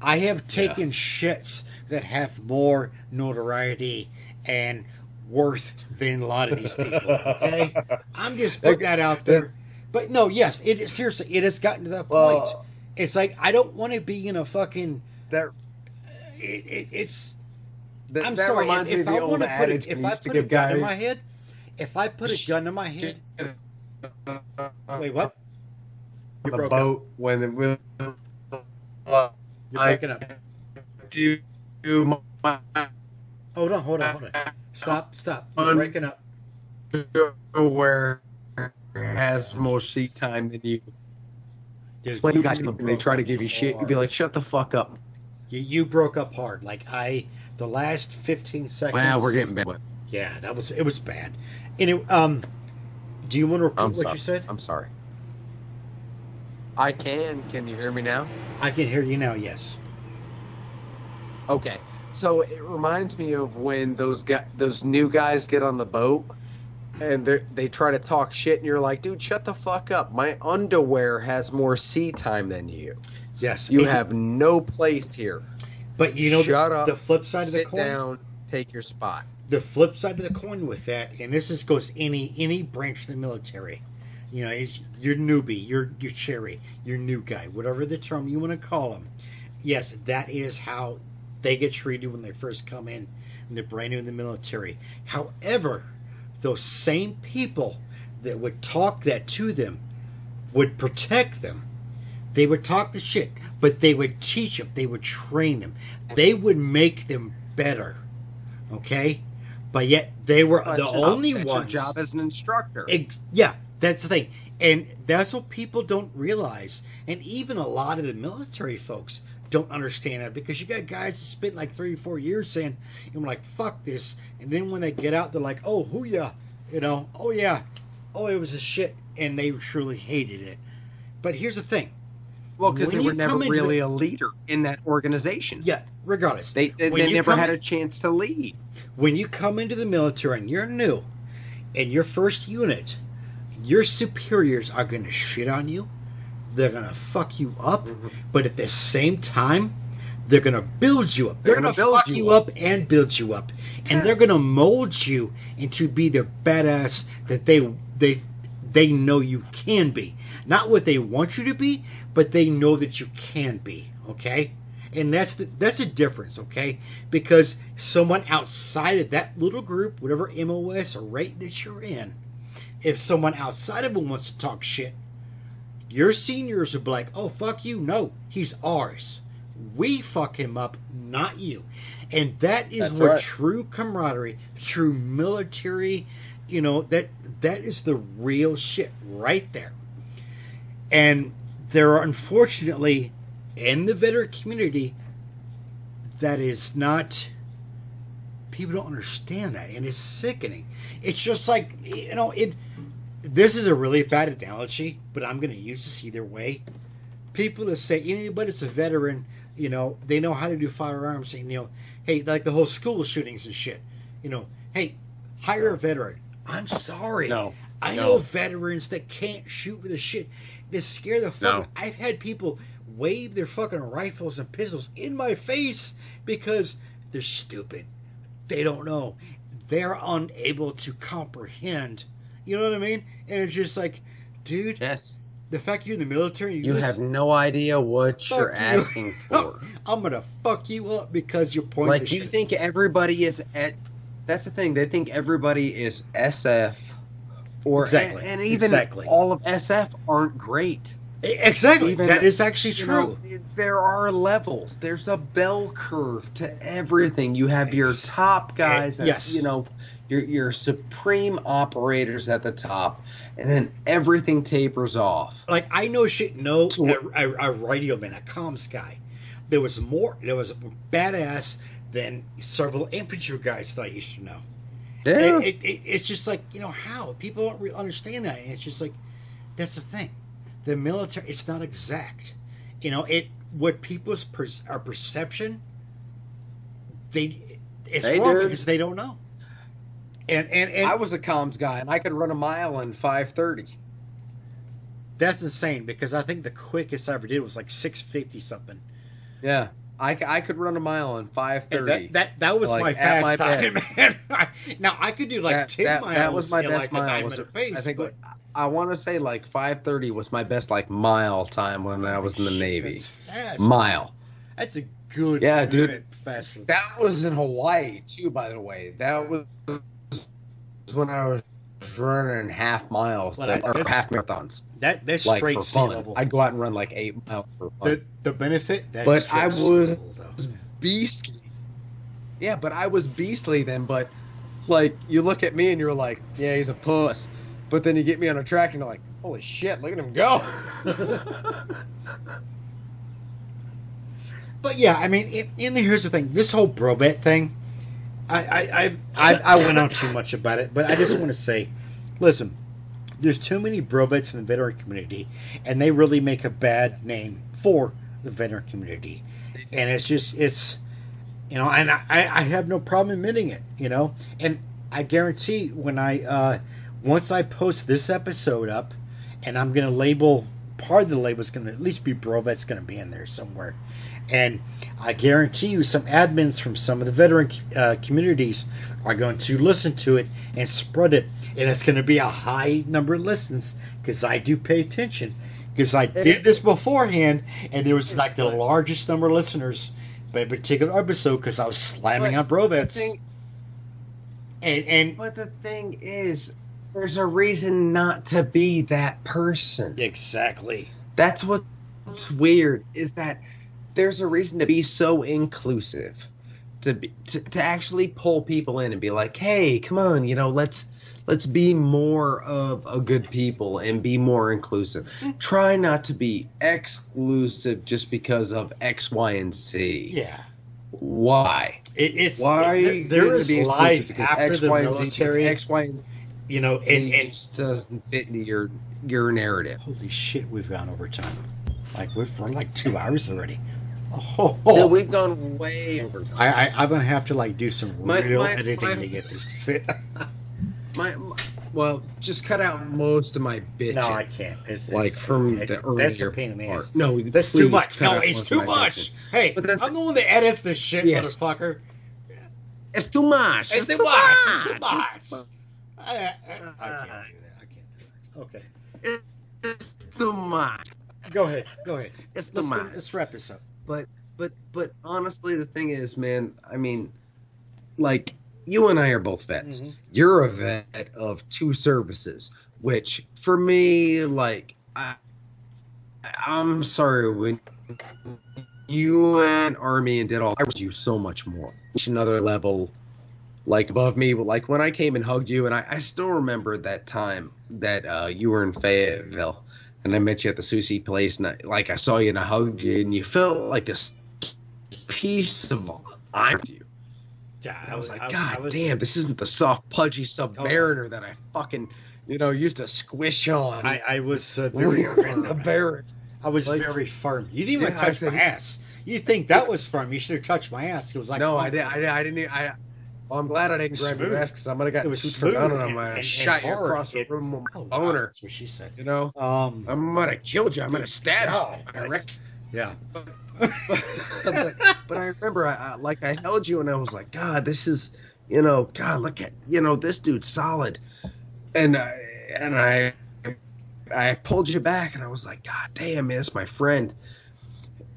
A: I have taken shits that have more notoriety and worth than a lot of these people. Okay, I'm just putting that out there. But no, yes, it is seriously. It has gotten to that point.
B: Well-
A: it's like I don't want to be in a fucking.
B: That
A: It, it, it's
B: that,
A: I'm
B: that
A: sorry.
B: reminds
A: if
B: me of
A: I
B: old
A: want to put
B: adage
A: a, if I
B: used to
A: put a
B: give
A: gun
B: guys.
A: in my head, if I put a gun in my head, wait, what? You
B: the
A: broke up.
B: boat when it will
A: You're
B: I-
A: breaking up.
B: do my
A: Hold on, hold on, hold on. Stop, stop. You're
B: Un-
A: breaking up.
B: where has more seat time than you.
A: Dude,
B: When you guys
A: you
B: and they try to give you shit, you'd be like, "Shut the fuck up."
A: you, you broke up hard. Like I, the last fifteen seconds.
B: Wow, we're getting bad.
A: Yeah, that was it. Was bad. And it, um, do you want to repeat
B: I'm
A: what
B: sorry.
A: you said?
B: I'm sorry. I can. Can you hear me now?
A: I can hear you now. Yes.
B: Okay. So it reminds me of when those guys, those new guys get on the boat, and they they try to talk shit, and you're like, dude, shut the fuck up. My underwear has more sea time than you.
A: Yes,
B: You have no place here.
A: But you know,
B: shut
A: the,
B: up.
A: the flip side of the
B: sit
A: coin.
B: down, take your spot.
A: the flip side of the coin with that, and this is goes any any branch of the military. You know, is your newbie, your your cherry, your new guy, whatever the term you want to call them. Yes, that is how they get treated when they first come in, and they're brand new in the military. However, those same people that would talk that to them would protect them. They would talk the shit, but they would teach them. They would train them. They would make them better. Okay, but yet they were
B: That's
A: the only ones.
B: Job as an instructor.
A: Ex- yeah, that's the thing, and that's what people don't realize. And even a lot of the military folks don't understand that because you got guys that spent like three or four years saying, "I'm like fuck this," and then when they get out, they're like, "Oh, who ya?" You know, "Oh yeah, oh it was a shit," and they truly hated it. But here's the thing.
B: well, because they were never really
A: the-
B: a leader in that organization.
A: Yeah, regardless,
B: They they, they never had
A: in-
B: a chance to lead.
A: when you come into the military and you're new in your first unit your superiors are going to shit on you they're going to fuck you up
B: Mm-hmm.
A: but at the same time they're going to build you up they're,
B: They're
A: going to
B: gonna build
A: fuck
B: you
A: you up. and build you up and they're going to mold you into be the badass that they they they know you can be not what they want you to be but they know that you can be okay and that's the, that's a difference, okay? Because someone outside of that little group, whatever MOS or rate that you're in, if someone outside of it wants to talk shit, your seniors will be like, "Oh fuck you, no, he's ours. We fuck him up, not you." And that is
B: That's
A: what
B: right.
A: true camaraderie, true military, you know that that is the real shit right there. And there are unfortunately in the veteran community that is not people don't understand that and it's sickening it's just like you know it this is a really bad analogy but i'm going to use this either way. People that say anybody that's a veteran you know they know how to do firearms and you know hey like the whole school shootings and shit you know hey hire a veteran. I'm sorry.
B: No.
A: i
B: No.
A: know veterans that can't shoot with a shit. They scare the fuck
B: No.
A: i've had people wave their fucking rifles and pistols in my face because they're stupid. They don't know. They're unable to comprehend you know what i mean and it's just like dude
B: Yes.
A: the fact you're in the military
B: You
A: just-
B: have no idea what you're
A: you.
B: asking for.
A: I'm gonna fuck you up because you're pointing.
B: like you
A: shit.
B: think everybody is at that's the thing they think everybody is sf or
A: Exactly,
B: and, and even
A: exactly.
B: all of sf aren't great
A: exactly
B: even-
A: that is actually true.
B: know, there are levels there's a bell curve to everything you have your top eh, guys and,
A: yes.
B: you know your your supreme operators at the top and then everything tapers off
A: like I know shit. No, a, a, a radio man, a comms guy. There was more. There was badass than several infantry guys that I used to know.
B: yeah
A: It, it, it, it's just like you know how people don't really understand that. And it's just like that's the thing. The military, it's not exact. You know, it what people's per, our uh, perception. They it's
B: Hey,
A: wrong because they don't know. And and and
B: i was a comms guy and i could run a mile in 530
A: that's insane because I think the quickest I ever did was like six fifty something.
B: yeah I, I could run a mile in 530
A: that, that that was
B: Like,
A: my fast
B: my
A: time, man. now I could do like
B: that,
A: ten
B: that,
A: miles.
B: that was my best
A: like
B: mile. Was,
A: pace.
B: I think
A: but
B: I want to say like 5:30 was my best like mile time when I was in the
A: shit,
B: Navy.
A: Fast.
B: Mile.
A: That's a good
B: Yeah, dude.
A: faster.
B: That was in Hawaii too, by the way. That was when I was running half miles
A: Well,
B: that, or half marathons,
A: That that's
B: like
A: straight
B: for
A: sea
B: fun.
A: level.
B: I'd go out and run like eight miles for fun.
A: the the benefit. That's
B: But I was-
A: level,
B: beastly. Yeah, but I was beastly then. But like, you look at me and you're like, yeah, he's a puss. But then you get me on a track and you're like, holy shit, look at him go.
A: But yeah, I mean, it, and here's the thing: this whole Brovet thing, I I, I I went on too much about it, but I just want to say, listen, there's too many Brovets in the veteran community, and they really make a bad name for the veteran community, and it's just it's You know, and I, I have no problem admitting it. You know, and I guarantee when I uh, once I post this episode up, and I'm gonna label part of the label is gonna at least be Brovet's gonna be in there somewhere, and I guarantee you some admins from some of the veteran uh, communities are going to listen to it and spread it, and it's gonna be a high number of listens because I do pay attention because I did this beforehand, and there was like the largest number of listeners by a particular episode because I was slamming
B: But
A: on Brovets.
B: thing-
A: and and
B: But the thing is, there's a reason not to be that person.
A: exactly,
B: That's what's weird is that there's a reason to be so inclusive, to be to, to actually pull people in and be like, hey, come on, you know, let's let's be more of a good people and be more inclusive. Mm. Try not to be exclusive just because of X, Y, and Z.
A: yeah.
B: Why?
A: It, it's
B: Why
A: it, there
B: couldn't be exclusive?
A: life
B: Because
A: after
B: X,
A: the
B: Y,
A: military.
B: X, Y, and Z
A: you know, and, and
B: just doesn't fit into your your narrative.
A: holy shit, we've gone over time. Like we're for like two hours already. Oh,
B: No, we've gone way over. time.
A: I, I I'm gonna have to like do some
B: My-
A: real
B: my-
A: editing
B: my-
A: to get this to fit.
B: My, well, just cut out most of my bitching.
A: no, I can't. It's,
B: like
A: it's-
B: from
A: it-
B: the
A: that's a
B: earlier
A: pain in the
B: part.
A: ass.
B: No,
A: That's too much. No, it's too much. Hey, I'm the one that edits this shit,
B: Yes.
A: motherfucker.
B: It's too much.
A: It's too much. It's too much. I, I, I can't do that. I can't do uh-huh. that. Okay.
B: It's too much.
A: Go ahead. Go ahead.
B: It's too much.
A: let's wrap this up.
B: But but but honestly, the thing is, man. I mean, like you and I are both vets.
A: Mhm.
B: You're a vet of two services, which for me, like I, I'm sorry when you went army and did all. I was you so much more. It's another level, like above me. Like when I came and hugged you, and I, I still remember that time that uh, you were in Fayetteville, and I met you at the sushi place, and I, like I saw you and I hugged you, and you felt like this piece of to you.
A: Yeah,
B: I was like,
A: I-
B: God
A: I was-
B: damn, this isn't the soft, pudgy Submariner that I fucking, you know, used to squish on.
A: I, I was uh,
B: when we
A: very
B: were in the barracks.
A: I was
B: like-
A: very firm. You didn't even
B: Yeah,
A: touch
B: said-
A: my ass. You think that was firm? You should have touched my ass. It was like
B: no, I didn't. I, didn't- I didn't. I. Well, I'm glad I didn't grab your ass because I might have got
A: It was
B: too
A: smooth
B: turned on and I
A: and- and-
B: have
A: and
B: shot you across the room with my
A: Oh, wow,
B: boner.
A: That's what she said.
B: You know,
A: Um,
B: I might have killed you. I might have stabbed
A: God,
B: you. I reckon.
A: yeah.
B: but, but I remember, I, I like I held you and I was like, God, this is, you know, God, look at, you know, this dude's solid, and I and I, I pulled you back and I was like, God damn, man, it's my friend,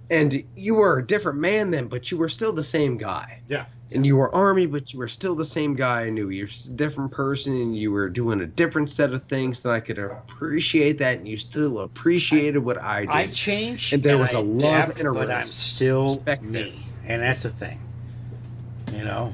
B: and you were a different man then, but you were still the same guy.
A: Yeah.
B: And you were army, but you were still the same guy I knew. You're a different person, and you were doing a different set of things. And I could appreciate that, and you still appreciated what I did.
A: I changed,
B: And there was
A: I
B: a love
A: adapt,
B: and a
A: but I'm still
B: respect
A: me, and that's the thing. You know,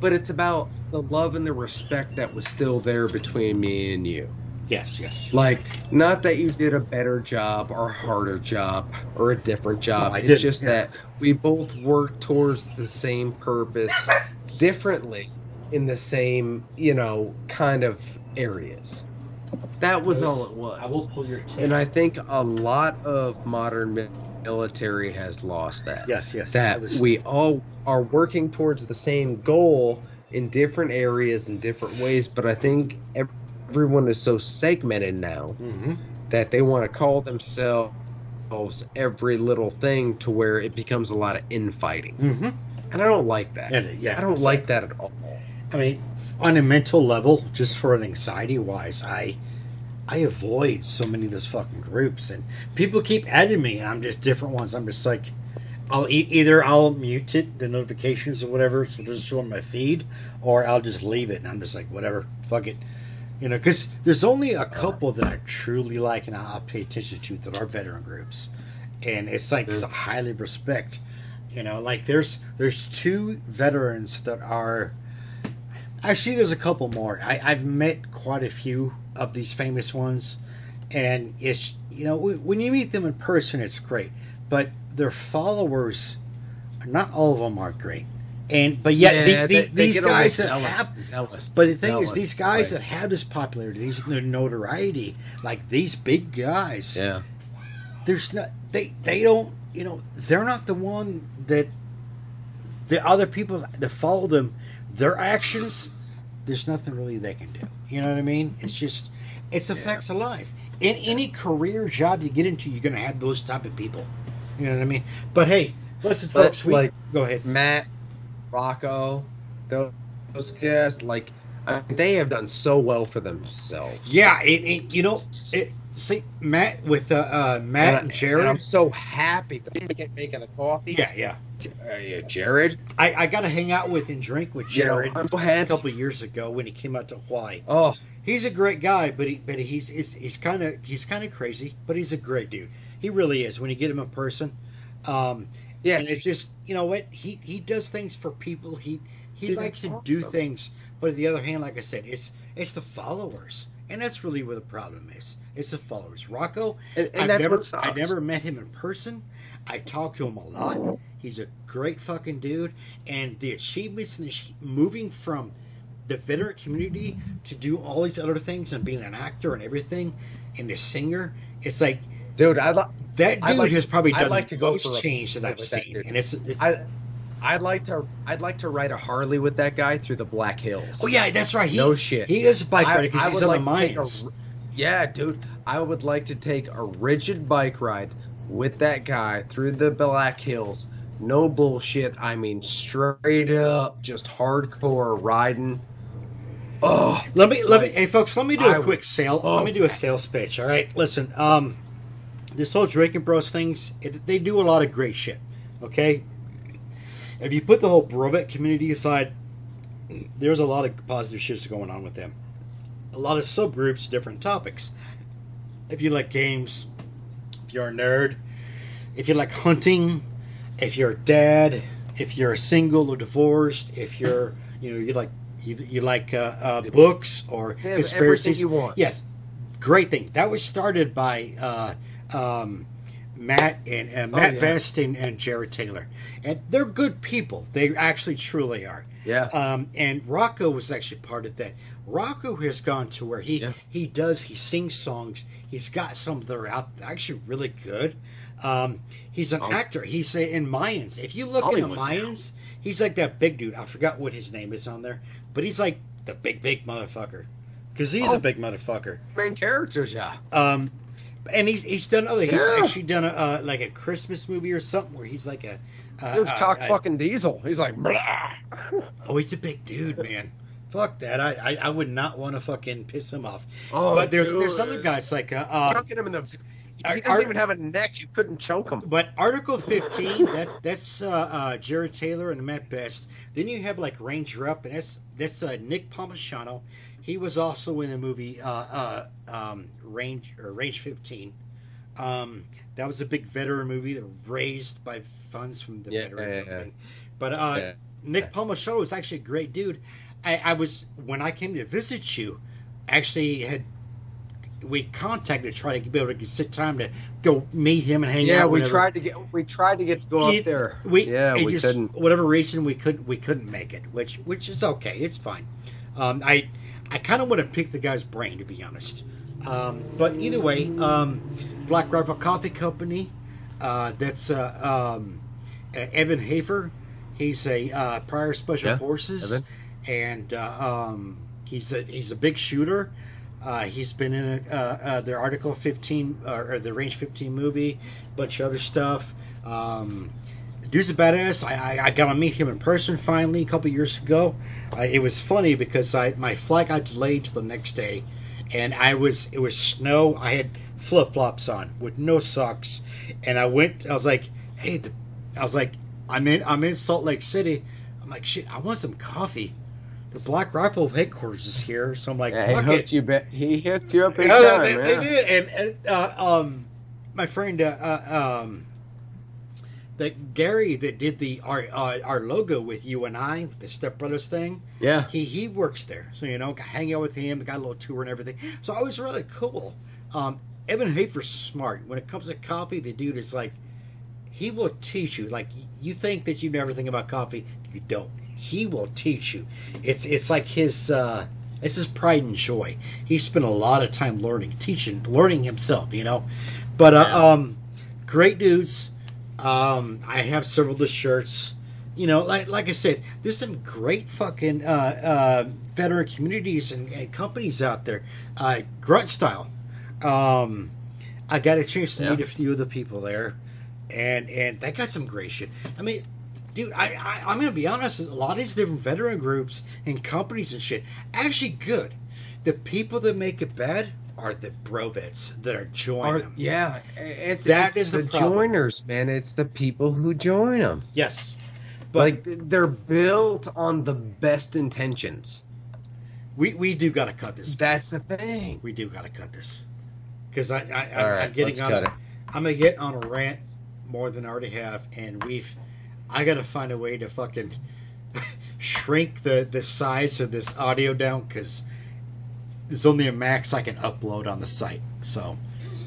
B: but it's about the love and the respect that was still there between me and you.
A: Yes, yes.
B: Like, not that you did a better job or a harder job or a different job.
A: No,
B: it's
A: didn't,
B: just
A: yeah.
B: that we both work towards the same purpose differently in the same, you know, kind of areas. That was all it was.
A: I will pull your.
B: And I think a lot of modern military has lost that.
A: yes, yes.
B: That
A: was-
B: we all are working towards the same goal in different areas in different ways, but I think ev- everyone is so segmented now
A: Mhm.
B: that they want to call themselves every little thing to where it becomes a lot of infighting.
A: Mhm.
B: And I don't like that.
A: Yeah, yeah,
B: I don't like that at all.
A: I mean, on a mental level, just for an anxiety wise, I I avoid so many of those fucking groups, and people keep adding me, and I'm just different ones. I'm just like, I'll e- either I'll mute it, the notifications or whatever, so it doesn't show on my feed, or I'll just leave it, and I'm just like, whatever, fuck it, you know, because there's only a couple that I truly like and I'll pay attention to that are veteran groups, and it's like I highly respect, you know, like there's there's two veterans that are Actually, there's a couple more. I, I've met quite a few of these famous ones, and it's you know when you meet them in person, it's great. But their followers, not all of them are great, and but yet the- the-
B: they- they
A: these guys that
B: zealous,
A: have.
B: zealous.
A: But the thing is, these guys
B: right.
A: that have this popularity, these the notoriety, like these big guys,
B: yeah,
A: there's not they they don't you know they're not the one that the other people that follow them, their actions, there's nothing really they can do. You know what I mean? It's just it's a facts of life. In any career job you get into, you're gonna have those type of people. You know what I mean? But hey, listen,
B: But,
A: folks. We,
B: like-
A: go ahead.
B: Matt, Rocco, those, those guys, like, I mean, they have done so well for themselves.
A: Yeah, it, it you know, it, see Matt with uh, uh Matt and Jared.
B: I'm so happy that they get making the coffee.
A: yeah, yeah.
B: Uh, yeah, Jared.
A: I, I got to hang out with and drink with Jared
B: I'm so
A: a couple years ago when he came out to Hawaii.
B: Oh,
A: He's a great guy, but he but he's he's, he's kind of he's kind of crazy, but he's a great dude. He really is. When you get him in person, um,
B: yes.
A: and it's just you know what he he does things for people. He he
B: See,
A: likes to do things, but on the other hand, like I said, it's it's the followers, and that's really where the problem is. It's the followers. Rocco,
B: And- and
A: I've
B: that's
A: never
B: what sucks.
A: I never met him in person. I talk to him a lot. He's a great fucking dude, and the achievements in the sh- moving from the veteran community to do all these other things and being an actor and everything and a singer. It's like
B: dude, I like.
A: that dude
B: like-
A: has probably
B: I'd
A: done
B: like
A: the
B: to go
A: most
B: for
A: change that I've
B: with that
A: seen, and it's, it's
B: I, I'd like to. I'd like to ride a Harley with that guy through the Black Hills.
A: oh yeah, that's right. He,
B: No shit.
A: He is a bike rider because he's on the
B: like to take a yeah, dude. I would like to take a rigid bike ride with that guy through the Black Hills. No bullshit. I mean, straight up, just hardcore riding. Oh,
A: Let me let me hey folks, let me do
B: I
A: a
B: would
A: quick sale. Let me do a sales pitch. All right, listen. Um, this whole Drake and Bros things, it, they do a lot of great shit. Okay, if you put the whole Brovet community aside, there's a lot of positive shit going on with them. A lot of subgroups, different topics. If you like games, if you're a nerd, if you like hunting, if you're a dad, if you're single or divorced, if you're you know you like you, you like uh, uh, books or conspiracies,
B: you want.
A: yes, great thing. That was started by uh, um, Matt and uh, Matt
B: Oh, yeah.
A: Best and, and Jared Taylor, and they're good people. They actually truly are.
B: Yeah.
A: Um, and Rocco was actually part of that. Rocco has gone to where he
B: Yeah.
A: he does he sings songs. He's got some that are out actually really good. Um, he's an
B: Oh.
A: actor. He's in Mayans. If you look in the
B: Hollywood now.
A: Mayans, he's like that big dude. I forgot what his name is on there, but he's like the big big motherfucker because he's
B: Oh.
A: a big motherfucker.
B: main characters, yeah.
A: Um, and he's he's done other. He's
B: Yeah.
A: actually done a uh, like a Christmas movie or something where he's like a. Uh,
B: Dude's
A: uh,
B: cock fucking diesel. He's like, blah.
A: Oh, he's a big dude, man. Fuck that. I, I, I would not want to fucking piss him off.
B: Oh,
A: but there's there's other guys like uh, uh
B: chunking him in the. He doesn't
A: are-
B: even have a neck. You couldn't choke him.
A: but Article 15, that's that's uh, uh, Jared Taylor and Matt Best. Then you have like Ranger Up, and that's that's uh, Nick Palmisano. He was also in the movie uh, uh, um, Range or Range 15. Um, that was a big veteran movie that raised by funds from the
B: Yeah,
A: veterans.
B: yeah, yeah.
A: But uh,
B: Yeah.
A: Nick Palmisano is actually a great dude. I, I was when I came to visit you, actually had we contacted to try to be able to get sit time to go meet him and hang
B: Yeah,
A: out.
B: Yeah, we
A: whenever.
B: tried to get. We tried to get to go
A: It-
B: up there.
A: We
B: yeah, we
A: just,
B: couldn't.
A: Whatever reason we couldn't we couldn't make it, which which is okay. It's fine. Um, I I kind of want to pick the guy's brain to be honest. Um, but either way, um, Black Rifle Coffee Company. Uh, that's uh, um, uh, Evan Hafer. He's a uh, prior special
B: Yeah,
A: forces,
B: Evan.
A: and uh, um, he's a he's a big shooter. Uh, he's been in a, uh, uh, the Article 15 uh, or the Range 15 movie, bunch of other stuff. Um, dude's a badass. I, I, I got to meet him in person finally a couple years ago. Uh, it was funny because I my flight got delayed to the next day, and I was it was snow. I had flip flops on with no socks, and I went. I was like, hey, the, I was like, I'm in I'm in Salt Lake City. I'm like, shit, I want some coffee. The Black Rifle headquarters is here, so I'm like,
B: Yeah, he hooked
A: it.
B: you. Be- he hooked you up
A: Yeah,
B: time,
A: they, they did, and, and uh, um, my friend, uh, uh, um, that Gary that did the our uh, our logo with you and I, the Step Brothers thing.
B: Yeah.
A: He he works there, so you know, hang out with him, got a little tour and everything. So it was really cool. Um, Evan Hafer's smart. When it comes to coffee, the dude is like, he will teach you. Like you think that you know everything about coffee, you don't. He will teach you. It's it's like his uh, it's his pride and joy. He spent a lot of time learning, teaching, learning himself. You know, but uh, um, great dudes. Um, I have several of the shirts. You know, like like I said, there's some great fucking uh, uh, veteran communities and, and companies out there. Uh, Grunt Style. Um, I got a chance to
B: Yeah.
A: meet a few of the people there, and and they got some great shit. I mean, dude, I, I I'm gonna be honest. A lot of these different veteran groups and companies and shit actually good. The people that make it bad are the brovets that are joining them.
B: yeah, it's,
A: That
B: it's
A: is the
B: the, joiners, man. It's the people who join them.
A: Yes, but
B: like they're built on the best intentions.
A: we we do gotta cut this.
B: That's the thing.
A: We do gotta cut this because I, I, I
B: right,
A: I'm getting on. I'm gonna get on a rant more than I already have, and we've. I gotta find a way to fucking shrink the the size of this audio down because there's only a max I can upload on the site. So,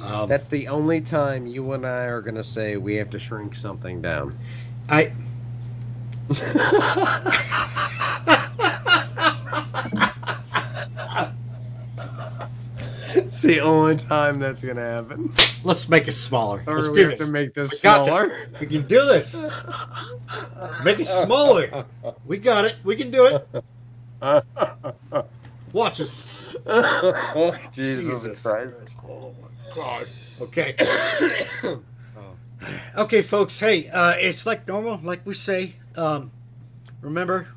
A: um,
B: That's the only time you and I are gonna say we have to shrink something down.
A: I.
B: it's the only time that's gonna happen.
A: Let's make it smaller.
B: Or
A: Let's
B: we
A: do
B: have
A: this.
B: to make this
A: We
B: smaller.
A: this. We can do this. Make it smaller. We got it. We can do it. Watch us.
B: Jesus, Christ.
A: Oh my god. Okay. okay, folks. Hey, uh, it's like normal, like we say. Um, remember,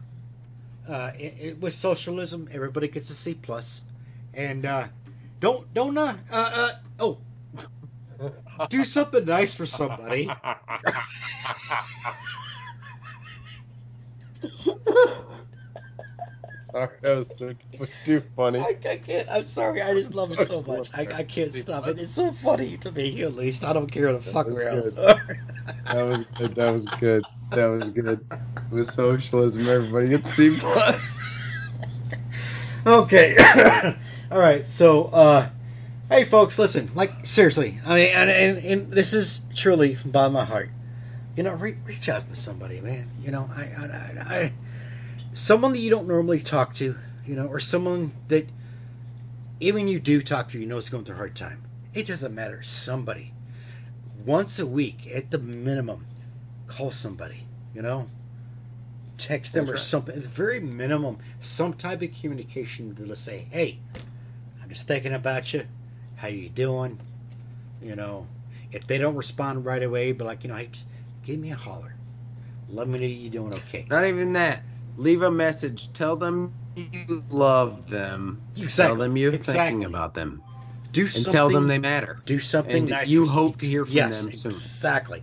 A: uh, it, it, with socialism, everybody gets a C plus, and uh, don't don't uh, uh, uh oh. Do something nice for somebody.
B: Sorry, that was so too funny.
A: I, I can't. I'm sorry. I just love it so much. I, I can't stop it. It's so funny to me, at least. I don't care the fuck
B: was
A: around.
B: That was good. That was good. That was good. With socialism, everybody gets C plus.
A: Okay. All right. So, uh, hey, folks, listen. Like, seriously. I mean, and, and, and this is truly from bottom of my heart. You know, re- reach out to somebody, man. You know, I, I, I, I, someone that you don't normally talk to, you know, or someone that even you do talk to, you know, is going through a hard time. It doesn't matter. Somebody, once a week at the minimum, call somebody. You know, text them
B: That's
A: or
B: right.
A: something. At the very minimum, some type of communication to say, "Hey, I'm just thinking about you. How you doing?" You know, if they don't respond right away, but like, you know, hey, just give me a holler. Let me know you're doing okay.
B: Not even that. Leave a message. Tell them you love them. Tell them you're
A: Exactly.
B: thinking about them.
A: Do
B: And
A: something.
B: tell them they matter.
A: do something
B: and
A: nice.
B: you
A: for
B: hope to hear from
A: yes,
B: them soon.
A: Exactly.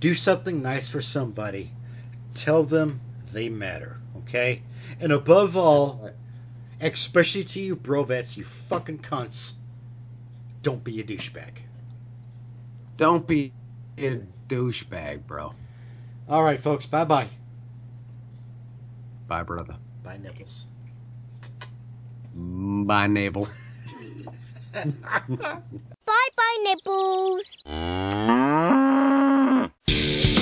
A: Do something nice for somebody. Tell them they matter. Okay. And above all, especially to you brovets, you fucking cunts, don't be a douchebag.
B: Don't be a douchebag, bro.
A: All right, folks. Bye bye.
B: Bye, brother.
A: Bye, nipples.
B: Mm, bye, navel.
E: bye, bye, nipples.